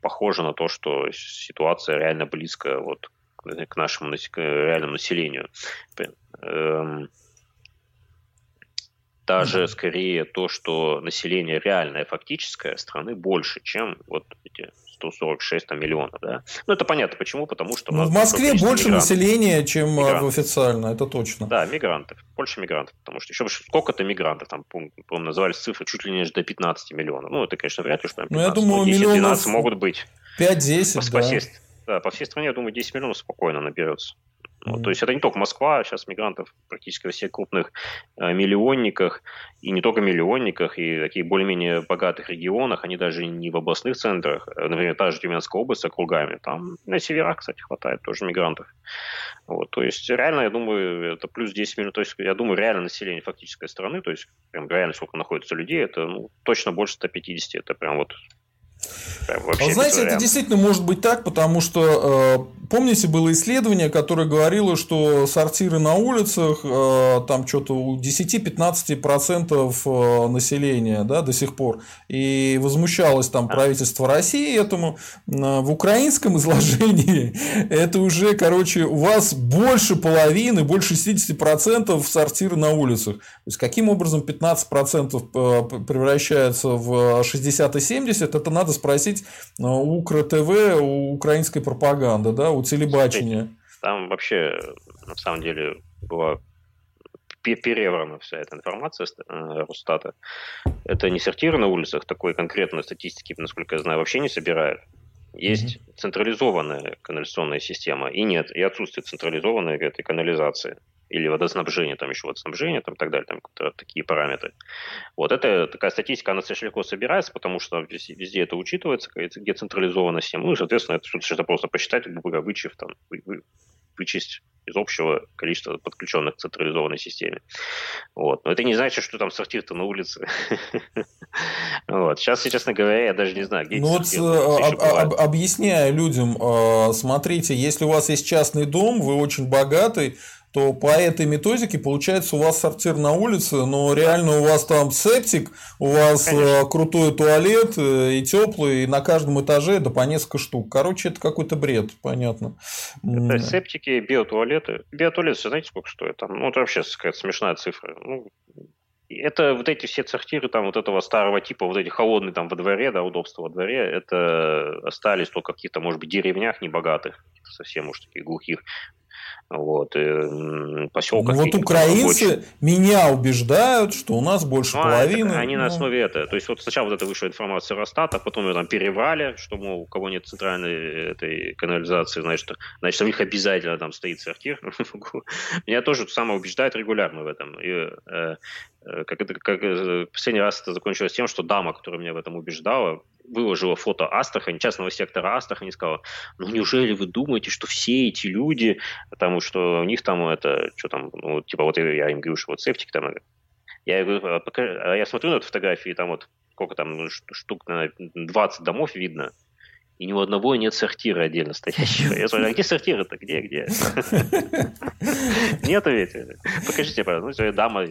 похожи на то, что ситуация реально близко вот к нашему к реальному населению. Эм, даже скорее то, что население реальное, фактическое страны больше, чем вот эти 146 там, миллионов. Да? Ну, это понятно почему, потому что... Ну, в Москве больше мигрантов. населения, чем а, мигрантов. официально, это точно. Да, мигрантов, больше мигрантов, потому что еще сколько-то мигрантов, там, по назывались цифры чуть ли не до 15 миллионов. Ну, это, конечно, вряд ли, что 15, ну, я думаю, 10, миллионов 12 могут быть. 5-10, да. Да, по всей стране, я думаю, 10 миллионов спокойно наберется. Mm-hmm. то есть это не только Москва, сейчас мигрантов практически во всех крупных э, миллионниках, и не только миллионниках, и таких более-менее богатых регионах, они даже не в областных центрах, э, например, та же Тюменская область с округами, там на северах, кстати, хватает тоже мигрантов. Вот, то есть реально, я думаю, это плюс 10 миллионов, то есть я думаю, реально население фактической страны, то есть прям реально сколько находится людей, это ну, точно больше 150, это прям вот а знаете, это действительно может быть так, потому что э, помните, было исследование, которое говорило, что сортиры на улицах э, там что-то у 10-15% э, населения да, до сих пор. И возмущалось там правительство России этому. В украинском [laughs] изложении это уже, короче, у вас больше половины, больше 60% сортиры на улицах. То есть, каким образом 15% превращается в 60 и 70, это надо спросить э, у УКР ТВ, у украинской пропаганды, да, у телебачения. Там вообще, на самом деле, была переврана вся эта информация э, Росстата. Это не сортиры на улицах, такой конкретной статистики, насколько я знаю, вообще не собирают. Есть mm-hmm. централизованная канализационная система, и нет, и отсутствие централизованной этой канализации или водоснабжение, там еще водоснабжение, там и так далее, там такие параметры. Вот это такая статистика, она совершенно легко собирается, потому что везде, везде это учитывается, где централизованная система. Ну и, соответственно, это что-то просто посчитать, грубо говоря, вычив, там, вы, вы, вычесть из общего количества подключенных к централизованной системе. Вот. Но это не значит, что там сортир-то на улице. [laughs] вот. Сейчас, честно говоря, я даже не знаю, где Ну вот э, объясняя людям, э, смотрите, если у вас есть частный дом, вы очень богатый, то по этой методике получается у вас сортир на улице, но реально у вас там септик, у вас э, Конечно. крутой туалет э, и теплый, и на каждом этаже да по несколько штук. Короче, это какой-то бред, понятно. Это септики, биотуалеты. Биотуалет, знаете, сколько стоит? Там, ну, это вообще какая-то смешная цифра. Ну, это вот эти все сортиры там вот этого старого типа, вот эти холодные там во дворе, да, удобства во дворе, это остались только в каких-то, может быть, деревнях небогатых, совсем уж таких глухих. Вот, и. Ну, вот украинцы больше. меня убеждают, что у нас больше ну, половины. Это, они ну... на основе этого. То есть вот сначала вот это вышла информация Росстата, потом ее там перевали, что, мол, у кого нет центральной этой канализации, значит, значит, у них обязательно там стоит сортир. [laughs] Меня тоже самое убеждает регулярно в этом. И, э, э, как это, как, э, последний раз это закончилось тем, что дама, которая меня в этом убеждала, выложила фото Астрахани, частного сектора Астрахани, сказала, ну неужели вы думаете, что все эти люди, потому что у них там это, что там, ну, типа вот я им говорю, что вот септик там, я а, а я смотрю на эту фотографию, там вот сколько там, ну, штук на 20 домов видно, и ни у одного нет сортира отдельно стоящего. Я спрашиваю, а где сортиры-то? Где, где? [laughs] Нету ведь. Покажите, пожалуйста. Ну, дама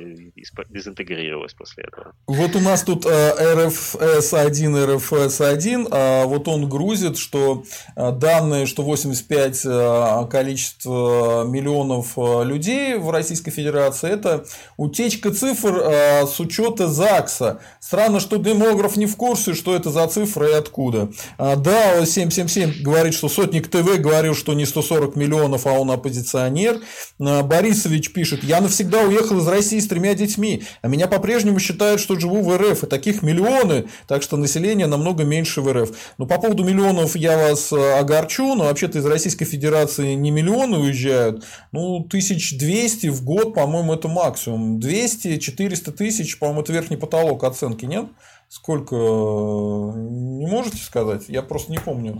дезинтегрировалась после этого. Вот у нас тут RFS1, RFS1, а вот он грузит, что э, данные, что 85 э, количество миллионов э, людей в Российской Федерации, это утечка цифр с учета ЗАГСа. Странно, что демограф не в курсе, что это за цифры и откуда. Да, 777 говорит, что Сотник ТВ говорил, что не 140 миллионов, а он оппозиционер. А, Борисович пишет, я навсегда уехал из России с тремя детьми, а меня по-прежнему считают, что живу в РФ, и таких миллионы, так что население намного меньше в РФ. Но по поводу миллионов я вас а, огорчу, но вообще-то из Российской Федерации не миллионы уезжают, ну, 1200 в год, по-моему, это максимум. 200-400 тысяч, по-моему, это верхний потолок оценки, нет? Сколько, не можете сказать? Я просто не помню.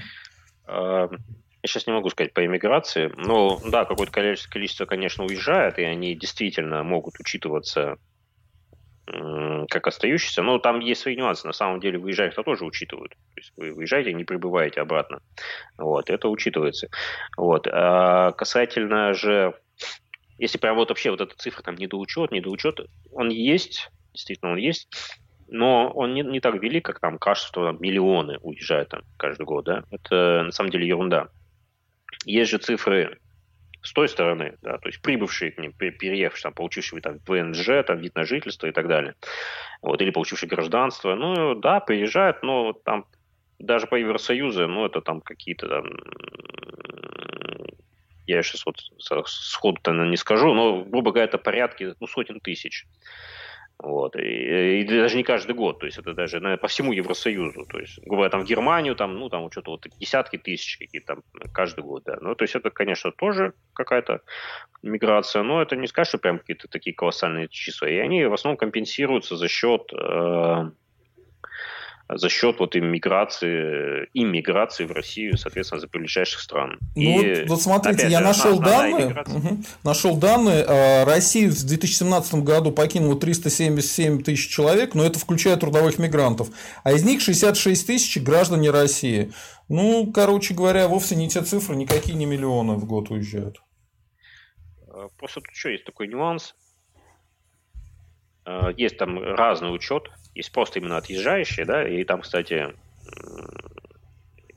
А, я сейчас не могу сказать по иммиграции. Но да, какое-то количество, конечно, уезжает, и они действительно могут учитываться как остающиеся, но там есть свои нюансы. На самом деле выезжать это тоже учитывают. То есть вы выезжаете, не прибываете обратно. Вот, это учитывается. Вот. А касательно же, если прям вот вообще вот эта цифра там недоучет, недоучет, он есть, действительно он есть но он не, не так велик, как там кажется, что там миллионы уезжают там каждый год, да. Это на самом деле ерунда. Есть же цифры с той стороны, да, то есть прибывшие к ним, переехавшие, там, получившие там ВНЖ, там, вид на жительство и так далее, вот, или получившие гражданство, ну, да, приезжают, но там даже по Евросоюзу, ну, это там какие-то там, я сейчас вот сходу-то не скажу, но, грубо говоря, это порядки, ну, сотен тысяч. Вот. И, и даже не каждый год, то есть это даже наверное, по всему Евросоюзу. То есть, говоря, там в Германию, там, ну, там что-то вот десятки тысяч какие-то там каждый год, да. Ну, то есть это, конечно, тоже какая-то миграция, но это не сказать, что прям какие-то такие колоссальные числа. И они в основном компенсируются за счет э, за счет вот иммиграции, иммиграции в Россию, соответственно, за ближайших стран. Ну, и, вот, вот смотрите, я же, нашел данные, угу, нашел данные, Россию в 2017 году покинуло 377 тысяч человек, но это включая трудовых мигрантов, а из них 66 тысяч граждане России. Ну, короче говоря, вовсе не те цифры, никакие не миллионы в год уезжают. Э, просто тут еще есть такой нюанс. Э, есть там разный учет есть просто именно отъезжающие, да, и там, кстати,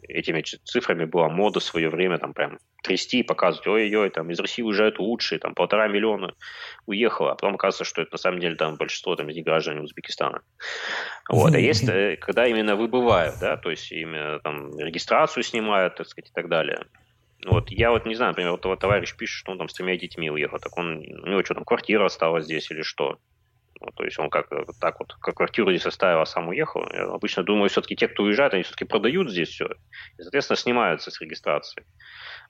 этими цифрами была мода в свое время, там прям трясти и показывать, ой-ой, там из России уезжают лучшие, там полтора миллиона уехало, а потом оказывается, что это на самом деле там большинство там из них граждане Узбекистана. Вот, а есть, э, когда именно выбывают, да, то есть именно там регистрацию снимают, так сказать, и так далее. Вот, я вот не знаю, например, вот товарищ пишет, что он там с тремя детьми уехал, так он, у него что там, квартира осталась здесь или что? То есть он как так вот, как квартиру здесь оставил, а сам уехал. Я обычно думаю, все-таки те, кто уезжает, они все-таки продают здесь все. И, соответственно, снимаются с регистрации.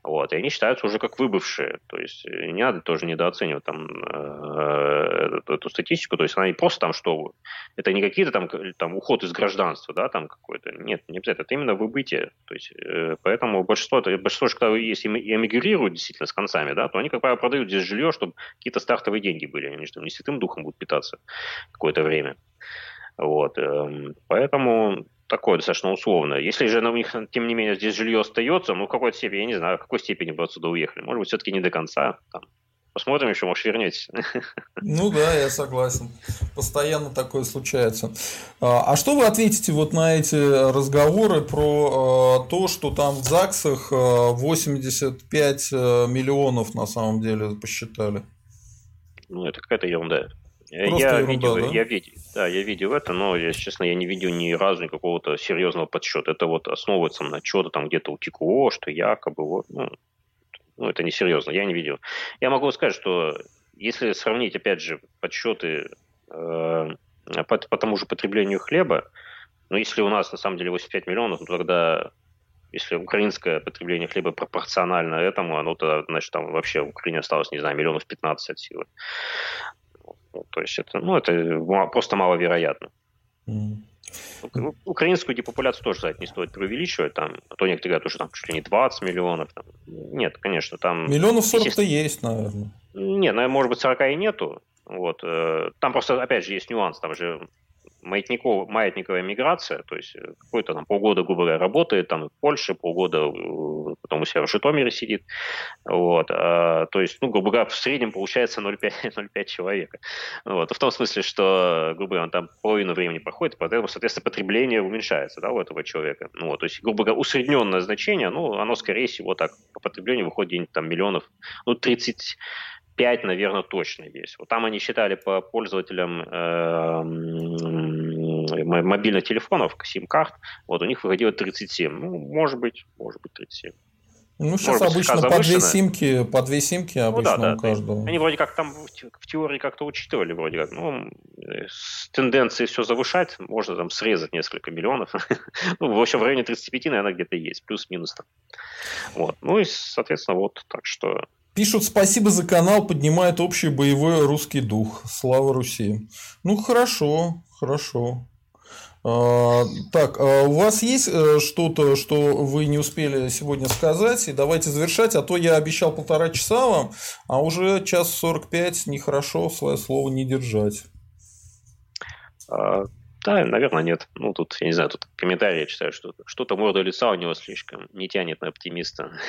Вот, и они считаются уже как выбывшие. То есть э, не надо тоже недооценивать там э, эту статистику. То есть она не просто там что... Это не какие-то там, там уход из гражданства, да, там какой-то. Нет, не обязательно. Это именно выбытие. То есть э, поэтому большинство, большинство когда если эмигрируют действительно с концами, да, то они, как правило, продают здесь жилье, чтобы какие-то стартовые деньги были. Они же там не святым духом будут питаться какое-то время. Вот. Эм, поэтому такое достаточно условно. Если же у них, тем не менее, здесь жилье остается, ну, в какой-то степени, я не знаю, в какой степени бы отсюда уехали. Может быть, все-таки не до конца. Там. Посмотрим еще, может, вернетесь. Ну да, я согласен. Постоянно такое случается. А, а что вы ответите вот на эти разговоры про а, то, что там в ЗАГСах 85 а, миллионов на самом деле посчитали? Ну, это какая-то ерунда. Просто я ерунда, видел, да? я видел, да, я видел это, но, если честно, я не видел ни разу какого-то серьезного подсчета. Это вот основывается на что-то там где-то утекло, что якобы вот, ну, Ну, это несерьезно, я не видел. Я могу сказать, что если сравнить, опять же, подсчеты э, по, по тому же потреблению хлеба, ну, если у нас на самом деле 85 миллионов, ну, тогда если украинское потребление хлеба пропорционально этому, оно тогда, значит, там вообще в Украине осталось, не знаю, миллионов 15 от силы. Ну, то есть это, ну, это просто маловероятно. Mm. Украинскую депопуляцию тоже, кстати, не стоит преувеличивать. Там, а то некоторые говорят, что там чуть ли не 20 миллионов. Там. Нет, конечно, там... Миллионов 40-то есть, наверное. Нет, наверное, может быть, 40 и нету. Вот. Э, там просто, опять же, есть нюанс. Там же маятников, маятниковая миграция, то есть э, какой-то там полгода, грубо говоря, работает там в Польше, полгода э, потом у себя в Житомире сидит, вот, а, то есть, ну, грубо говоря, в среднем получается 0,5 [laughs] человека, вот, в том смысле, что, грубо говоря, он там половину времени проходит, поэтому, соответственно, потребление уменьшается, да, у этого человека, ну, вот, то есть, грубо говоря, усредненное значение, ну, оно, скорее всего, так, по потреблению выходит где-нибудь там миллионов, ну, 30 5, наверное, точно есть. Вот там они считали по пользователям э, мобильных телефонов, сим-карт, вот у них выходило 37. Ну, может быть, может быть 37. Ну, сейчас Может обычно по две симки, по две симки обычно ну, да, да. у каждого. Они вроде как там в теории как-то учитывали, вроде как, ну, с тенденцией все завышать, можно там срезать несколько миллионов. [laughs] ну, в общем, в районе 35, наверное, где-то есть, плюс-минус там. Вот. Ну и, соответственно, вот, так что Пишут спасибо за канал, поднимает общий боевой русский дух. Слава Руси. Ну хорошо, хорошо. А, так, а у вас есть э, что-то, что вы не успели сегодня сказать? И давайте завершать, а то я обещал полтора часа вам, а уже час сорок пять, нехорошо свое слово не держать. А, да, наверное, нет. Ну, тут, я не знаю, тут комментарии я читаю, что что-то морда лица у него слишком не тянет на оптимиста. [laughs]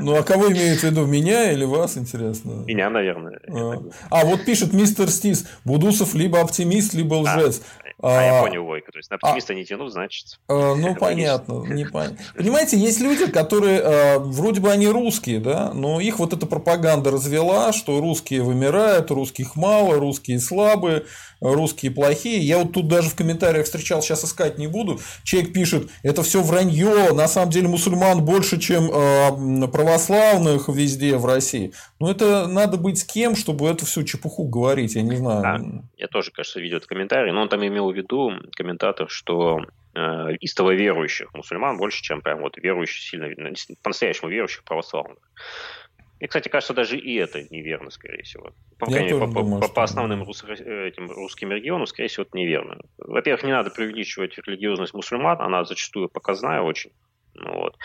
Ну, а кого имеет в виду, меня или вас, интересно? Меня, наверное. А, а вот пишет мистер Стис, Будусов либо оптимист, либо лжец. А, а я понял, Войка. То есть на оптимиста а, не тянут, значит. А, ну, понятно. Не пон... Понимаете, есть люди, которые а, вроде бы они русские, да, но их вот эта пропаганда развела, что русские вымирают, русских мало, русские слабые, русские плохие. Я вот тут даже в комментариях встречал, сейчас искать не буду. Человек пишет, это все вранье, на самом деле мусульман больше, чем э, православных везде в России. Но это надо быть с кем, чтобы эту всю чепуху говорить, я не знаю. Да, я тоже, кажется, видел этот комментарий, но он там имел в виду, комментатор, что э, истово верующих мусульман больше, чем прям вот верующих сильно, по-настоящему верующих православных. И, кстати, кажется, даже и это неверно, скорее всего. По, Я по, думаю, по, по основным рус, этим русским регионам, скорее всего, это неверно. Во-первых, не надо преувеличивать религиозность мусульман, она зачастую показная очень. Ну, вот.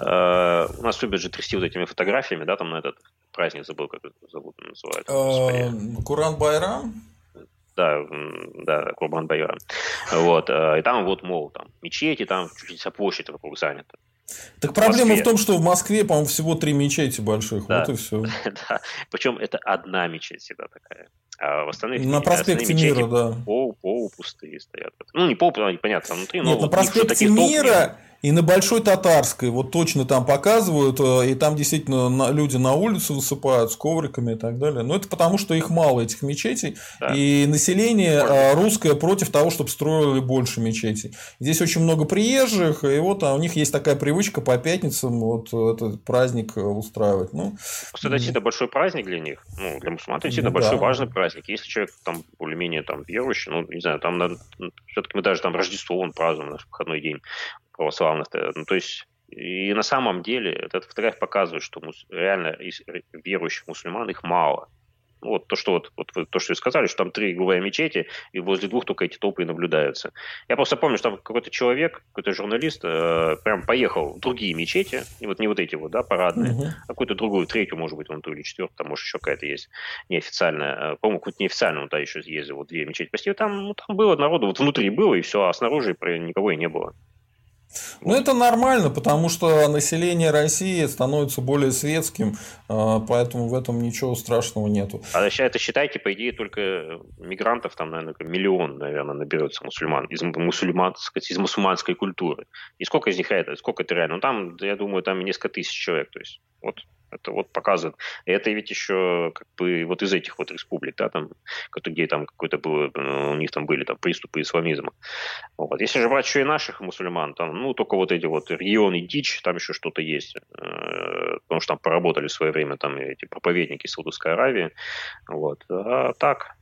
Uh, у нас любят же трясти вот этими фотографиями, да, там на этот праздник забыл, как это зовут, называется. Uh, Куран Байрам? Да, да, Курбан Байрам. Вот, uh, и там вот, мол, там мечети, там чуть-чуть вся площадь вокруг занята. Так проблема в том, что в Москве, по-моему, всего три мечети больших. Да. Вот и все. [laughs] да. Причем это одна мечеть всегда такая. А в остальных на проспекте Мира, да. Пол, полупустые стоят. Ну, не пол, понятно, внутри, но Нет, на проспекте Мира и на Большой Татарской, вот точно там показывают, э, и там действительно люди на улицу высыпают с ковриками и так далее. Но это потому, что их мало, этих мечетей, да. и население Можно. Э, русское против того, чтобы строили больше мечетей. Здесь очень много приезжих, и вот а у них есть такая привычка по пятницам вот этот праздник э, устраивать. Ну, Просто это большой праздник для них. Ну, для мусульман это действительно ну, большой да. важный праздник. Если человек там более-менее там верующий, ну, не знаю, там все-таки мы даже там Рождество он празднуем, наш выходной день православных. Ну, то есть и на самом деле эта фотография показывает, что мус, реально верующих мусульман их мало. Вот то, что вот, вот то, что вы сказали, что там три голые мечети, и возле двух только эти толпы и наблюдаются. Я просто помню, что там какой-то человек, какой-то журналист, э, прям поехал в другие мечети, и вот не вот эти вот, да, парадные, uh-huh. а какую-то другую, третью, может быть, вон ту или четвертую, там, может, еще какая-то есть неофициальная. Э, по-моему, какую-то неофициальную он да, еще ездил, вот две мечети. Почти там, ну, там было народу, вот внутри было, и все, а снаружи никого и не было. Ну, это нормально, потому что население России становится более светским, а, поэтому в этом ничего страшного нету. А это считайте, по идее, только мигрантов там, наверное, миллион, наверное, наберется мусульман, из мусульман, сказать, из мусульманской культуры. И сколько из них это? Сколько это реально? Ну, там, я думаю, там несколько тысяч человек. То есть, вот Это вот показывает. И это ведь еще как бы вот из этих вот республик, да, там, где там какой-то был, у них там были там приступы исламизма. Вот. Если же брать еще и наших мусульман, там, ну, только вот эти вот регионы дичь, там еще что-то есть. Э, потому что там поработали в свое время там эти проповедники Саудовской Аравии. Вот. А так,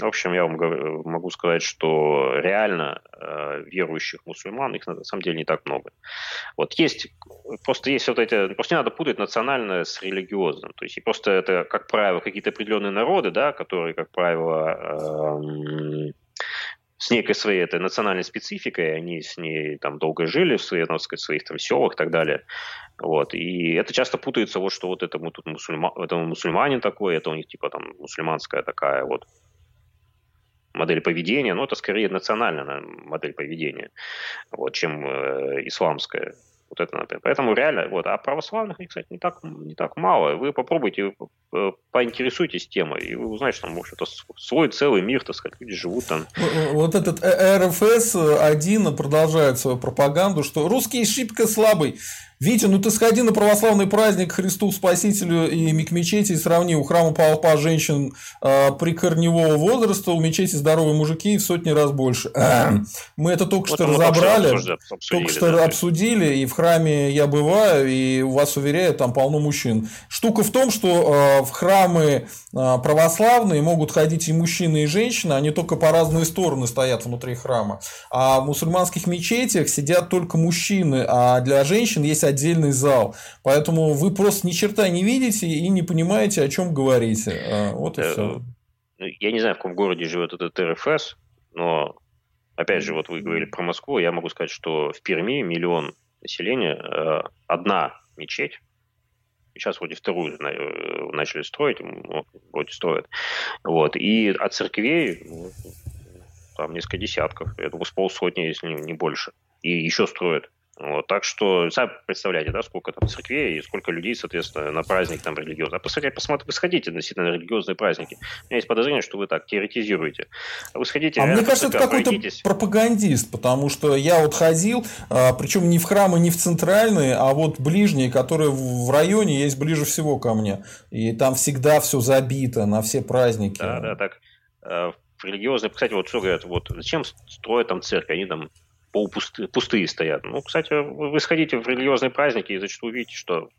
в общем, я вам могу сказать, что реально э, верующих мусульман, их на самом деле не так много. Вот есть, просто есть вот эти, просто не надо путать национальное с религиозным. То есть просто это, как правило, какие-то определенные народы, да, которые, как правило, э, с некой своей этой национальной спецификой, они с ней там долго жили в своих, так сказать, своих там селах и так далее. Вот. И это часто путается, вот что вот этому тут мусульма, этому мусульманин такой, это у них типа там мусульманская такая вот модель поведения, но это скорее национальная модель поведения, вот, чем э, исламская. Вот это, например. Поэтому реально, вот, а православных, кстати, не так, не так мало. Вы попробуйте, э, поинтересуйтесь темой, и вы узнаете, что, может, это свой целый мир, так сказать, люди живут там. Вот этот РФС-1 продолжает свою пропаганду, что русский шибко слабый, Витя, ну ты сходи на православный праздник Христу Спасителю и к мечети и сравни. У храма Павла женщин э, прикорневого возраста, у мечети здоровые мужики в сотни раз больше. [clears throat] Мы это только вот что разобрали, обсудили, только что да, обсудили, и в храме я бываю, и вас уверяю, там полно мужчин. Штука в том, что э, в храмы э, православные могут ходить и мужчины, и женщины, они только по разные стороны стоят внутри храма. А в мусульманских мечетях сидят только мужчины, а для женщин есть отдельный зал. Поэтому вы просто ни черта не видите и не понимаете, о чем говорите. А, вот и э, все. Ну, я не знаю, в каком городе живет этот РФС, но опять же, вот вы говорили про Москву, я могу сказать, что в Перми миллион населения, э, одна мечеть, сейчас вроде вторую э, начали строить, вроде строят, вот, и от церквей ну, там несколько десятков, думаю, с полсотни, если не больше, и еще строят. Вот, так что, сами представляете, да, сколько там церквей и сколько людей, соответственно, на праздник там религиозный. А посмотрите, посмотрите, сходите действительно на религиозные праздники. У меня есть подозрение, что вы так теоретизируете. А вы сходите... А мне кажется, это какой-то пропагандист, потому что я вот ходил, а, причем не в храмы, не в центральные, а вот ближние, которые в районе есть ближе всего ко мне. И там всегда все забито на все праздники. Да, да, так. В религиозные, кстати, вот что говорят, вот зачем строят там церковь, они там полупустые пустые стоят. Ну, кстати, вы сходите в религиозные праздники и зачастую увидите, что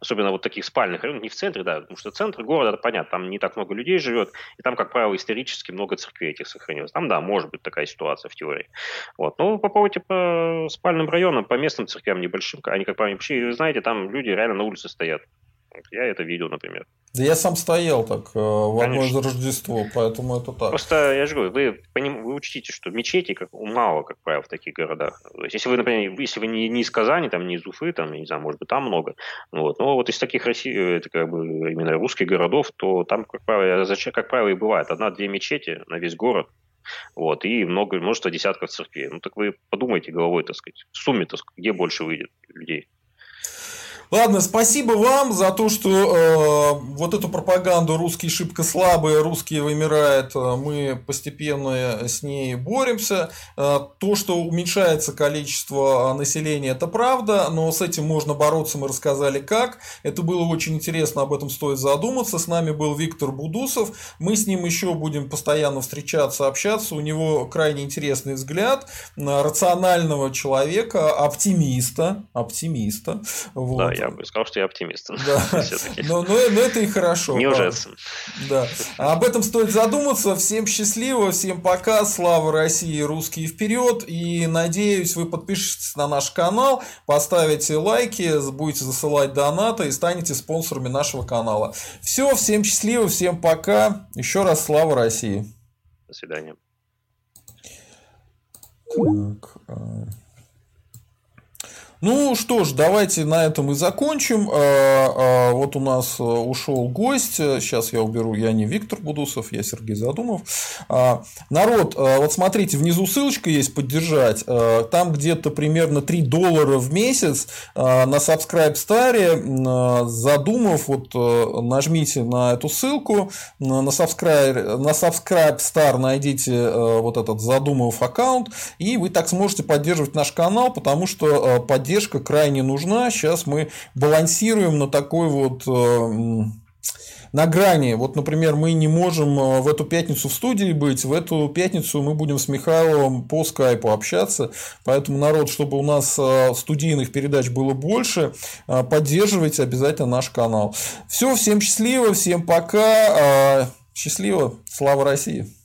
особенно вот таких спальных районах, не в центре, да, потому что центр города, это понятно, там не так много людей живет, и там, как правило, исторически много церквей этих сохранилось. Там, да, может быть такая ситуация в теории. Вот. Ну, попробуйте по спальным районам, по местным церквям небольшим, они, как правило, вы знаете, там люди реально на улице стоят. Я это видел, например. Да я сам стоял так э, в одно из Рождество, поэтому это так. Просто, я же говорю, вы, вы учтите, что мечети как, мало, как правило, в таких городах. То есть, если вы, например, если вы не, не из Казани, там, не из Уфы, там, не знаю, может быть, там много, вот, но вот из таких России, это как бы именно русских городов, то там, как правило, зачем, как правило, и бывает одна-две мечети на весь город, вот, и много, множество десятков церквей. Ну, так вы подумайте головой, так сказать, в сумме-то, где больше выйдет людей. Ладно, спасибо вам за то, что э, вот эту пропаганду русские шибко слабые, русские вымирают, э, мы постепенно с ней боремся. Э, то, что уменьшается количество населения, это правда, но с этим можно бороться, мы рассказали как. Это было очень интересно, об этом стоит задуматься. С нами был Виктор Будусов, мы с ним еще будем постоянно встречаться, общаться. У него крайне интересный взгляд рационального человека, оптимиста, оптимиста. Вот. Да, я бы сказал, что я оптимист. Да. Но, но, но это и хорошо. Не ужасно. Да. А об этом стоит задуматься. Всем счастливо, всем пока. Слава России, русские вперед. И надеюсь, вы подпишетесь на наш канал, поставите лайки, будете засылать донаты и станете спонсорами нашего канала. Все, всем счастливо, всем пока. Еще раз слава России. До свидания. Так. Ну что ж, давайте на этом и закончим. А, а, вот у нас э, ушел гость. Сейчас я уберу. Я не Виктор Будусов, я Сергей Задумов. Народ, вот смотрите, внизу ссылочка есть поддержать. Там где-то примерно 3 доллара в месяц на Subscribe Star. Задумав, вот нажмите на эту ссылку. На Subscribe, на Subscribe Star найдите вот этот Задумов аккаунт. И вы так сможете поддерживать наш канал, потому что поддерживать поддержка крайне нужна. Сейчас мы балансируем на такой вот э, на грани. Вот, например, мы не можем э, в эту пятницу в студии быть, в эту пятницу мы будем с Михайловым по скайпу общаться, поэтому, народ, чтобы у нас э, студийных передач было больше, поддерживайте обязательно наш канал. Все, всем счастливо, всем пока, счастливо, слава России!